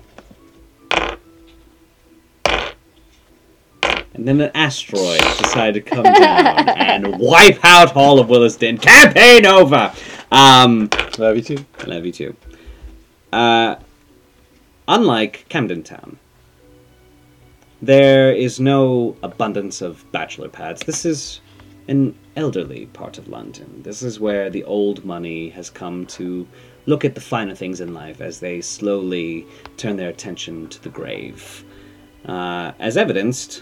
And then an asteroid decided to come down and wipe out all of Willesden. Campaign over! Um, Love you too. I love you too. Uh, unlike Camden Town, there is no abundance of bachelor pads. This is an elderly part of London. This is where the old money has come to look at the finer things in life as they slowly turn their attention to the grave. Uh, as evidenced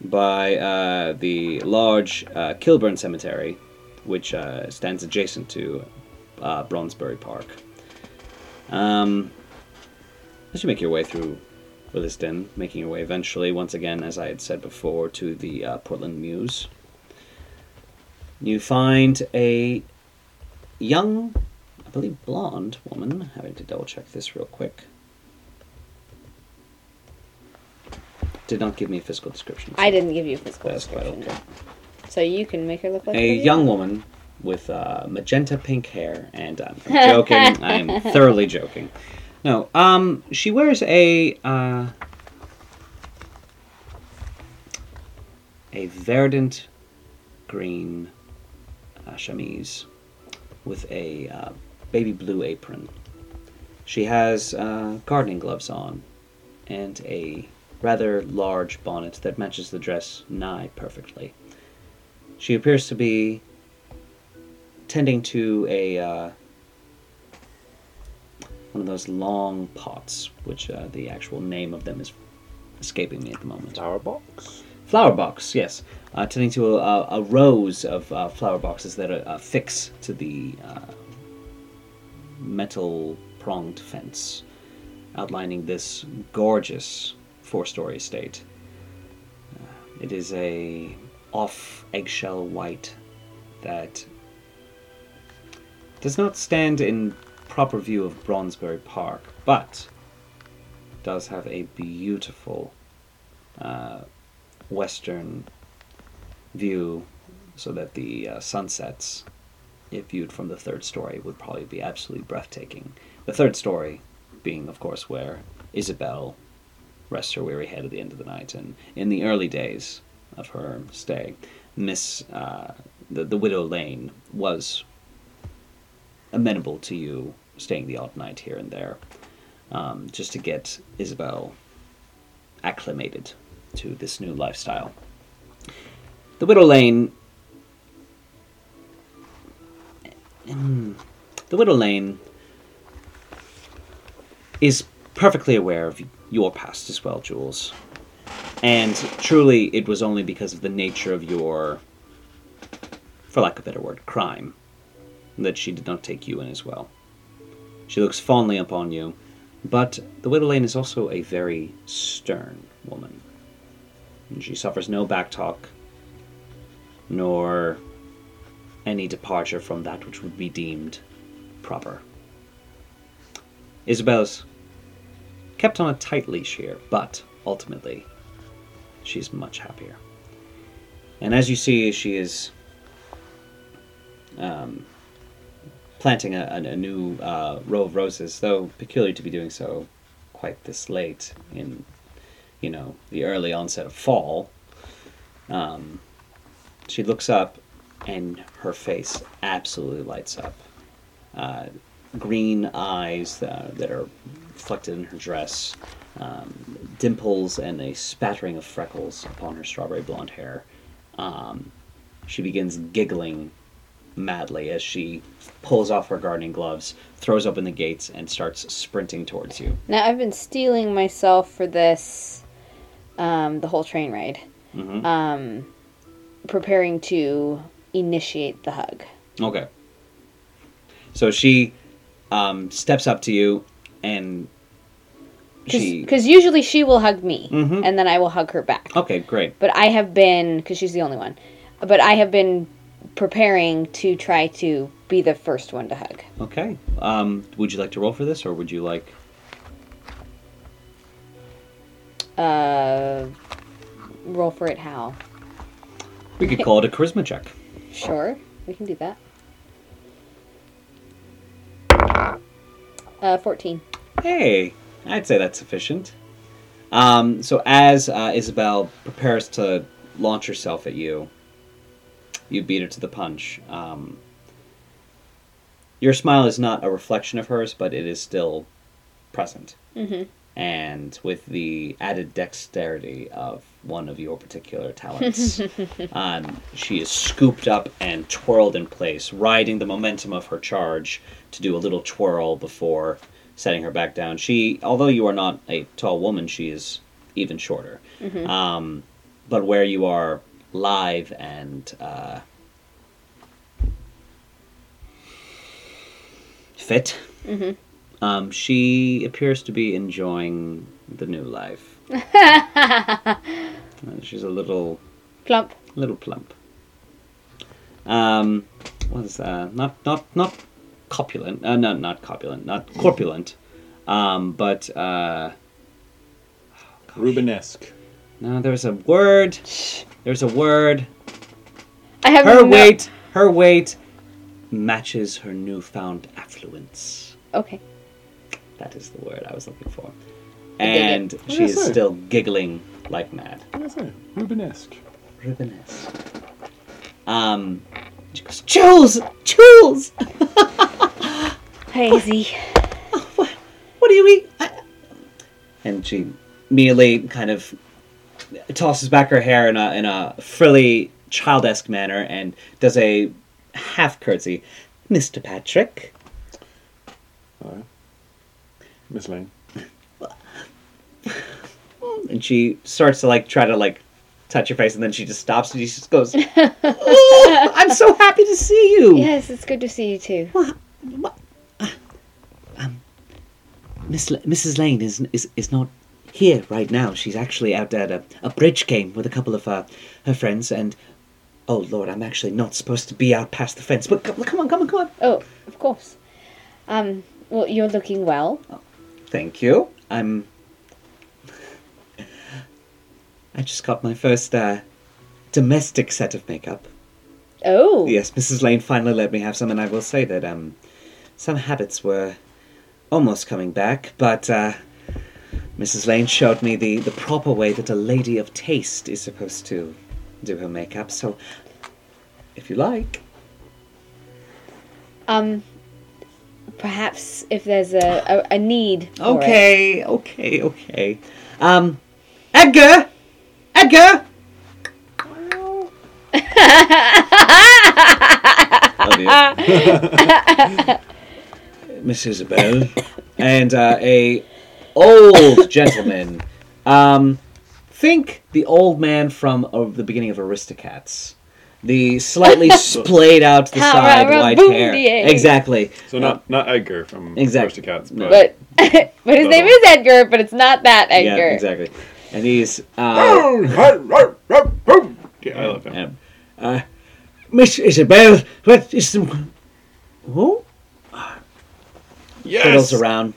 by uh, the large uh, Kilburn Cemetery, which uh, stands adjacent to uh, Brondesbury Park. Um, as you make your way through Willesden, making your way eventually, once again, as I had said before, to the uh, Portland Mews, you find a young, I believe, blonde woman. Having to double check this real quick. did not give me a physical description. I didn't give you a physical That's quite description. okay. So you can make her look like a young woman with uh, magenta pink hair, and um, I'm joking. I'm thoroughly joking. No, um, she wears a uh, a verdant green uh, chemise with a uh, baby blue apron. She has uh, gardening gloves on and a rather large bonnet that matches the dress nigh perfectly. She appears to be tending to a uh, one of those long pots, which uh, the actual name of them is escaping me at the moment. Flower box. Flower box, yes. Uh, tending to a, a rows of uh, flower boxes that are affixed to the uh, metal pronged fence, outlining this gorgeous four-story estate. Uh, it is a off eggshell white that does not stand in proper view of Brondesbury Park, but does have a beautiful uh, western view so that the uh, sunsets, if viewed from the third story, would probably be absolutely breathtaking. The third story being, of course, where Isabel rests her weary head at the end of the night. And in the early days of her stay, Miss, uh, the, the widow Lane was amenable to you staying the odd night here and there, um, just to get Isabel acclimated to this new lifestyle. The Widow Lane. Mm, the Widow Lane is perfectly aware of your past as well, Jules. And truly, it was only because of the nature of your, for lack of a better word, crime, that she did not take you in as well. She looks fondly upon you, but the Widow Lane is also a very stern woman. And she suffers no backtalk, nor any departure from that which would be deemed proper. Isabel's kept on a tight leash here, but ultimately, she's much happier. And as you see, she is um, planting a, a, new uh, row of roses, though peculiar to be doing so quite this late in, you know, the early onset of fall. Um, she looks up, and her face absolutely lights up. Uh, green eyes uh, that are reflected in her dress, um, dimples, and a spattering of freckles upon her strawberry blonde hair. Um, she begins giggling madly as she pulls off her gardening gloves, throws open the gates, and starts sprinting towards you. Now I've been steeling myself for this, um, the whole train ride, hmm um, preparing to initiate the hug. Okay. So she um, steps up to you and she. Because usually she will hug me, Mhm. and then I will hug her back. Okay, great. But I have been, because she's the only one, but I have been preparing to try to be the first one to hug. Okay. Um, would you like to roll for this, or would you like? Uh, roll for it how? We could call it a charisma check. Sure, we can do that. Uh, 14. Hey, I'd say that's sufficient. Um, so as uh, Isabel prepares to launch herself at you, you beat her to the punch. Um, your smile is not a reflection of hers, but it is still present. Mhm. And with the added dexterity of one of your particular talents, um, she is scooped up and twirled in place, riding the momentum of her charge to do a little twirl before setting her back down. She, although you are not a tall woman, she is even shorter. Um, but where you are live and uh, fit, Mhm. um, she appears to be enjoying the new life. She's a little Plump. little plump. Um, what is that? Not not not copulent. Uh, no, not copulent. Not corpulent. Um, but uh, Rubenesque. No, there's a word. There's a word. I have Her no- weight, her weight matches her newfound affluence. Okay. That is the word I was looking for. I dig it. And What she did I is still giggling like mad. What did I say? Rubenesque. Rubenesque. Um, she goes, Jules! Jules! Hazy. what, what do you eat? I... And she immediately kind of tosses back her hair in a, in a frilly, childesque manner and does a half curtsy. Mr. Patrick. Aye. Miss Lane. And she starts to like try to like touch your face and then she just stops and she just goes, "Oh, I'm so happy to see you. Yes, it's good to see you too. What? What? Uh, Um, Miss L- Mrs. Lane is, is is not here right now. She's actually out at a, a bridge game with a couple of uh, her friends. And oh lord, I'm actually not supposed to be out past the fence. But come, come on, come on, come on. Oh, of course. Um, well, you're looking well. Thank you. I'm. I just got my first uh, domestic set of makeup. Oh. Yes, Mrs. Lane finally let me have some, and I will say that um, some habits were almost coming back, but uh, Mrs. Lane showed me the, the proper way that a lady of taste is supposed to do her makeup. So, if you like, Um, perhaps if there's a, a, a need. for it. okay, okay, okay. Um, Edgar, Edgar. Dear. Miss Isabel and uh, a old gentleman. Um, think the old man from uh, the beginning of Aristocats. The slightly splayed out to the side white hair. Exactly. So not not Edgar from Exactly. Aristocats, No. but, But but his name is Edgar, but it's not that Edgar. Yeah, Edgar. exactly. And he's uh, yeah, I love him. um, uh, Miss Isabel, what is the who? Yes. fiddles around.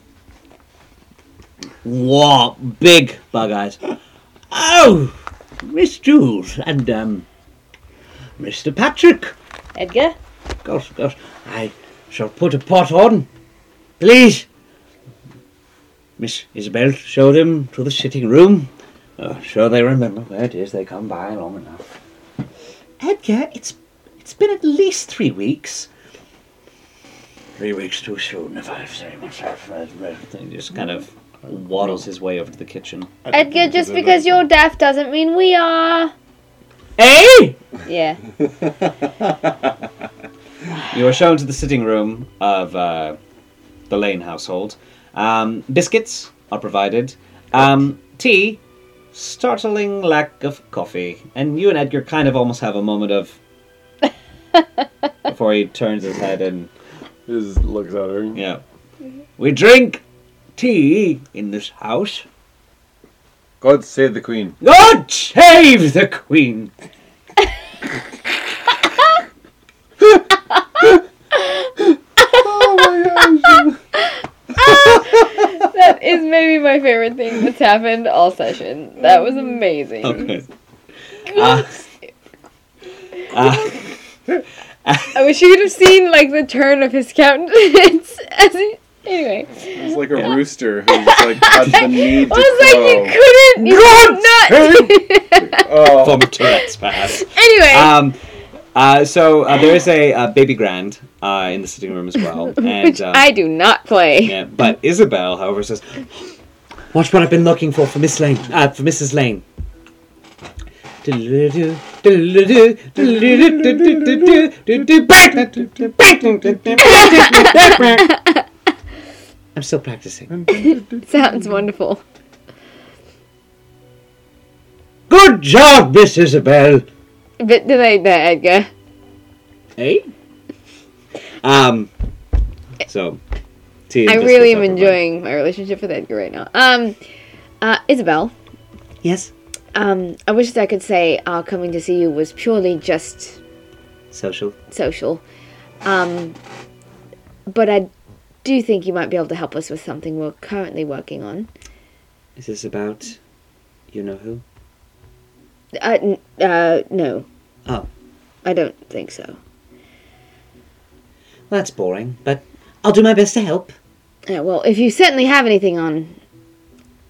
Whoa, big bug eyes. Oh, Miss Jules and um, Mr. Patrick. Edgar. Gosh, gosh, I shall put a pot on, please. Miss Isabel, show them to the sitting room. Oh, sure they remember where it is. They come by long enough. Edgar, it's it's been at least three weeks. Three weeks too soon, if I say myself. He just kind of waddles his way over to the kitchen. Edgar, just because you're deaf doesn't mean we are. Hey! Yeah. You are shown to the sitting room of uh, the Lane household. Um, biscuits are provided. Um, tea, startling lack of coffee. And you and Edgar kind of almost have a moment of. before he turns his head and. He just looks at her. Yeah. We drink tea in this house. God save the Queen. God save the Queen! That is maybe my favorite thing that's happened all session. That was amazing. Okay. Uh, uh, I wish you could have seen like the turn of his countenance as he. Anyway, It's like a rooster who's like had the need to I was like, you couldn't. You could not. Oh, Vom Tourette's pass. anyway, Um, uh, so uh, there is a, uh baby grand uh, in the sitting room as well, and which uh, I do not play. yeah, but Isabel, however, says, "Watch what I've been looking for for Miss Lane, uh, for Mrs. Lane." I'm still practicing. Sounds wonderful. Good job, Miss Isabel. Bit delayed there, Edgar. Hey. Um. So, I really am enjoying my relationship with Edgar right now. Um, uh, Isabel. Yes. Um, I wish that I could say our coming to see you was purely just Social. social. Um, but I do think you might be able to help us with something we're currently working on. Is this about you know who? Uh, n- uh, no. Oh. I don't think so. Well, that's boring, but I'll do my best to help. Yeah, well, if you certainly have anything on,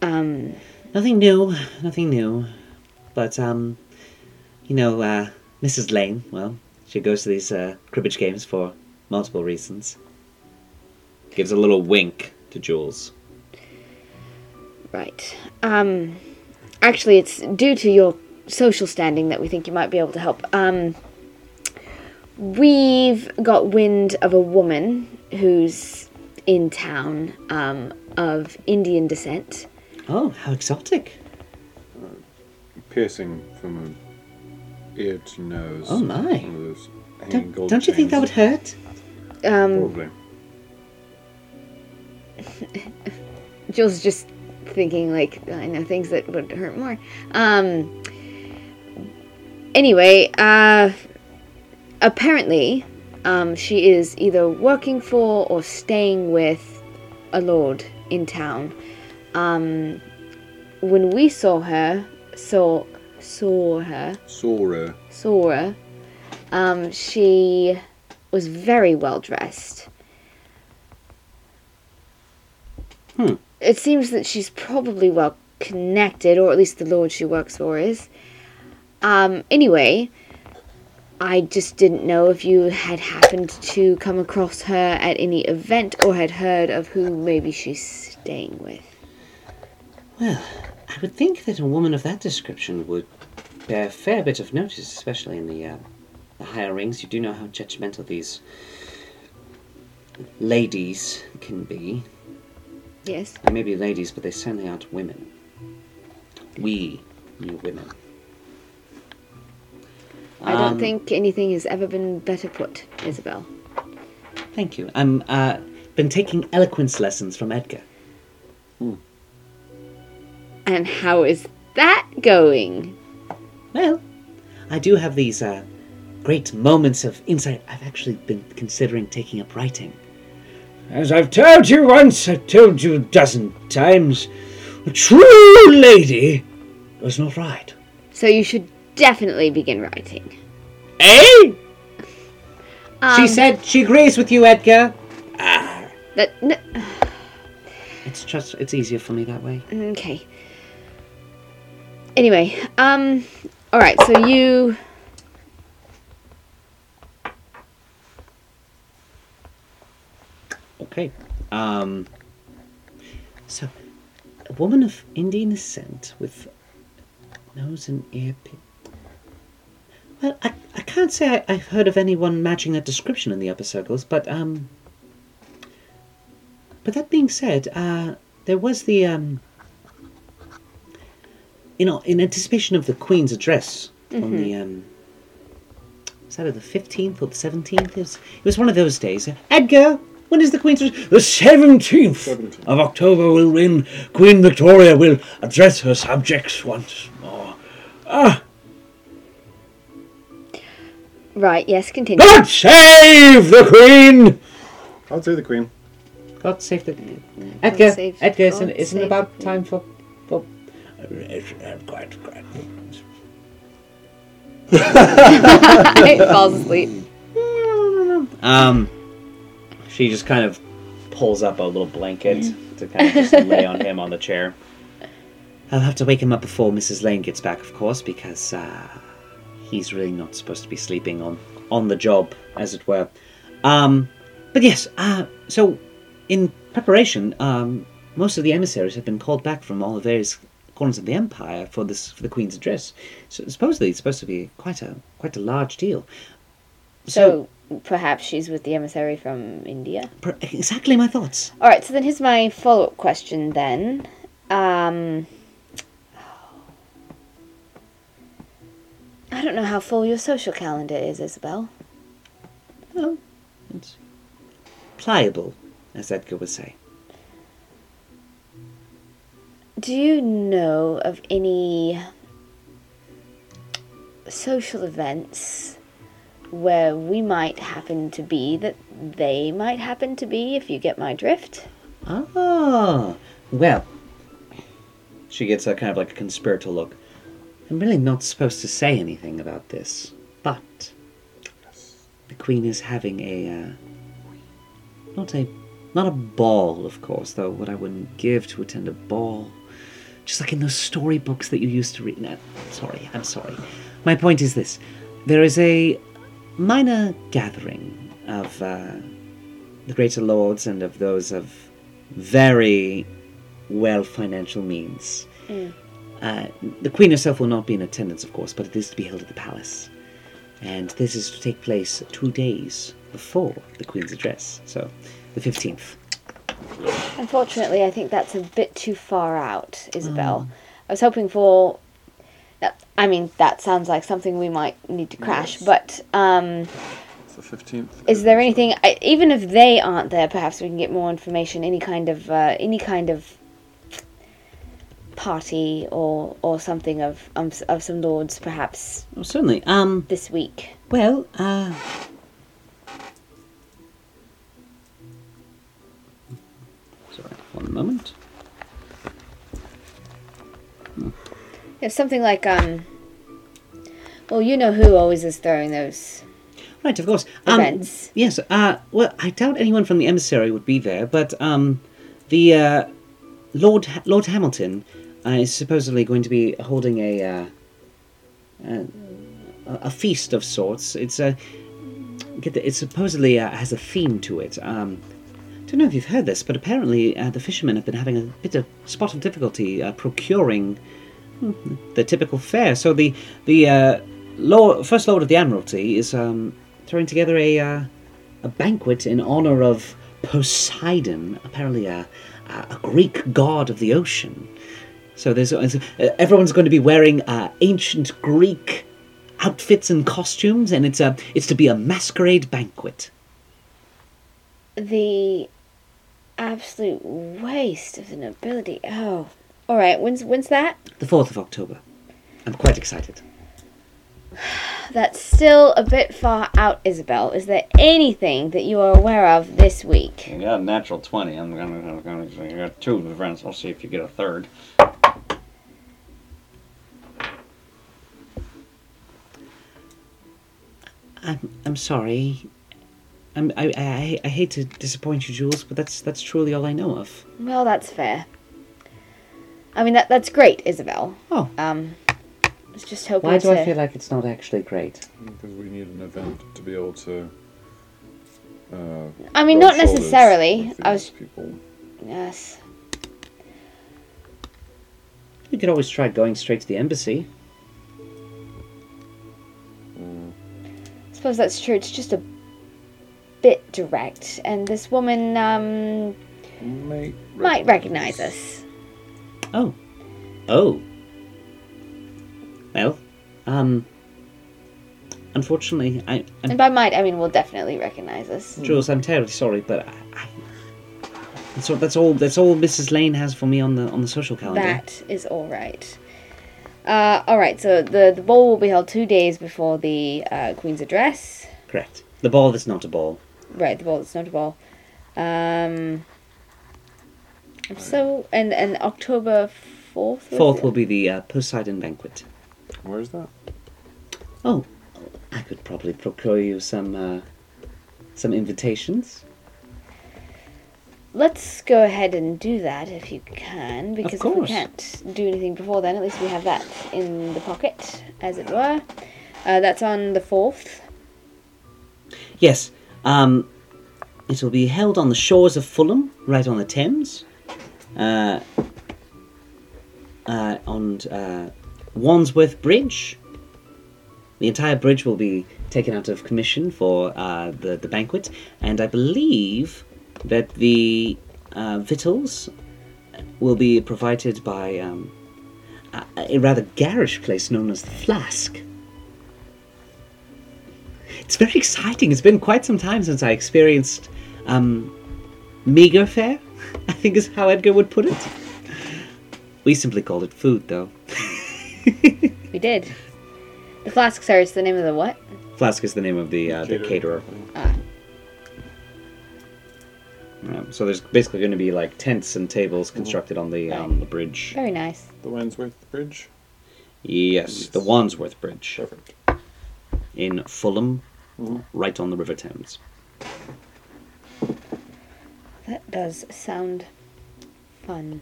um, Nothing new, nothing new. But, um, you know, uh, Mrs. Lane, well, she goes to these uh, cribbage games for multiple reasons. Gives a little wink to Jules. right. Um, actually, it's due to your social standing that we think you might be able to help. Um, we've got wind of a woman who's in town, um, of Indian descent. Oh, how exotic. Piercing from ear to nose. Oh, my. One of those hanging Don't, don't you think that would hurt? Um, Probably. Jules just thinking like I know things that would hurt more. Um. Anyway, uh, apparently, um, she is either working for or staying with a lord in town. Um, when we saw her, saw saw her, Sora. saw her, um, she was very well dressed. Hmm. It seems that she's probably well connected, or at least the lord she works for is. Um, anyway, I just didn't know if you had happened to come across her at any event or had heard of who maybe she's staying with. Well, I would think that a woman of that description would bear a fair bit of notice, especially in the, uh, the higher rings. You do know how judgmental these ladies can be. Yes. They may be ladies, but they certainly aren't women. We knew women. I don't Um, think anything has ever been better put, Isabel. Thank you. I'm uh, been taking eloquence lessons from Edgar. And how is that going? Well, I do have these uh, great moments of insight. I've actually been considering taking up writing. As I've told you once, I've told you a dozen times, a true lady does not write. So you should definitely begin writing. Eh? Um, she said she agrees with you, Edgar. that. N- It's just it's easier for me that way. okay. Anyway, um, all right. So you. Okay. Um. So, a woman of Indian descent with nose and ear. Well, I, I can't say I, I've heard of anyone matching that description in the upper circles, but um. But that being said, uh, there was the um. You know, in anticipation of the Queen's address on the um. Was that the fifteenth or the seventeenth? It was, it was one of those days. Edgar, when is the Queen's address? The 17th of October will when Queen Victoria will address her subjects once more. Ah, Right. Yes. Continue. God save the Queen! I'll say the queen. God save the Edgar. save- Edgar, isn't, isn't it about time for for It's, uh, quite, quite. it falls asleep. Um, she just kind of pulls up a little blanket to kind of just lay on him on the chair. I'll have to wake him up before Mrs. Lane gets back, of course, because uh, he's really not supposed to be sleeping on on the job, as it were. Um, but yes, uh, so in preparation, um, most of the emissaries have been called back from all the various corners of the empire for this for the Queen's address. So supposedly it's supposed to be quite a quite a large deal. So perhaps she's with the emissary from India. Per- exactly my thoughts. All right. So then here's my follow-up question. Then, um, I don't know how full your social calendar is, Isabel. Well, it's pliable, as Edgar would say. Do you know of any social events where we might happen to be that they might happen to be, if you get my drift? Ah, well. She gets a kind of like a conspiratorial look. I'm really not supposed to say anything about this, but the Queen is having a uh, not a not a ball, of course, though what I wouldn't give to attend a ball. Just like in those storybooks that you used to read. No, sorry, I'm sorry. My point is this: there is a minor gathering of uh, the greater lords and of those of very well financial means. Uh, the Queen herself will not be in attendance, of course, but it is to be held at the palace. And this is to take place two days before the Queen's address, so the 15th. Unfortunately, I think that's a bit too far out, Isabel. I was hoping for. I mean, that sounds like something we might need to crash, but um, the 15th. is there anything? I, even if they aren't there, perhaps we can get more information. Any kind of uh, any kind of party or or something of um, of some lords, perhaps Oh, certainly. Um, this week. well, uh. Sorry, one moment. Yeah, something like um. Well, you know who always is throwing those Right, of course. Um, events. Yes. Uh, well, I doubt anyone from the emissary would be there, but um, the uh, Lord Lord Hamilton uh, is supposedly going to be holding a uh, a, a feast of sorts. It's a get the, it supposedly uh, has a theme to it. Um, don't know if you've heard this, but apparently uh, the fishermen have been having a bit of spot of difficulty uh, procuring the typical fare. So the the uh, Lord, first Lord of the Admiralty is um, throwing together a uh, a banquet in honor of Poseidon, apparently a a Greek god of the ocean. So there's, there's- uh, everyone's going to be wearing uh, ancient Greek outfits and costumes, and it's a it's to be a masquerade banquet. the absolute waste of the nobility. Oh, all right. When's when's that? The fourth of October. I'm quite excited. That's still a bit far out, Isabel. Is there anything that you are aware of this week? You got a natural 20. I'm gonna, I'm gonna, you two friends. I'll see if you get a third. I'm I'm sorry. I'm, I, I I hate to disappoint you, Jules, but that's that's truly all I know of. Well, that's fair. I mean, that that's great, Isabel. Oh. Um, I was just hoping Why do to. I feel like it's not actually great? Because we need an event to be able to. Uh, I mean, not necessarily. with I was. these People. Yes. You could always try going straight to the embassy. Suppose that's true. It's just a bit direct, and this woman um, Might might recognize us. Oh. Oh. Well, um. Unfortunately, I, I'm, And by might, I mean will definitely recognize us. Jules, I'm terribly sorry, but I, I, that's all. That's all. That's all Mrs. Lane has for me on the on the social calendar. That is all right. Uh, all right. So the the ball will be held two days before the uh, Queen's address. Correct. The ball that's not a ball. Right. The ball that's not a ball. Um. So and and October fourth. Fourth will be the uh, Poseidon banquet. Where's that? Oh, I could probably procure you some uh, some invitations. Let's go ahead and do that if you can, because if we can't do anything before then, at least we have that in the pocket, as it were. Uh, that's on the fourth. Yes. Um, it will be held on the shores of Fulham, right on the Thames. Uh, uh, on uh, Wandsworth Bridge. The entire bridge will be taken out of commission for uh, the the banquet, and I believe that the uh, victuals will be provided by um, a, a rather garish place known as the Flask. It's very exciting. It's been quite some time since I experienced um, meager fare, I think is how Edgar would put it. We simply called it food, though. We did. The flasks are. It's the name of the what? Flask is the name of the uh, the Caterer. caterer. Ah. Um, so there's basically going to be like tents and tables constructed on the on the bridge. Very nice. The Wandsworth Bridge? Yes, the Wandsworth Bridge Perfect. in Fulham, Mhm. right on the River Thames. That does sound fun.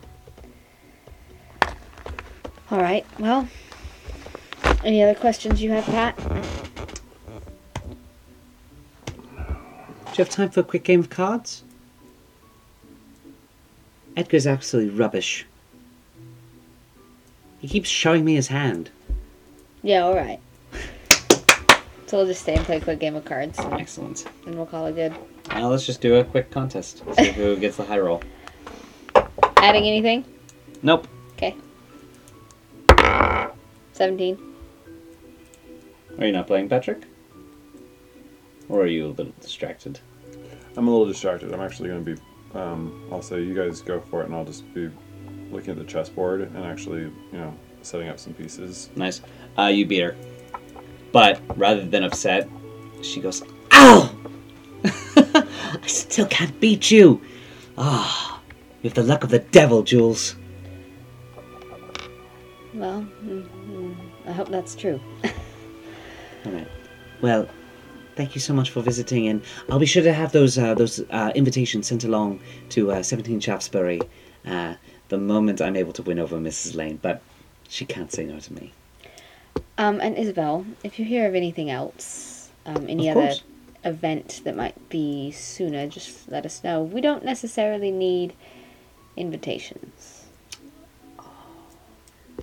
All right. Well, any other questions you have, Pat? Do you have time for a quick game of cards? Edgar's absolutely rubbish. He keeps showing me his hand. Yeah. All right. So we'll just stay and play a quick game of cards, and Excellent. and we'll call it good. Now let's just do a quick contest. See who gets the high roll. Adding anything? Nope. Okay. Seventeen. Are you not playing, Patrick? Or are you a little distracted? I'm a little distracted. I'm actually going to be. Um, I'll say you guys go for it, and I'll just be looking at the chessboard and actually, you know, setting up some pieces. Nice. Uh, you beat her. But rather than upset, she goes, Ow! I still can't beat you. Ah, you have the luck of the devil, Jules. Well, mm, mm, I hope that's true. All right. Well, thank you so much for visiting, and I'll be sure to have those uh, those uh, invitations sent along to uh, 17 Shaftesbury uh, the moment I'm able to win over Mrs. Lane. But she can't say no to me. Um, and Isabel, if you hear of anything else, um, any Of other course. event that might be sooner, just let us know. We don't necessarily need invitations.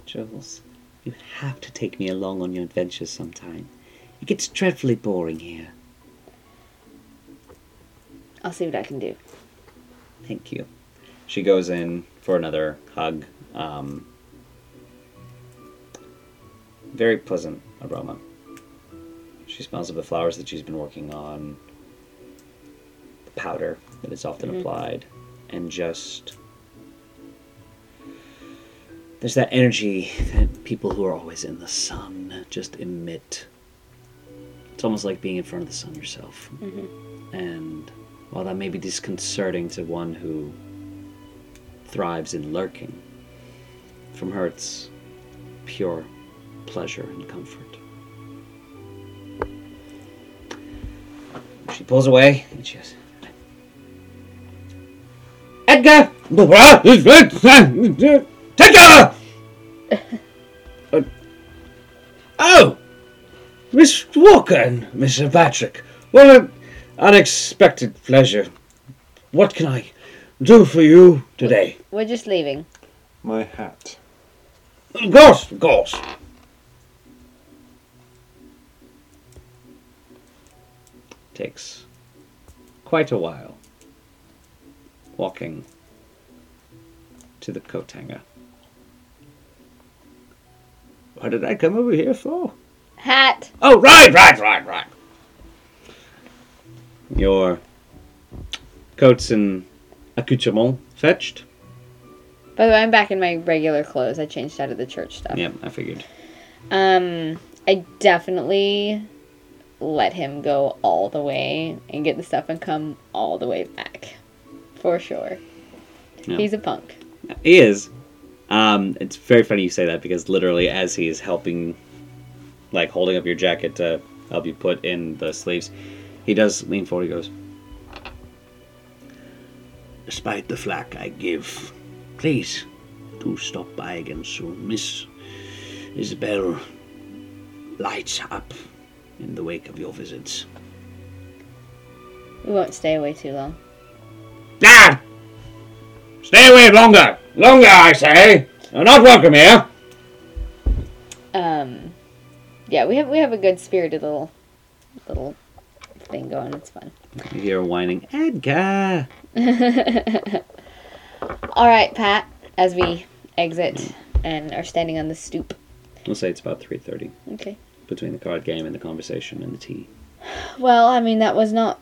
Jules, you have to take me along on your adventures sometime. It gets dreadfully boring here. I'll see what I can do. Thank you. She goes in for another hug. Um, very pleasant aroma. She smells of the flowers that she's been working on, the powder that is often Mhm. applied, and just. There's that energy that people who are always in the sun just emit. It's almost like being in front of the sun yourself. Mm-hmm. And while that may be disconcerting to one who thrives in lurking, from her it's pure pleasure and comfort. She pulls away and she goes, Edgar! Take her! Oh! Miss Walker and Mr. Patrick. What uh, an unexpected pleasure. What can I do for you today? We're just leaving. My hat. Of course, of course. takes quite a while walking to the coat hanger. What did I come over here for? Hat! Oh, right, right, right, right. Your coats and accoutrements fetched? By the way, I'm back in my regular clothes. I changed out of the church stuff. Yeah, I figured. Um, I definitely let him go all the way and get the stuff and come all the way back. For sure. Yeah. He's a punk. He is. Um, it's very funny you say that because literally, as he's helping, like holding up your jacket to help you put in the sleeves, he does lean forward. He goes, Despite the flack I give, please do stop by again soon. Miss Isabel lights up in the wake of your visits. We won't stay away too long. Ah! Stay away longer! Longer, I say! You're not welcome here! Um, yeah, we have we have a good spirited little little thing going. It's fun. you hear whining, Edgar. All right, Pat. As we exit and are standing on the stoop. We'll say it's about three thirty Okay. between the card game and the conversation and the tea. Well, I mean that was not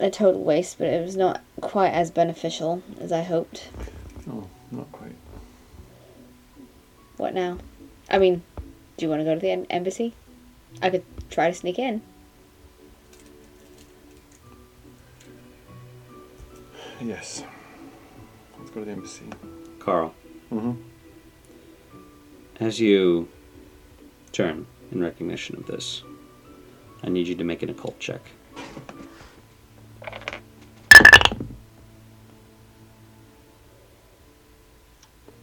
a total waste, but it was not quite as beneficial as I hoped. Oh, not quite. What now? I mean, do you want to go to the embassy? I could try to sneak in. Yes. Let's go to the embassy. Carl, Mm-hmm. as you turn in recognition of this. I need you to make an occult check.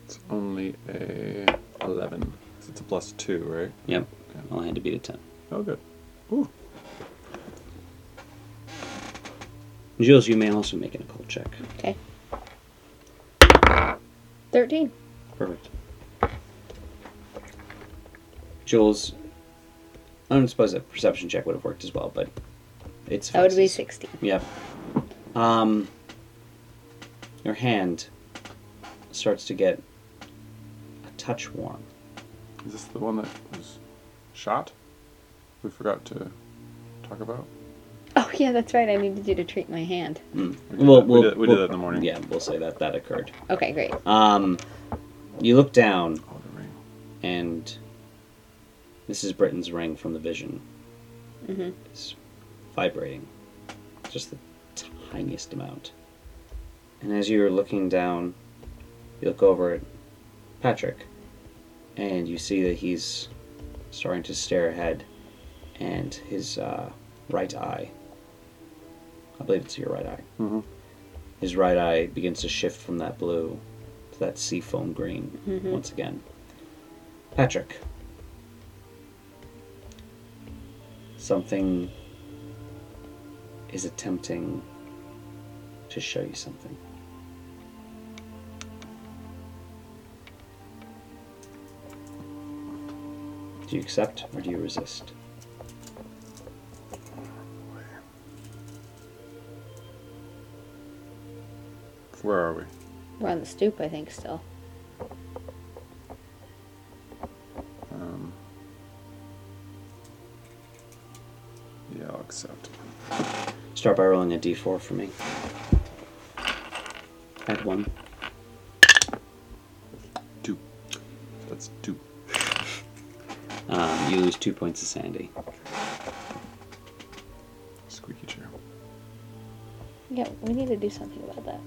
It's only a 11. 'Cause It's a plus 2, right? Yep. Yeah. I'll hand to beat a 10. Oh, good. Ooh. Jules, you may also make an occult check. Okay. 13. Perfect. Jules, I don't suppose a perception check would have worked as well, but it's That would be suffices. 16. Yep. Um, your hand starts to get a touch warm. Is this the one that was shot? We forgot to talk about. Oh, yeah, that's right. I needed you to treat my hand. Mm. We did Well, that- we we'll- did- we did we'll- that in the morning. Yeah, we'll say that that occurred. Okay, great. Um, you look down, Oh, the ring. and Mrs. Britton's ring from the vision hmm is vibrating, just the tiniest amount. And as you're looking down, you look over at Patrick, and you see that he's starting to stare ahead, and his uh, right eye, I believe it's your right eye, Mhm. his right eye begins to shift from that blue to that seafoam green Mhm. once again. Patrick, something is attempting to show you something. Do you accept or do you resist? Where are we? We're on the stoop, I think, still. Um, yeah, I'll accept. Start by rolling a d4 for me. Add one. Two. That's two. You lose two points of sanity. Squeaky chair. Yeah, we need to do something about that.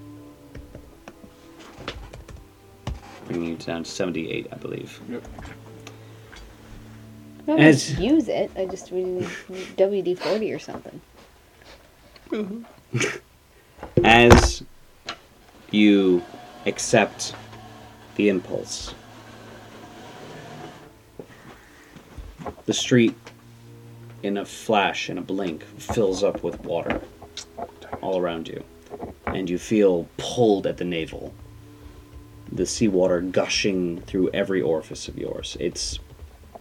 Bringing you down to 78, I believe. Yep. No, As- just use it. I just we need WD forty or something. As you accept the impulse, the street, in a flash, in a blink, fills up with water all around you, and you feel pulled at the navel. The seawater gushing through every orifice of yours. It's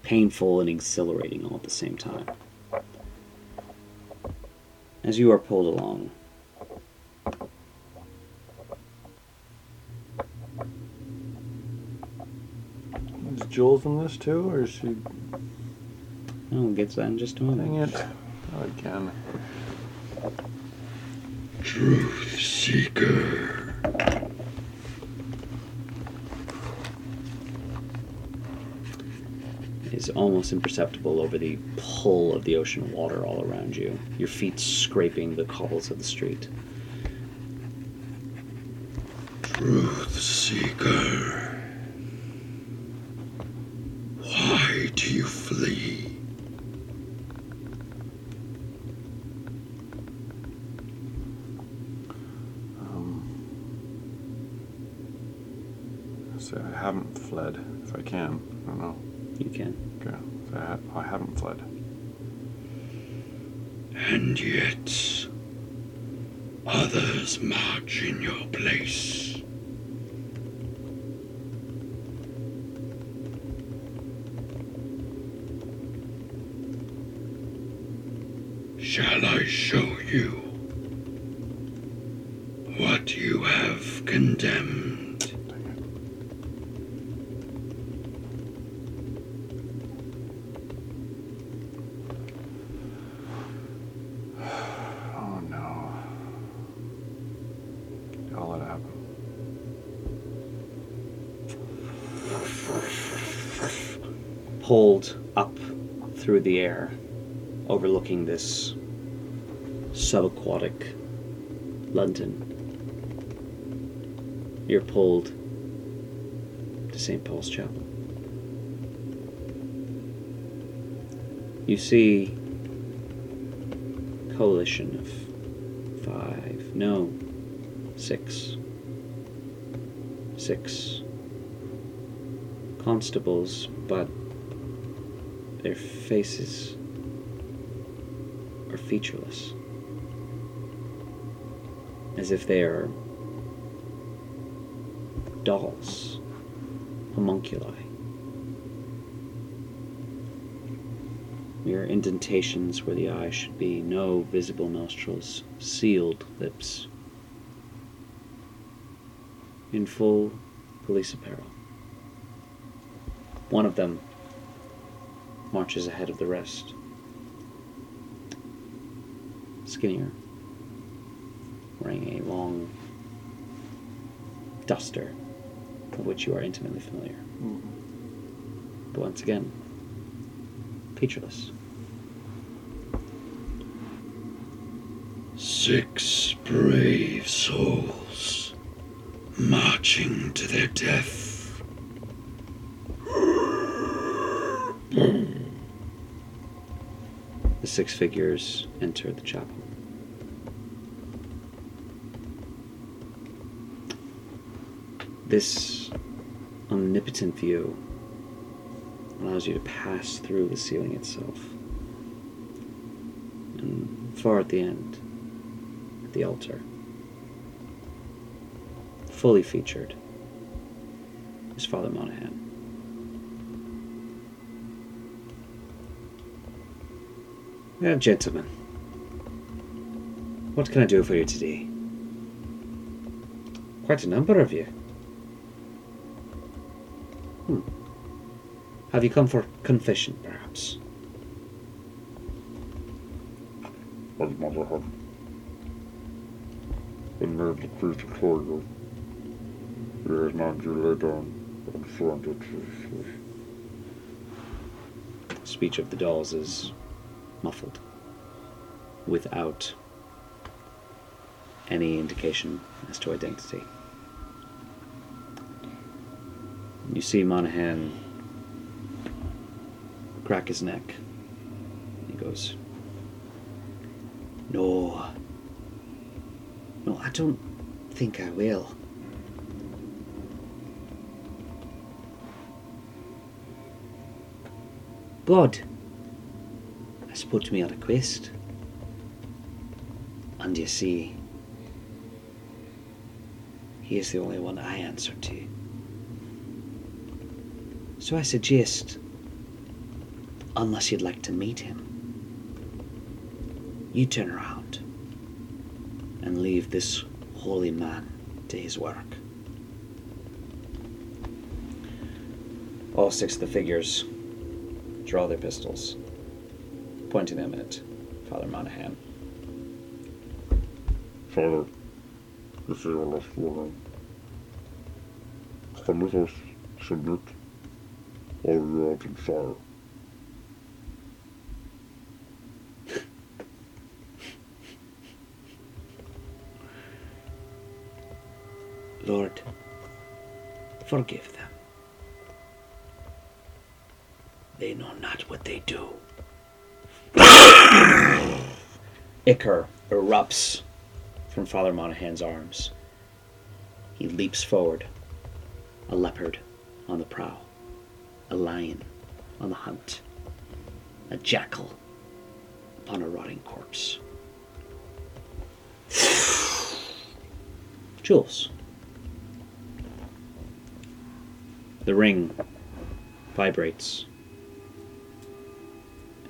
painful and exhilarating all at the same time. As you are pulled along, Is Jules in this too, or is she? Oh, we'll get to that in just a moment. Dang it! Oh, again. Truth Seeker. It is almost imperceptible over the pull of the ocean water all around you. Your feet scraping the cobbles of the street. Truth Seeker. Why do you flee? So I haven't fled. If I can, I don't know. You can. Okay. So I, ha- I haven't fled. And yet, others march in your place. Shall I show you what you have condemned? Dang it. Oh no. I'll let it happen. Pulled up through the air, overlooking this subaquatic London. You're pulled to St. Paul's Chapel. You see coalition of five, no, six, six constables, but their faces are featureless, as if they are dolls, homunculi. Mere indentations where the eye should be, no visible nostrils, sealed lips. In full police apparel. One of them marches ahead of the rest. Skinnier, wearing a long duster, of which you are intimately familiar. Mm-hmm. But once again, featureless. Six brave souls marching to their death. The six figures enter the chapel. This omnipotent view allows you to pass through the ceiling itself. And far at the end, at the altar, fully featured, is Father Monaghan. Well, gentlemen, what can I do for you today? Quite a number of you. Hmm. Have you come for confession, perhaps? As mother had been made the priest of Torgo. He has now to lay down and surrender to his. Speech of the dolls is muffled, without any indication as to identity. You see Monaghan crack his neck. He goes, No. No, I don't think I will. God put me on a quest. And you see, he is the only one I answer to. So I suggest, unless you'd like to meet him, you turn around and leave this holy man to his work. All six of the figures draw their pistols, pointing them at Father Monaghan. Father, this is your last warning. Come with us, submit, or you're out in fire. Lord, forgive them. Ichor erupts from Father Monaghan's arms. He leaps forward, a leopard on the prowl, a lion on the hunt, a jackal upon a rotting corpse. Jules. The ring vibrates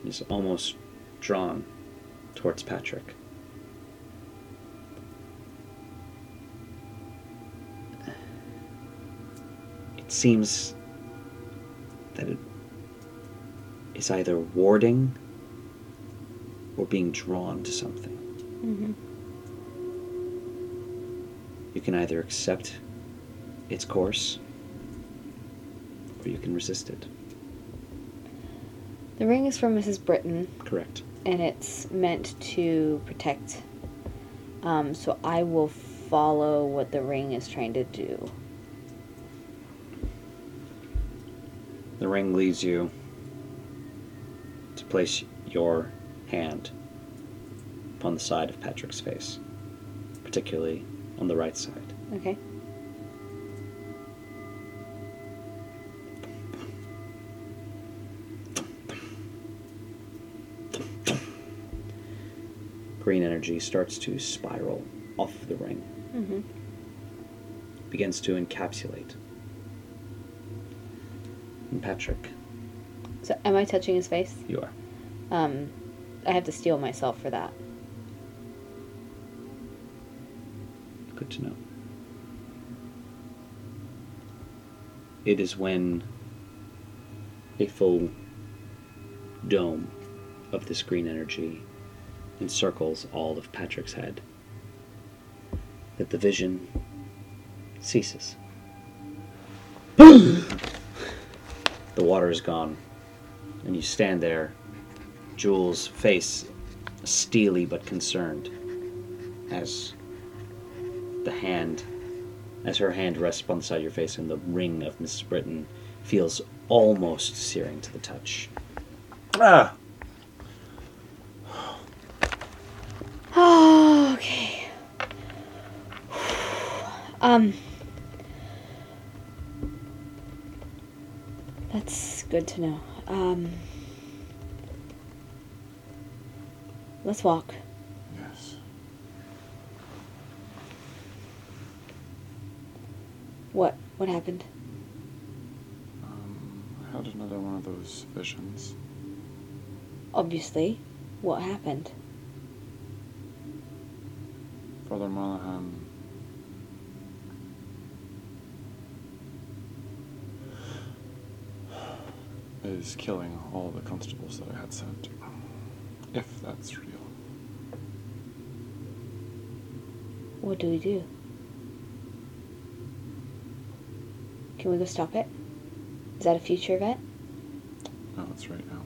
and is almost drawn towards Patrick. It seems that it is either warding or being drawn to something. Mm-hmm. You can either accept its course or you can resist it. The ring is from Mrs. Britton, Correct. And it's meant to protect. Um, so I will follow what the ring is trying to do. The ring leads you to place your hand upon the side of Patrick's face, particularly on the right side. Okay. Green energy starts to spiral off the ring, Mm-hmm. begins to encapsulate. And Patrick, So, am I touching his face? you are. Um, I have to steel myself for that. Good to know. It is when a full dome of this green energy encircles all of Patrick's head that the vision ceases. the water is gone, and you stand there, Jules' face steely but concerned, as the hand, as her hand rests upon the side of your face, and the ring of Mrs. Britton feels almost searing to the touch. Ah! Oh, okay. Um. That's good to know. Um. Let's walk. Yes. What? What happened? Um, I had another one of those visions. Obviously. What happened? Father Monaghan. Is killing all the constables that I had sent. If that's real. What do we do? Can we go stop it? Is that a future event? No, it's right now.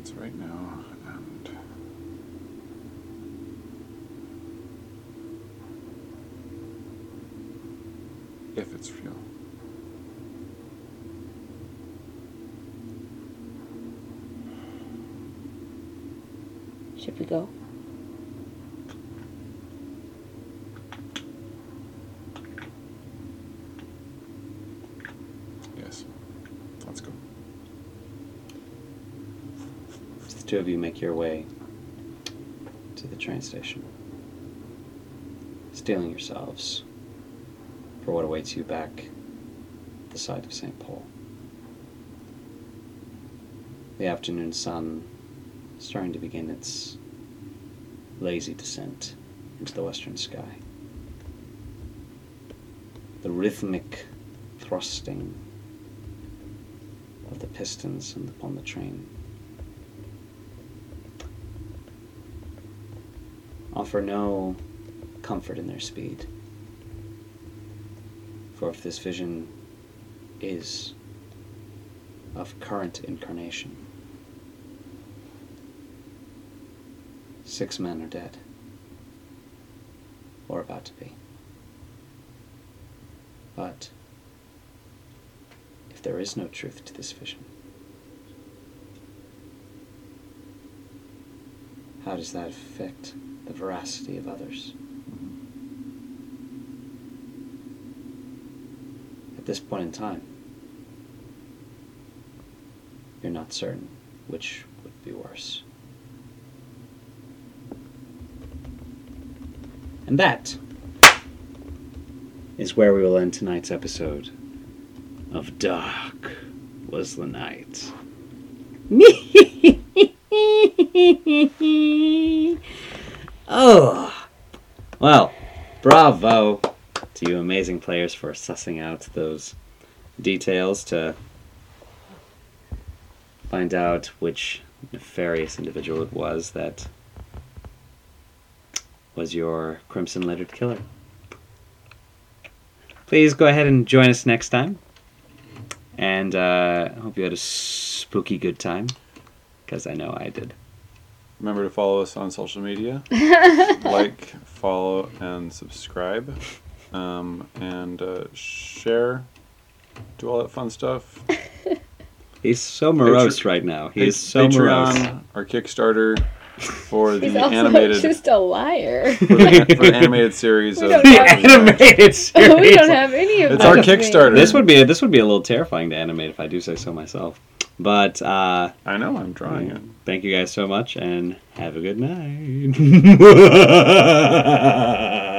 It's right now, and if it's real. Should we go? Yes. Let's go. As the two of you make your way to the train station, steeling yourselves for what awaits you back at the side of St. Paul. The afternoon sun starting to begin its lazy descent into the western sky. The rhythmic thrusting of the pistons upon the train offer no comfort in their speed. For if this vision is of current incarnation, six men are dead, or about to be. But if there is no truth to this vision, how does that affect the veracity of others? At this point in time, you're not certain which would be worse. And that is where we will end tonight's episode of Dark Was the Night. oh, bravo to you amazing players for sussing out those details to find out which nefarious individual it was that was your crimson lettered killer. Please go ahead and join us next time. And uh, I hope you had a spooky good time, because I know I did. Remember to follow us on social media. like, follow, and subscribe. Um, and uh, share. Do all that fun stuff. He's so morose right now. He is so Patreon, morose. our Kickstarter for the He's also animated just a liar. for, the, for the animated series We of don't Animated series. we don't have any of It's our. Kickstarter. This would be this would be a little terrifying to animate if I do say so myself. But uh, I know I'm drawing it. thank you guys so much and have a good night.